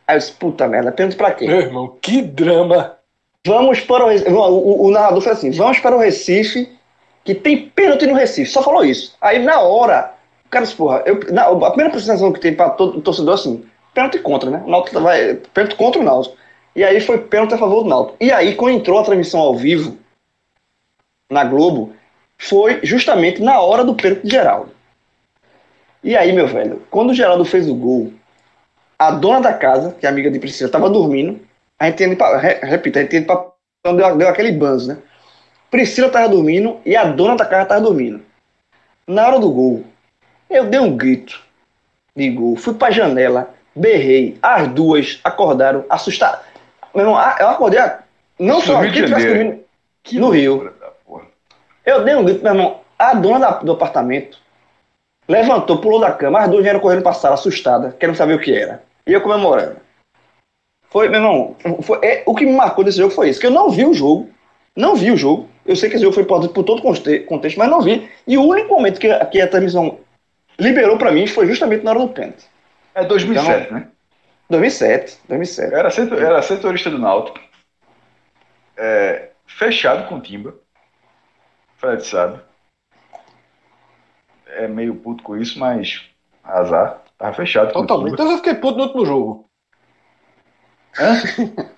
Aí eu disse, puta merda, pênalti pra quê? Meu irmão, que drama. Vamos para o. O, o- narrador foi assim: vamos para o Recife, que tem pênalti no Recife. Só falou isso. Aí na hora, o cara disse, porra, eu, na- a primeira apresentação que tem para todo torcedor é assim: pênalti contra, né? O Náutico vai. Pênalti contra o Náutico. E aí foi pênalti a favor do Náutico. E aí, quando entrou a transmissão ao vivo na Globo, foi justamente na hora do pênalti de Geraldo. E aí, meu velho, quando o Geraldo fez o gol, a dona da casa, que é amiga de Priscila, estava dormindo. A gente tinha ido pra, re- repito, a gente pra, então deu, deu aquele banzo, né? Priscila estava dormindo e a dona da casa estava dormindo. Na hora do gol, eu dei um grito de gol, fui pra janela, berrei, as duas acordaram, assustadas. Meu irmão, eu acordei, não Isso só no Rio de quem tivesse dormindo no Rio. Eu dei um grito, meu irmão. A dona da- do apartamento levantou, pulou da cama, as duas vieram correndo pra sala, assustada, querendo saber o que era. E eu comemorando. Foi, meu irmão, foi, é, o que me marcou desse jogo foi isso, que eu não vi o jogo, não vi o jogo. Eu sei que esse jogo foi importante por todo contexto, mas não vi. E o único momento que, a- que a transmissão liberou pra mim foi justamente na hora do pênalti. É 2007, né? 2007, 2007. Eu era, setor, era setorista do Náutico. É, fechado com o Timba. Fred sabe. É meio puto com isso, mas azar. Tava fechado com o Totalmente. Timba. Então eu fiquei puto no último jogo.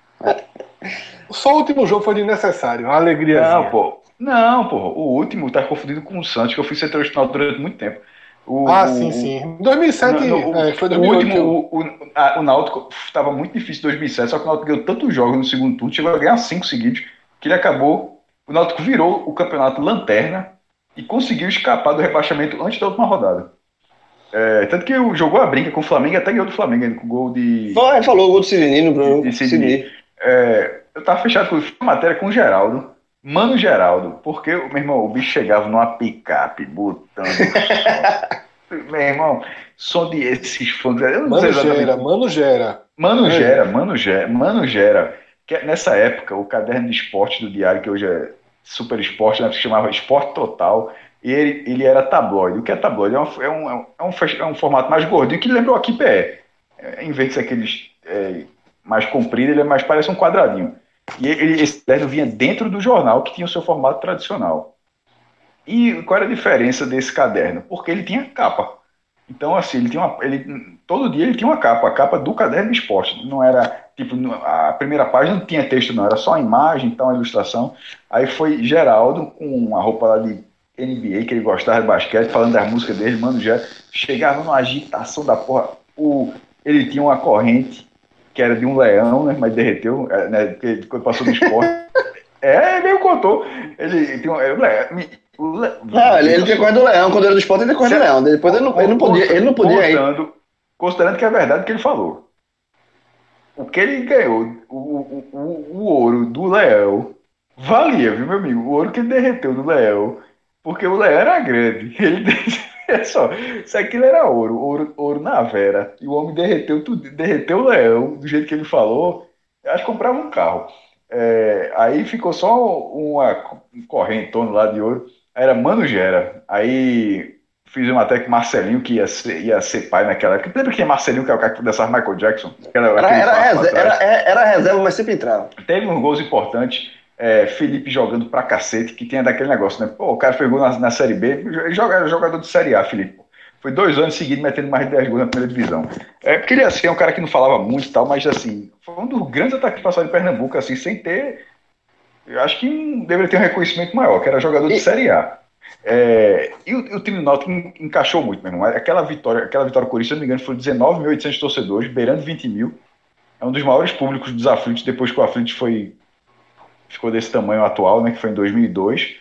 Só o último jogo foi desnecessário. Uma alegria. Não, pô. Não, pô. O último tá confundido com o Santos, que eu fui do Náutico durante muito tempo. O- Ah, o- sim, sim. 2007 Não, não, o- é, foi o 2008. último, o, o, a- o Náutico estava muito difícil em 2007, só que o Náutico ganhou tantos jogos no segundo turno, chegou a ganhar cinco seguidos, que ele acabou. O Náutico virou o campeonato lanterna e conseguiu escapar do rebaixamento antes da última rodada. É, tanto que jogou a brinca com o Flamengo até ganhou do Flamengo com o gol de. Foi, falou o gol do Sidney no Bruno. de Sidney. É, eu tava fechado com a matéria com o Geraldo. Mano Geraldo, porque, meu irmão, o bicho chegava numa picape, botando. meu irmão, som de esses fãs. Mano gera, mano gera. Mano É. Gera, Mano Gera, Mano Gera. Que é- nessa época, o caderno de esporte do Diário, que hoje é Super Esporte, né, se chamava Esporte Total, e ele, ele era tabloide. O que é tabloide? É um, é um, é um, é um formato mais gordinho que lembra o Aqui PE. É, em vez de ser aqueles é, mais comprido, ele é mais parece um quadradinho. E ele, esse caderno vinha dentro do jornal, que tinha o seu formato tradicional. E qual era a diferença desse caderno? Porque ele tinha capa. Então, assim, ele tinha uma, ele, todo dia ele tinha uma capa, a capa do caderno de esporte. Não era, tipo, a primeira página não tinha texto, não, era só a imagem, então a ilustração. Aí foi Geraldo, com uma roupa lá de NBA, que ele gostava de basquete, falando das músicas dele, mano, já chegava numa agitação da porra. O, ele tinha uma corrente que era de um leão, né, mas derreteu, é, né, quando passou do esporte. é, ele mesmo contou. Ele tinha um, le- Não, ele, ele tinha corrido do Leão, quando era do esporte, ele tinha corrido do Leão. Depois ele não, ele não podia, ele não podia ir. Considerando, considerando que é verdade o que ele falou. O que ele ganhou, o, o, o, o ouro do Leão, valia, viu, meu amigo? O ouro que ele derreteu do Leão, porque o Leão era grande. Ele é só, se aquilo era ouro, ouro, ouro na vera, e o homem derreteu tudo, derreteu o Leão, do jeito que ele falou, acho que comprava um carro. É, aí ficou só uma, um correntona lá de ouro. Era Mano Gera. Aí fiz uma até com Marcelinho, que ia ser, ia ser pai naquela época. Lembra que tinha Marcelinho, que é o cara que dessas Michael Jackson? Era, era, papo reserva, era, era reserva, mas sempre entrava. Teve uns gols importantes. É, Felipe jogando pra cacete, que tinha daquele negócio, né? Pô, o cara fez gol na, na Série B, joga, jogador de Série A, Felipe. Foi dois anos seguidos metendo mais de 10 gols na primeira divisão. É, porque ele assim, é um cara que não falava muito e tal, mas assim, foi um dos grandes ataques que passaram em Pernambuco, assim, sem ter. Eu acho que deveria ter um reconhecimento maior, que era jogador de E- Série A. É, e, o, o time do Náutico encaixou muito, meu irmão. Aquela vitória, aquela vitória Corinthians, se eu não me engano, foi 19.800 torcedores, beirando 20 mil. É um dos maiores públicos dos aflitos, depois que o aflitos foi ficou desse tamanho atual, né, que foi em 2002.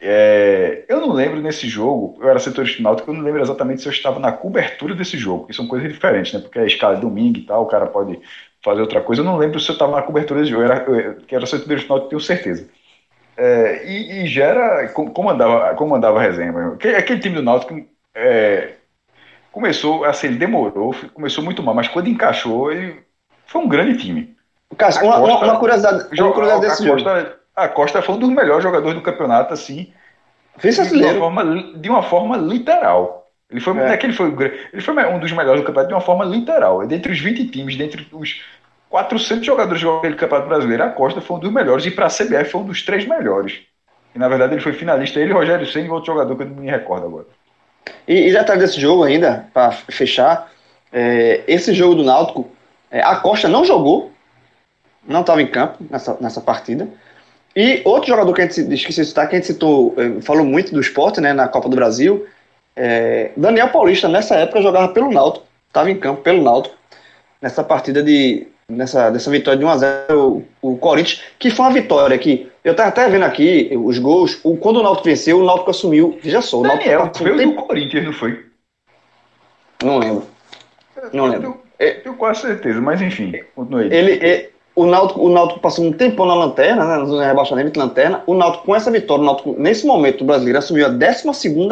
É, eu não lembro nesse jogo, eu era setorista Náutico, eu não lembro exatamente se eu estava na cobertura desse jogo, que são coisas diferentes, né, porque a escala é domingo e tal, o cara pode fazer outra coisa. Eu não lembro se eu estava na cobertura desse jogo, eu era, eu, que era setorista Náutico, tenho certeza. É, e, e gera, com- comandava, comandava a resenha. aquele time do Náutico é, começou, assim, ele demorou, começou muito mal, mas quando encaixou, ele foi um grande time. Cássio, A uma, Costa- uma curiosidade, uma curiosidade a, desse jogo. Costa, a Costa foi um dos melhores jogadores do campeonato, assim, Vice de uma, forma, de uma forma literal. Ele foi, É. é que ele foi, ele foi um dos melhores do campeonato de uma forma literal. Dentre os 20 times, dentre os 400 jogadores aquele campeonato brasileiro, a Costa foi um dos melhores e para a CBF foi um dos três melhores. E na verdade ele foi finalista, ele, Rogério Senna e outro jogador que eu não me recordo agora. E, e detalhe desse jogo ainda, para fechar, é, esse jogo do Náutico, é, a Costa não jogou, não estava em campo nessa, nessa partida. E outro jogador que a gente esqueci de citar, que a gente citou, eh, falou muito do esporte, né, na Copa do Brasil, é, Daniel Paulista, nessa época, jogava pelo Náutico, estava em campo pelo Náutico, nessa partida de. Nessa, dessa vitória de 1x0, o, o Corinthians, que foi uma vitória que. Eu estava até vendo aqui os gols. O, quando o Náutico venceu, o Náutico assumiu. Veja só, o Daniel, um veio tempo- do Corinthians, não foi? Não lembro. Não Eu lembro. tenho, tenho quase certeza, mas enfim, continue aí. Ele, é- o, Náutico, o Náutico passou um tempão na lanterna, né, no rebaixamento de lanterna. O Náutico, com essa vitória, o Náutico, nesse momento, o brasileiro assumiu a 12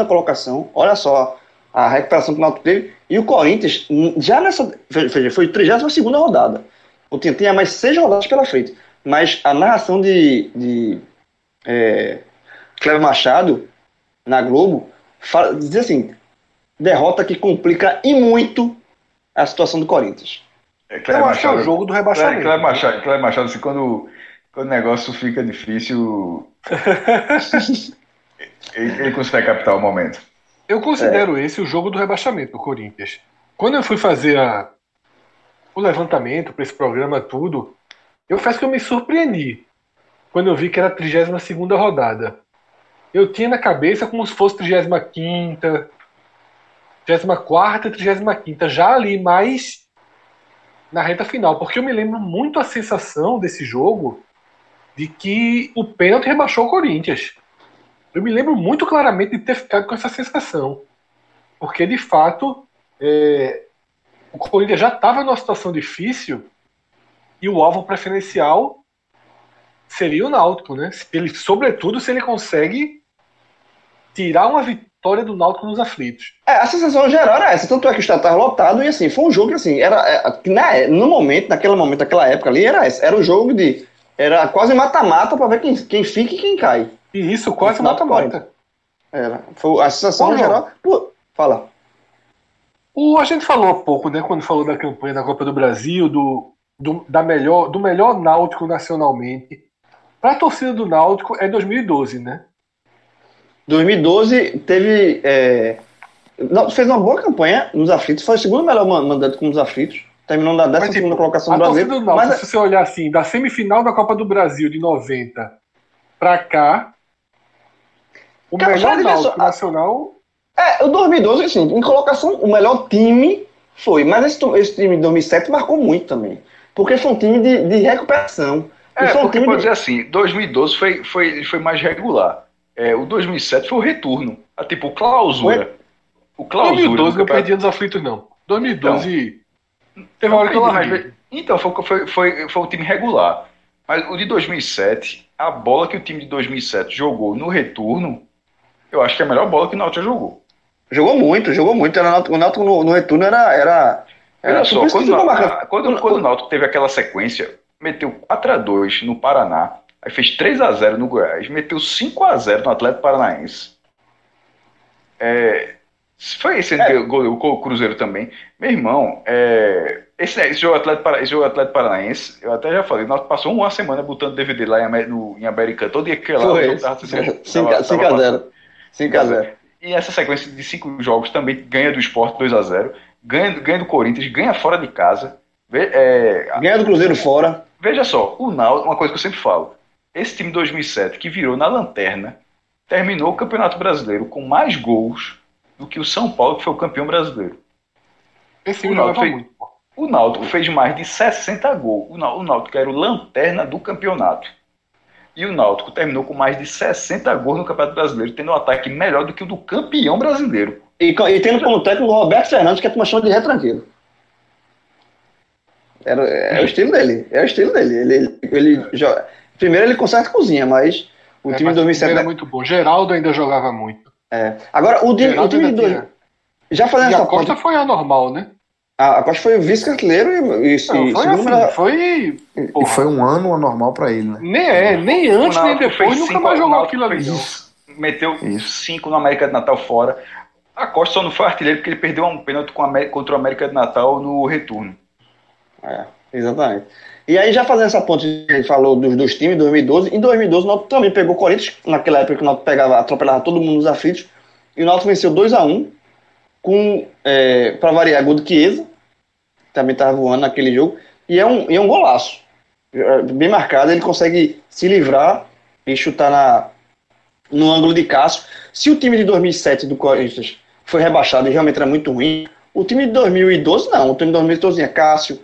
colocação. Olha só a recuperação que o Náutico teve. E o Corinthians, já nessa. Veja, foi a 32 rodada. O tinha, tinha mais seis rodadas pela frente. Mas a narração de, de é, Cleber Machado na Globo fala, diz assim: derrota que complica e muito a situação do Corinthians. É, Eu Cleber acho que é o Machado- jogo do rebaixamento. Cleber Machado, Cleber Machado assim, quando, quando o negócio fica difícil, ele, ele consegue captar o momento. Eu considero esse o jogo do rebaixamento do Corinthians. Quando eu fui fazer a- o levantamento para esse programa tudo, eu faço que eu me surpreendi quando eu vi que era a 32 rodada. Eu tinha na cabeça como se fosse 35 34 e 35 já ali mais na reta final, porque eu me lembro muito a sensação desse jogo de que o pênalti rebaixou o Corinthians. Eu me lembro muito claramente de ter ficado com essa sensação. Porque, de fato, é, o Corinthians já estava numa situação difícil e o alvo preferencial seria o Náutico, né? Se ele, sobretudo se ele consegue tirar uma vitória do Náutico nos aflitos. É, a sensação geral era essa, tanto é que o estádio estava lotado e assim, foi um jogo que assim, era, é, na- no momento, naquele momento, naquela época ali, era esse, era o jogo de, era quase mata-mata para ver quem, quem fica e quem cai. E isso quase mata-mata. Era, foi a sensação João. geral, pô, fala. O, a gente falou há pouco, né, quando falou da campanha da Copa do Brasil, do, do, da melhor, do melhor Náutico nacionalmente. Para a torcida do Náutico é 2012, né? 2012 teve, é, não, fez uma boa campanha nos aflitos, foi o segundo melhor man- mandato com os aflitos, terminou na 12 Mas, tipo, segunda colocação do Náutico, mas se você olhar assim, da semifinal da Copa do Brasil de 90 pra cá, o Cara, melhor Náutico nacional É, o 2012, assim, em colocação, o melhor time foi. Mas esse, esse time de 2007 marcou muito também. Porque foi um time de, de recuperação. É, foi um porque time pode de- dizer assim, 2012 foi, foi, foi mais regular. É, o 2007 foi o retorno. Ah, tipo, clausura. O clausura. 2012 do não perdia nos aflitos, não. 2012 teve uma hora que eu Mas, larguei. Então, foi, foi, foi, foi um time regular. Mas o de 2007, a bola que o time de 2007 jogou no retorno, eu acho que é a melhor bola que o Náutico já jogou. Jogou muito, jogou muito. Era, o Náutico- o no, no retorno era. era, era Olha só, quando, o- a- quando, quando o Náutico teve aquela sequência, meteu 4x2 no Paraná, aí fez 3x0 no Goiás, meteu 5x0 no Atlético Paranaense. É, foi esse é. gol, o Cruzeiro também. Meu irmão, é, esse, esse, jogo Atlético, esse jogo Atlético Paranaense, eu até já falei, nós passou uma semana botando DVD lá em, no, em América, todo dia que lá. Foi, 5x0. 5x0. E essa sequência de cinco jogos também ganha do Sport 2x0, ganha, ganha do Corinthians, ganha fora de casa. É, ganha do Cruzeiro fora. Veja só, o Náutico, uma coisa que eu sempre falo, esse time de 2007 que virou na lanterna, terminou o Campeonato Brasileiro com mais gols do que o São Paulo, que foi o campeão brasileiro. Esse time o fez, muito. O Náutico fez mais de 60 gols. O Náutico era o lanterna do campeonato. E o Náutico terminou com mais de 60 gols no Campeonato Brasileiro, tendo um ataque melhor do que o do campeão brasileiro. E, e tendo como técnico o Roberto Fernandes, que é uma chama de retranqueiro. Era, é o estilo dele. É o estilo dele. Ele, ele, ele joga. Primeiro ele conserta a cozinha, mas o é, time de 2007 era muito bom. Geraldo ainda jogava muito. É. Agora o, de, o time de dois, já fazendo e essa a Costa ponta, foi anormal, né? A, a Costa foi o vice-artilheiro e, e, Não, foi, assim, foi e foi um ano anormal para ele, né? Nem é, nem antes nem depois nunca mais jogou aquilo ali. Meteu 5 no América de Natal fora. A Costa só não foi artilheiro porque ele perdeu um pênalti contra o América de Natal no retorno. É, exatamente. E aí, já fazendo essa ponte que a gente falou dos dois times, 2012, em 2012 o Náutico também pegou o Corinthians, naquela época que o Náutico pegava, atropelava todo mundo nos aflitos, e o Náutico venceu 2x1, com, é, para variar, gol do Chiesa, também estava voando naquele jogo, e é um, e é um golaço. É, bem marcado, ele consegue se livrar e chutar na, no ângulo de Cássio. Se o time de 2007 do Corinthians foi rebaixado e realmente era muito ruim, o time de 2012 não. O time de 2012 tinha Cássio,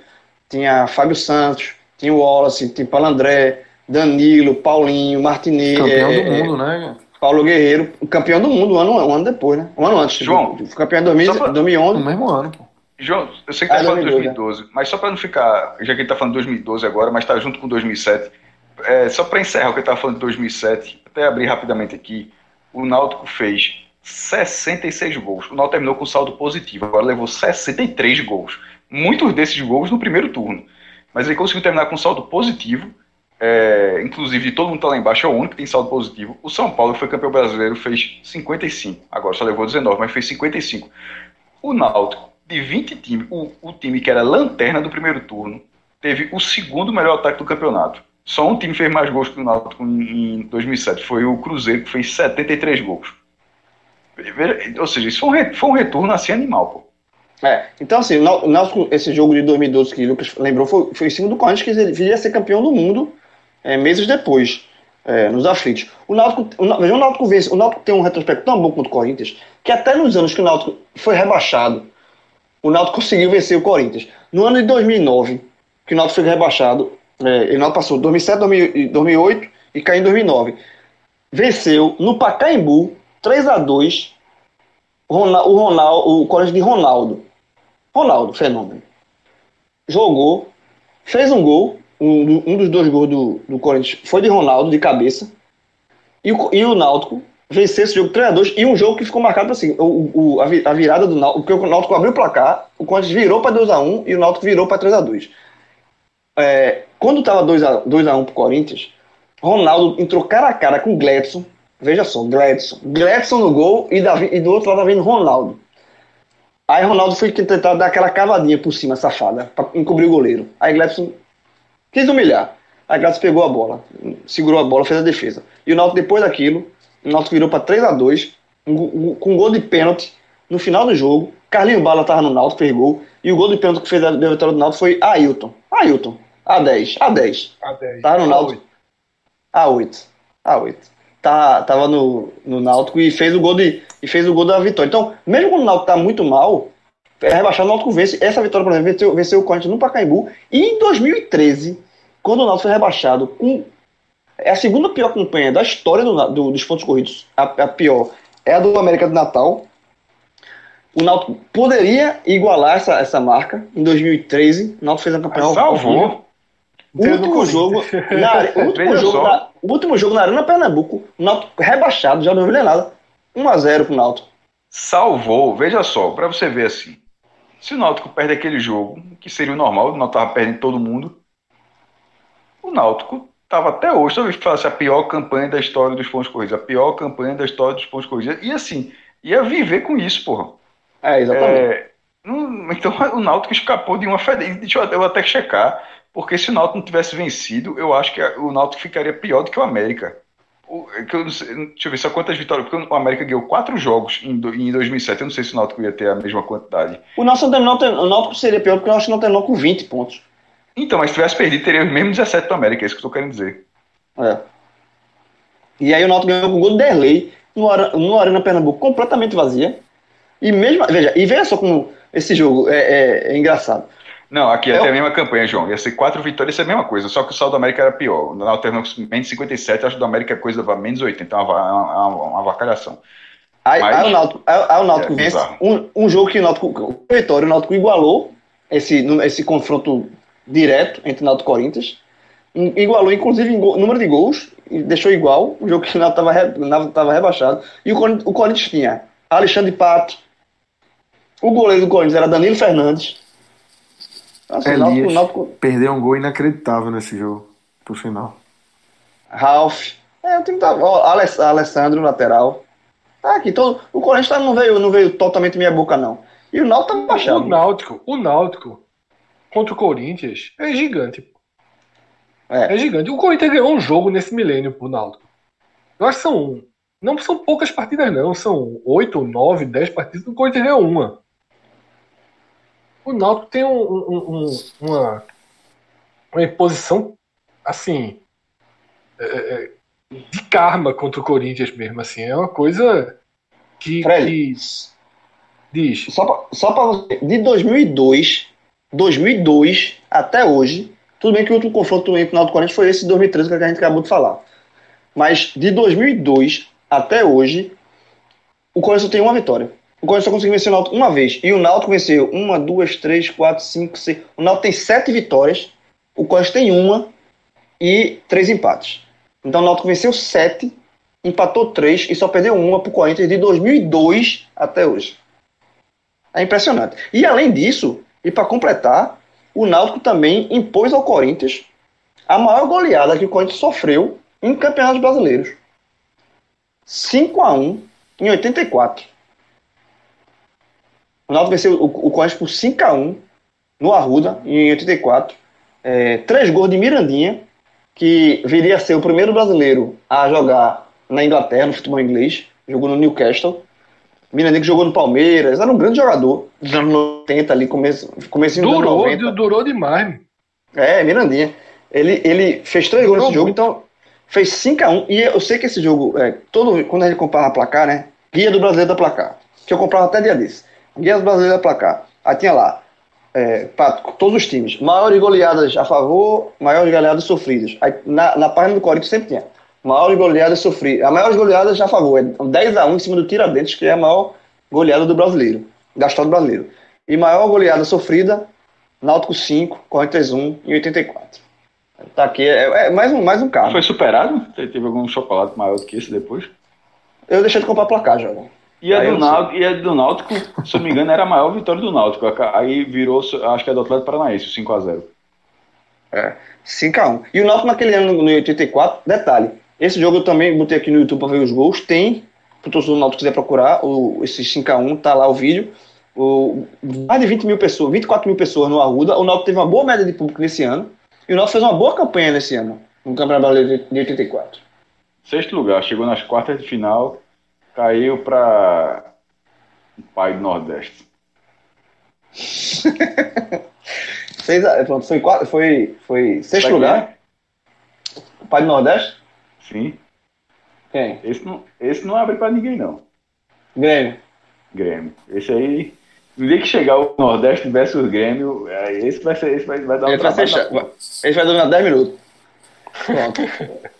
tinha Fábio Santos, tinha o Wallace, tinha Palandré, Danilo, Paulinho, Martinez. Campeão é, do mundo, né? Paulo Guerreiro, campeão do mundo um ano, um ano depois, né? Um ano antes. João. Campeão em 2011. No mesmo ano, pô. João, eu sei que ah, tá falando de 2012, né? mas só para não ficar, já que ele tá falando de 2012 agora, mas tá junto com 2007, é, só para encerrar o que ele tava falando de 2007, até abrir rapidamente aqui, o Náutico fez 66 gols. O Náutico terminou com saldo positivo, agora levou 63 gols muitos desses gols no primeiro turno. Mas ele conseguiu terminar com saldo positivo. É, inclusive, de todo mundo tá lá embaixo, é o único que tem saldo positivo. O São Paulo, que foi campeão brasileiro, fez 55. Agora só levou 19, mas fez 55. O Náutico, de 20 times, o, o time que era lanterna do primeiro turno, teve o segundo melhor ataque do campeonato. Só um time fez mais gols que o Náutico em, em 2007. Foi o Cruzeiro, que fez 73 gols. Ou seja, isso foi um retorno assim animal, pô. É, então assim, o Náutico, esse jogo de 2012 que o Lucas lembrou foi, foi em cima do Corinthians, que ele viria ser campeão do mundo é, meses depois, é, nos aflitos. O Náutico, o, o Náutico vence, o Náutico tem um retrospecto tão bom contra o Corinthians, que até nos anos que o Náutico foi rebaixado, o Náutico conseguiu vencer o Corinthians. No ano de 2009, que o Náutico foi rebaixado, é, o Náutico passou 2007, 2008 e caiu em 2009. Venceu no Pacaembu 3 a 2 o o Corinthians de Ronaldo. Ronaldo, fenômeno. Jogou, fez um gol, um, um dos dois gols do, do Corinthians foi de Ronaldo, de cabeça. E o, e o Náutico venceu esse jogo 3x2 e um jogo que ficou marcado assim, o, o, a virada do Náutico, porque o Náutico abriu o placar, o Corinthians virou para 2x1 e o Náutico virou para 3x2. É, quando estava 2x1 pro Corinthians, Ronaldo entrou cara a cara com o Gledson, veja só, Gledson. Gledson no gol e, Davi, e do outro lado tá vindo Ronaldo. Aí Ronaldo foi tentar dar aquela cavadinha por cima, safada, pra encobrir o goleiro. Aí Gladson quis humilhar. Aí Gladson pegou a bola, segurou a bola, fez a defesa. E o Náutico, depois daquilo, o Náutico virou para 3 a 2 um, com um gol de pênalti no final do jogo. Carlinho Bala tava no Náutico, fez gol. E o gol de pênalti que fez a vitória do Náutico foi Ailton. Ailton. A10. A10. A10. Tava no Náutico. A8. A8 tá, tava no, no Náutico e fez o gol de e fez o gol da vitória. Então, mesmo quando o Náutico tá muito mal, é rebaixado, o Náutico vence. Essa vitória, por exemplo, venceu, venceu o Corinthians no Pacaembu. E em 2013, quando o Náutico foi rebaixado com é a segunda pior campanha da história do, do, dos pontos corridos. A, a, pior é a do América do Natal. O Náutico poderia igualar essa, essa marca em 2013. O Náutico fez a campanha. Salvou. O último jogo, na, último jogo na, o último jogo na Arena Pernambuco, o Náutico rebaixado, já não viu nada. 1x0 pro Náutico. Salvou, veja só, para você ver assim. Se o Náutico perde aquele jogo, que seria o normal, o Náutico tava perdendo todo mundo. o Náutico estava até hoje, talvez falasse a pior campanha da história dos pontos corridos, a pior campanha da história dos pontos corridos. E assim, ia viver com isso, porra. É, exatamente. É, não- então o Náutico escapou de uma federação. Deixa eu, até- eu até checar, porque se o Náutico não tivesse vencido, eu acho que o Náutico ficaria pior do que o América. O- que eu não sei- deixa eu ver só quantas vitórias, porque o América ganhou quatro jogos em, em 2007. Eu não sei se o Náutico ia ter a mesma quantidade. O nosso terminou, o Náutico seria pior porque o nosso não terminou com 20 pontos. Então, mas se tivesse perdido, teria os mesmos 17 do América, é isso que eu tô querendo dizer. É. E aí o Náutico ganhou com o gol do Derlei no, no Arena Pernambuco completamente vazia. E mesmo, veja, e veja só como esse jogo é, é- é engraçado. Não, aqui É o- a mesma campanha, João. Ia ser quatro vitórias, ia ser a mesma coisa. Só que o saldo do América era pior. Terminou com menos 57, acho que o do América coisa vai menos 80. Então é uma, uma, uma, uma avacalhação. Aí, Mas- aí o Náutico, aí, aí o Náutico É vence um, um jogo que o Náutico, o Vitória, o Náutico igualou esse, esse confronto direto entre Náutico e Corinthians. I- Igualou, inclusive, em gol- número de gols, e deixou igual, o jogo que o Náutico estava rebaixado. E o, o Corinthians tinha Alexandre Pato, o goleiro do Corinthians era Danilo Fernandes. Assim, o Náutico, Elias o Náutico, perdeu um gol inacreditável nesse jogo, pro final. Ralph. É, o time tá. Ó, Alessandro, lateral. Tá aqui, todo, o Corinthians tá- não, veio, não veio totalmente minha boca, não. E o Náutico tá O baixado. Náutico, o Náutico contra o Corinthians é gigante. pô. É. É gigante. O Corinthians ganhou um jogo nesse milênio pro Náutico. Eu acho que são. Não são poucas partidas, não. São oito, nove, dez partidas. O Corinthians ganhou uma. O Náutico tem um- um- um- uma, uma imposição, assim, é, é, de karma contra o Corinthians mesmo. Assim. É uma coisa que, Fred. que diz. Só pra, só pra você. De 2002, 2002 até hoje. Tudo bem que o último confronto entre o Náutico e o Corinthians foi esse de 2013 que a gente acabou de falar. Mas de 2002 até hoje, o Corinthians tem uma vitória. O Corinthians só conseguiu vencer o Náutico uma vez. E o Náutico venceu uma, duas, três, quatro, cinco, seis. O Náutico tem sete vitórias. O Corinthians tem uma e três empates. Então o Náutico venceu sete, empatou três e só perdeu uma pro Corinthians de 2002 até hoje. É impressionante. E além disso, e para completar, o Náutico também impôs ao Corinthians a maior goleada que o Corinthians sofreu em campeonatos brasileiros. 5 a 1 em 84. O Náutico venceu o, o Corinthians por 5 a 1 no Arruda em 84. É, três gols de Mirandinha, que viria a ser o primeiro brasileiro a jogar na Inglaterra, no futebol inglês. Jogou no Newcastle. Mirandinha que jogou no Palmeiras, era um grande jogador dos anos 80 ali, começo, comecinho dos anos Durou, 90. du- durou demais. É, Mirandinha. Ele, ele fez três gols nesse jogo, então fez 5x1. E eu sei que esse jogo, é, todo, quando a gente compara placar, né? Guia do Brasileiro da Placar. Que eu comprava até dia desse. Guia do Brasileiro da Placar. Aí tinha lá, é, pra todos os times. Maiores goleadas a favor, maiores goleadas sofridas. Aí na, na página do Corinthians sempre tinha. Maiores goleadas sofridas. A maiores goleadas a favor. É 10x1 em cima do Tiradentes, que é a maior goleada do brasileiro. Da história do brasileiro. E maior goleada sofrida, Náutico 5, Corinthians 1 em 84. Tá aqui, é, é mais um, mais um carro. Foi superado? Te- Teve algum chocolate maior do que esse depois? Eu deixei de comprar placar, Joga. E a, do. Náutico, e a do Náutico, se eu não me engano, era a maior vitória do Náutico. Aí virou, acho que é do Atlético Paranaense, o 5x0. 5x1. E o Náutico naquele ano, no 84, detalhe, esse jogo eu também botei aqui no YouTube para ver os gols, tem, pro torcedor do Náutico quiser procurar, o, esse 5x1, tá lá o vídeo, o, mais de 20 mil pessoas, 24 mil pessoas no Arruda, o Náutico teve uma boa média de público nesse ano, e o Náutico fez uma boa campanha nesse ano, no Campeonato Brasileiro de 84. Sexto lugar, chegou nas quartas de final, caiu para o pai do Nordeste. Pronto, foi, foi, foi sexto Sabe quem lugar, o Pai do Nordeste, Sim. quem? Esse não, esse não abre para ninguém, não. Grêmio. Grêmio. Esse aí, no dia que chegar o Nordeste versus Grêmio, é, esse vai ser, esse vai, vai dar um Ele vai, ser, porra. ele vai dominar 10 minutos. Pronto.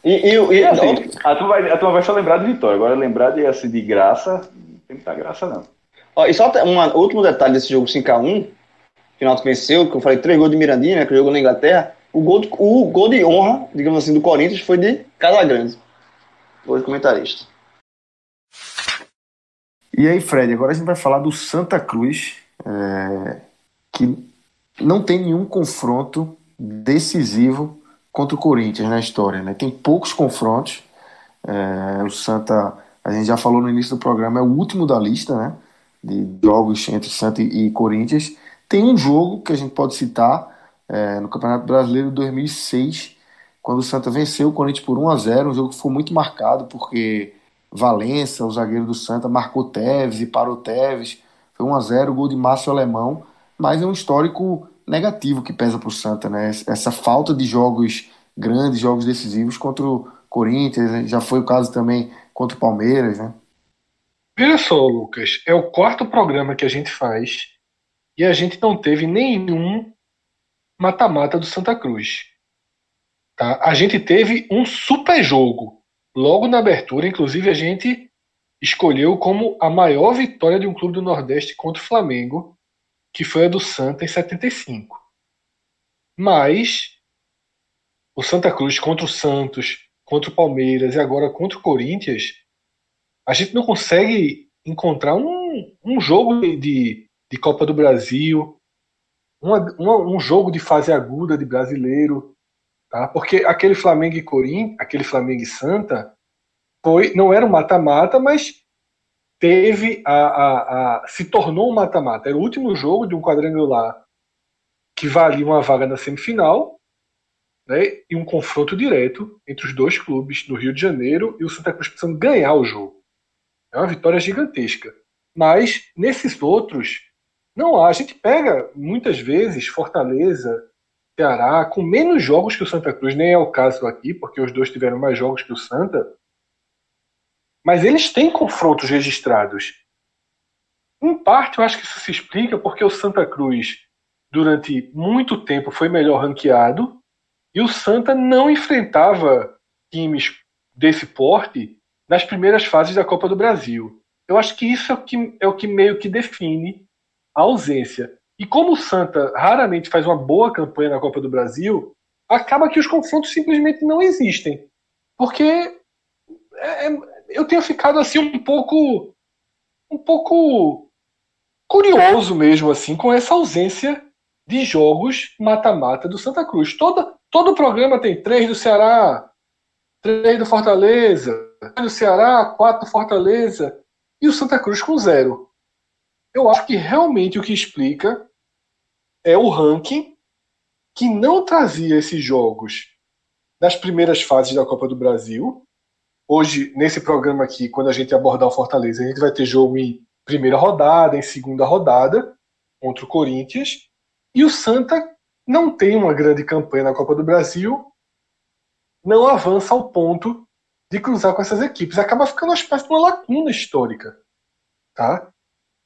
E, e, e, E assim, a turma, vai, a turma vai só lembrar de vitória. Agora lembrar de, assim, de graça, não tem muita graça, não. Ó, e só um último detalhe desse jogo 5x1, que o Náutico venceu, que eu falei, três gols de Mirandinha, né, que jogou na Inglaterra. O gol, de, o gol de honra, digamos assim, do Corinthians foi de Casagrande. Hoje comentarista. E aí, Fred, agora a gente vai falar do Santa Cruz, é, que não tem nenhum confronto decisivo contra o Corinthians na história, né? Tem poucos confrontos. É, o Santa, a gente já falou no início do programa, é o último da lista, né? De jogos entre Santa e, Corinthians. Tem um jogo que a gente pode citar é, no Campeonato Brasileiro de 2006, quando o Santa venceu o Corinthians por 1 a 0 um jogo que foi muito marcado porque Valença, o zagueiro do Santa, marcou Teves e parou Teves. Foi 1 a 0 gol de Márcio Alemão, mas é um histórico negativo que pesa para o Santa, né? Essa falta de jogos grandes, jogos decisivos contra o Corinthians, né? já foi o caso também contra o Palmeiras, né? Veja só, Lucas, é o quarto programa que a gente faz e a gente não teve nenhum mata-mata do Santa Cruz. Tá? A gente teve um super jogo logo na abertura, inclusive a gente escolheu como a maior vitória de um clube do Nordeste contra o Flamengo que foi a do Santa em 75. Mas o Santa Cruz contra o Santos, contra o Palmeiras e agora contra o Corinthians, a gente não consegue encontrar um, um jogo de, de Copa do Brasil, uma, uma, um jogo de fase aguda de brasileiro, tá? Porque aquele Flamengo e Corinthians, aquele Flamengo e Santa, foi, não era um mata-mata, mas teve a, a, a se tornou um mata-mata. Era o último jogo de um quadrangular que valia uma vaga na semifinal né, e um confronto direto entre os dois clubes no Rio de Janeiro e o Santa Cruz precisando ganhar o jogo. É uma vitória gigantesca. Mas nesses outros, não há. A gente pega muitas vezes Fortaleza, Ceará, com menos jogos que o Santa Cruz, nem é o caso aqui, porque os dois tiveram mais jogos que o Santa, mas eles têm confrontos registrados. Em parte, eu acho que isso se explica porque o Santa Cruz, durante muito tempo, foi melhor ranqueado e o Santa não enfrentava times desse porte nas primeiras fases da Copa do Brasil. Eu acho que isso é o que, é o que meio que define a ausência. E como o Santa raramente faz uma boa campanha na Copa do Brasil, acaba que os confrontos simplesmente não existem. Porque é, é eu tenho ficado assim um pouco um pouco curioso mesmo assim com essa ausência de jogos mata-mata do Santa Cruz. Todo o programa tem três do Ceará, três do Fortaleza, três do Ceará, quatro do Fortaleza e o Santa Cruz com zero. Eu acho que realmente o que explica é o ranking que não trazia esses jogos nas primeiras fases da Copa do Brasil Hoje, nesse programa aqui, quando a gente abordar o Fortaleza, a gente vai ter jogo em primeira rodada, em segunda rodada, contra o Corinthians. E o Santa não tem uma grande campanha na Copa do Brasil, não avança ao ponto de cruzar com essas equipes. Acaba ficando uma espécie de uma lacuna histórica. Tá?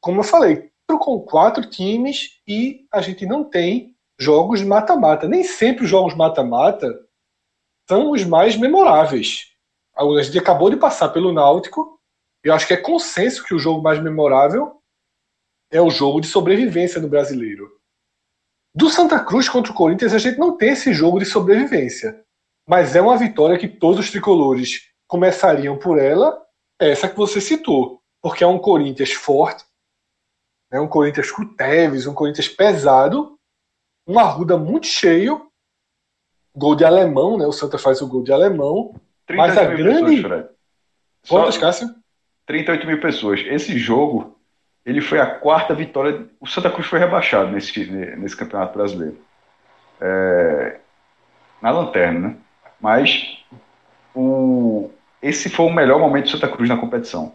Como eu falei, com quatro times e a gente não tem jogos mata-mata. Nem sempre os jogos mata-mata são os mais memoráveis. A gente acabou de passar pelo Náutico. Eu acho que é consenso que o jogo mais memorável é o jogo de sobrevivência no brasileiro. Do Santa Cruz contra o Corinthians, a gente não tem esse jogo de sobrevivência. Mas é uma vitória que todos os tricolores começariam por ela, essa que você citou. Porque é um Corinthians forte, é um Corinthians com Teves, um Corinthians pesado, um Arruda muito cheio, gol de alemão, né? O Santa faz o gol de alemão, mas a grande. Pessoas, Quantas, Cássio? 38 mil pessoas. Esse jogo, ele foi a quarta vitória. O Santa Cruz foi rebaixado nesse, nesse campeonato brasileiro. É... Na lanterna, né? Mas o... esse foi o melhor momento do Santa Cruz na competição.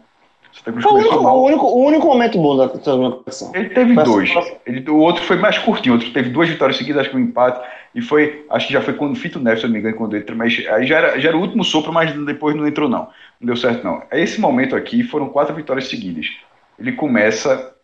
Foi o único, o, único, o único momento bom da competição. Ele teve dois. Ele, o outro foi mais curtinho. O outro teve duas vitórias seguidas, acho que um empate. E foi, acho que já foi quando o Fito Neves, se eu não me engano, quando entra. Mas aí já era, já era o último sopro, mas depois não entrou, não. Não deu certo, não. Esse momento aqui foram quatro vitórias seguidas. Ele começa.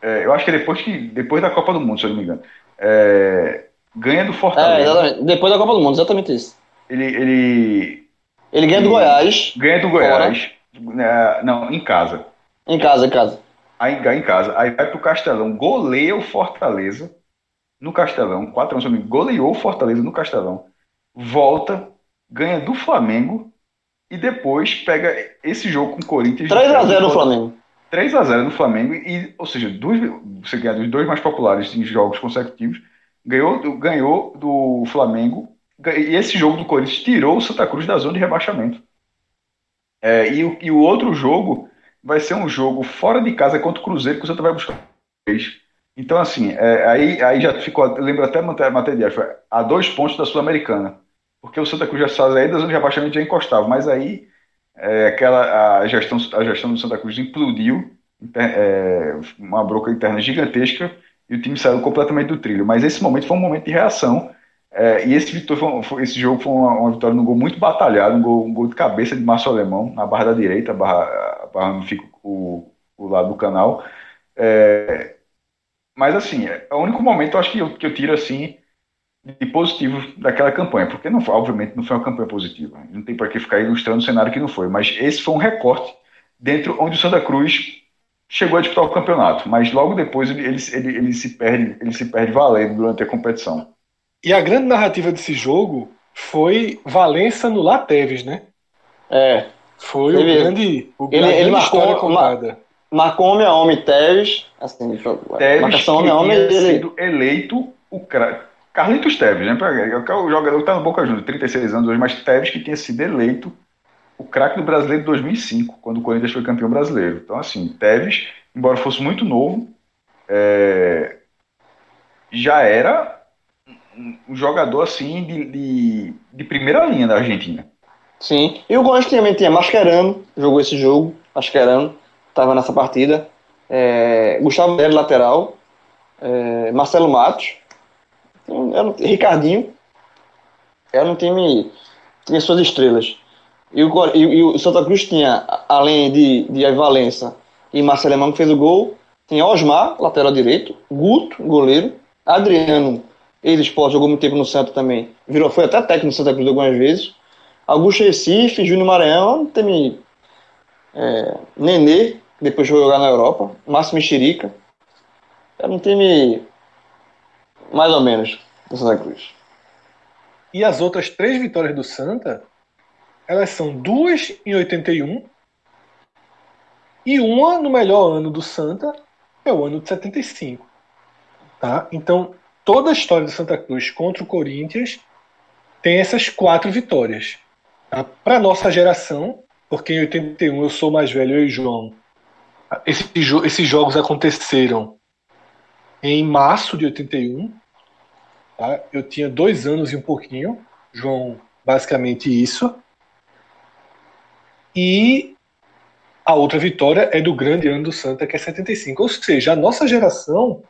É, eu acho que é depois, que depois da Copa do Mundo, se eu não me engano. É, ganha do Fortaleza. É, depois da Copa do Mundo, exatamente isso. Ele. Ele, ele ganha do Goiás. Ganha do Goiás. Fora. É, não, em casa. Em casa, em casa. Aí em casa. Aí vai pro Castelão, goleia o Fortaleza no Castelão. 4 anos, goleou o Fortaleza no Castelão. Volta, ganha do Flamengo e depois pega esse jogo com o Corinthians. 3x0 no Flamengo. 3x0 no Flamengo, e, ou seja, você ganha dos dois mais populares em jogos consecutivos. Ganhou, ganhou do Flamengo E esse jogo do Corinthians tirou o Santa Cruz da zona de rebaixamento. É, e, o, e o outro jogo vai ser um jogo fora de casa contra o Cruzeiro que o Santa vai buscar. Então, assim, é, aí, aí já ficou. Lembro até a matéria de a dois pontos da Sul-Americana. Porque o Santa Cruz já aí da zona de rebaixamento já encostava. Mas aí é, aquela, a, gestão, a gestão do Santa Cruz implodiu, é, uma broca interna gigantesca, e o time saiu completamente do trilho. Mas esse momento foi um momento de reação. É, e esse, foi, esse jogo foi uma, uma, vitória no gol muito batalhado, um gol, um gol de cabeça de Márcio Alemão, na barra da direita, a barra, barra onde fica o, o lado do canal. É, mas assim, é o único momento eu acho que eu, que eu tiro assim de positivo daquela campanha, porque não, obviamente não foi uma campanha positiva. Não tem para que ficar ilustrando o cenário que não foi, mas esse foi um recorte dentro onde o Santa Cruz chegou a disputar o campeonato, mas logo depois ele, ele, ele, ele se perde, ele se perde valendo durante a competição. E a grande narrativa desse jogo foi Valença no Lateves, né? É. Foi o grande, o ele, grande ele história marcou, contada. marcou homem a homem Teves, assim, Teves marcação homem a homem, ele, sido eleito o craque. Carlitos Teves, né? É o jogador que está no Boca Juniors, 36 anos hoje, mas Teves que tinha sido eleito o craque do brasileiro de 2005, quando o Corinthians foi campeão brasileiro. Então, assim, Teves, embora fosse muito novo, é, já era um jogador assim de, de, de, primeira linha da Argentina. Sim, e o Corinthians também tinha Mascherano, jogou esse jogo, Mascherano, estava nessa partida, é, Gustavo Nery, lateral, é, Marcelo Matos, era um, Ricardinho, era um time, tinha suas estrelas. E o, e, e o Santa Cruz tinha, além de, de Valença e Marcelo Alemão que fez o gol, tinha Osmar, lateral direito, Guto, goleiro, Adriano, ex-esporte, jogou muito tempo no Santa também, virou, foi até técnico no Santa Cruz algumas vezes, Augusto Recife, Júnior Maranhão, time é, Nenê, depois foi jogar na Europa, Márcio Mexerica, era um time mais ou menos do Santa Cruz. E as outras três vitórias do Santa elas são duas em 81 e uma no melhor ano do Santa, é o ano de 75. Tá? Então, toda a história do Santa Cruz contra o Corinthians tem essas quatro vitórias. Tá? Para nossa geração, porque em 81 eu sou mais velho, eu e João, esses, esses jogos aconteceram em março de 81. Tá? Eu tinha dois anos e um pouquinho. João, basicamente isso. E a outra vitória é do grande ano do Santa, que é 75. Ou seja, a nossa geração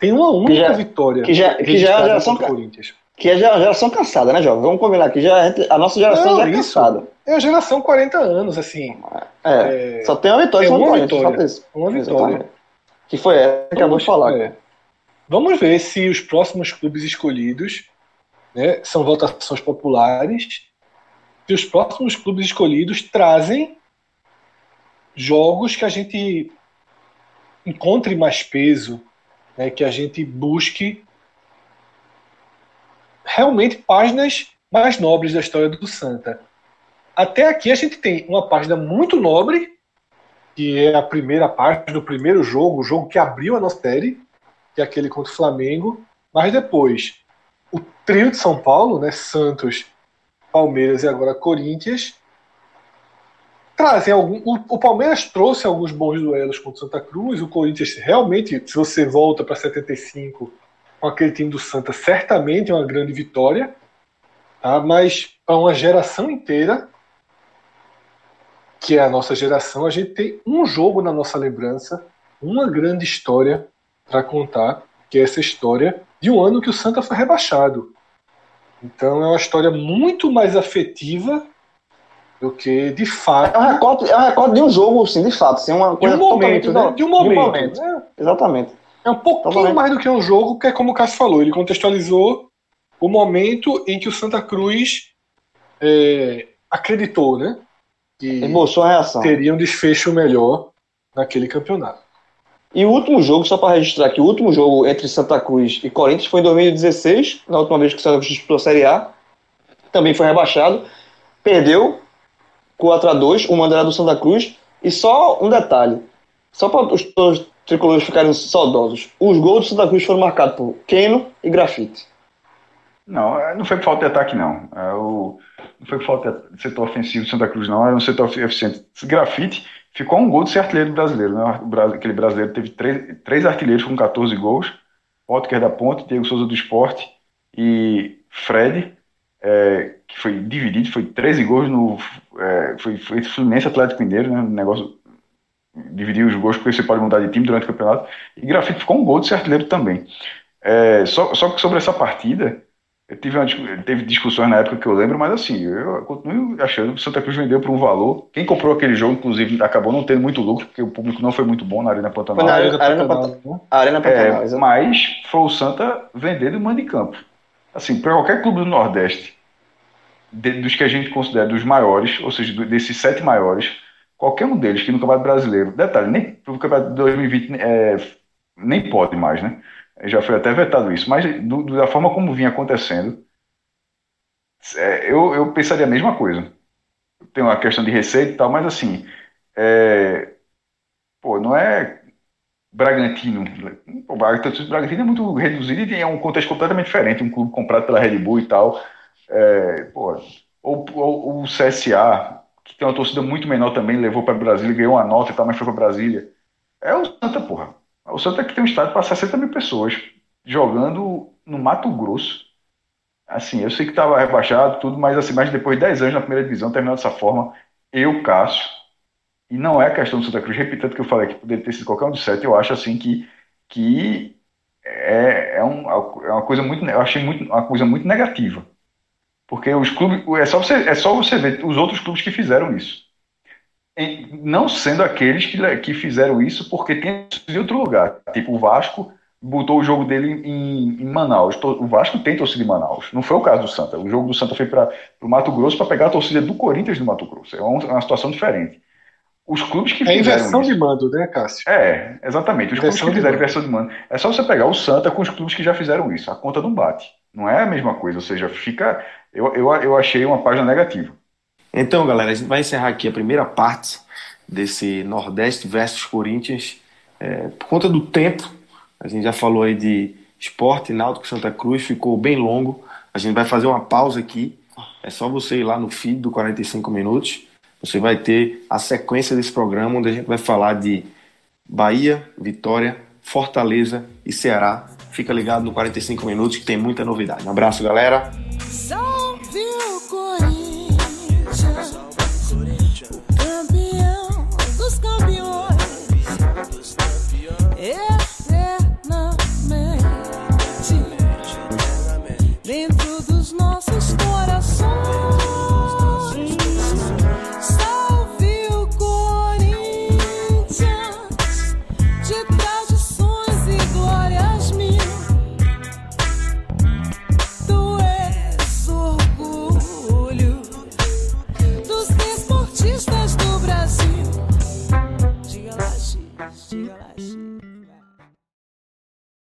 tem uma única já, vitória. Que já, que já é a geração, Corinthians. Que é a geração cansada, né, Jovem? Vamos combinar que já, a nossa geração Não, já é isso. cansada. É a geração 40 anos, assim. É, É, só tem uma vitória, é só uma vitória, isso. uma vitória. Que foi essa que acabou de falar. é. Vamos ver se os próximos clubes escolhidos, né, são votações populares, se os próximos clubes escolhidos trazem jogos que a gente encontre mais peso, né, que a gente busque realmente páginas mais nobres da história do Santa. Até aqui a gente tem uma página muito nobre, que é a primeira parte do primeiro jogo, o jogo que abriu a nossa série, que é aquele contra o Flamengo, mas depois o trio de São Paulo, né, Santos, Palmeiras e agora Corinthians, trazem algum. O, o Palmeiras trouxe alguns bons duelos contra o Santa Cruz, o Corinthians realmente, se você volta para 75 com aquele time do Santa, certamente é uma grande vitória, tá? mas para uma geração inteira, que é a nossa geração, a gente tem um jogo na nossa lembrança, uma grande história para contar, que é essa história de um ano que o Santa foi rebaixado. Então é uma história muito mais afetiva do que de fato. É um recorde, é um recorde de um jogo, sim, de fato. Assim, uma de coisa um momento, né? De um momento. É, Exatamente. é um pouquinho Totalmente. mais do que um jogo, que é como o Cássio falou, ele contextualizou o momento em que o Santa Cruz é, acreditou, né? Que Esboçou a reação. teria um desfecho melhor naquele campeonato. E o último jogo, só para registrar que o último jogo entre Santa Cruz e Corinthians foi em 2016, na última vez que o Santa Cruz disputou a Série A. Também foi rebaixado. Perdeu 4x2, o mando do Santa Cruz. E só um detalhe, só para os, os tricolores ficarem saudosos: os gols do Santa Cruz foram marcados por Keno e Grafite. Não, é, não foi por falta de ataque, não. É não foi por falta de setor ofensivo do Santa Cruz, não. Era um setor eficiente. Grafite ficou um gol de ser artilheiro brasileiro. Né? Aquele brasileiro teve três, três artilheiros com 14 gols. Otker da Ponte, Diego Souza do Esporte e Fred, é, que foi dividido, foi 13 gols no. É, foi, foi Fluminense Atlético Mineiro, né? negócio. Dividir os gols porque você pode mudar de time durante o campeonato. E Grafite ficou um gol de ser artilheiro também. É, só, só que sobre essa partida, eu tive uma, teve discussões na época que eu lembro, mas assim, eu continuo achando que o Santa Cruz vendeu por um valor. Quem comprou aquele jogo, inclusive, acabou não tendo muito lucro, porque o público não foi muito bom na Arena Pantanal. Foi na Arena, Arena Pantanal. Arena Pantanal é, mas foi o Santa vender do mando de campo. Assim, para qualquer clube do Nordeste, de, dos que a gente considera dos maiores, ou seja, desses sete maiores, qualquer um deles que no Campeonato Brasileiro, detalhe, nem o Campeonato de 2020 é, nem pode mais, né? já foi até vetado isso, mas do, da forma como vinha acontecendo, é, eu, eu pensaria a mesma coisa. Tem uma questão de receita e tal, mas assim, é, pô, não é Bragantino. O Bragantino é muito reduzido e é um contexto completamente diferente, um clube comprado pela Red Bull e tal. É, pô, ou, ou, o CSA, que tem uma torcida muito menor também, levou para Brasília, ganhou uma nota e tal, mas foi para Brasília. É o Santa, porra. O Santa que tem um estádio para 60 mil pessoas jogando no Mato Grosso. Assim, eu sei que estava rebaixado, tudo, mas assim, mas depois de 10 anos na primeira divisão, terminando dessa forma, eu, Cássio, e não é a questão do Santa Cruz, repetindo que eu falei que poderia ter sido qualquer um dos sete, eu acho assim que, que é, é, um, é uma coisa muito, eu achei muito, uma coisa muito negativa. Porque os clubes, é só você, é só você ver os outros clubes que fizeram isso não sendo aqueles que, que fizeram isso porque tem em outro lugar. Tipo, o Vasco botou o jogo dele em, em, Manaus. O Vasco tem torcida em Manaus. Não foi o caso do Santa. O jogo do Santa foi para o Mato Grosso para pegar a torcida do Corinthians no Mato Grosso. É uma, é uma situação diferente. Os clubes que é fizeram. É inversão isso, de mando, né, Cássio? É, exatamente. Os inversão clubes que fizeram inversão de mando. É só você pegar o Santa com os clubes que já fizeram isso. A conta não bate. Não é a mesma coisa. Ou seja, fica. Eu, eu, eu achei uma página negativa. Então, galera, a gente vai encerrar aqui a primeira parte desse Nordeste versus Corinthians. É, por conta do tempo, a gente já falou aí de esporte, Náutico Santa Cruz, ficou bem longo. A gente vai fazer uma pausa aqui. É só você ir lá no feed do 45 minutos. Você vai ter a sequência desse programa, onde a gente vai falar de Bahia, Vitória, Fortaleza e Ceará. Fica ligado no 45 minutos que tem muita novidade. Um abraço, galera.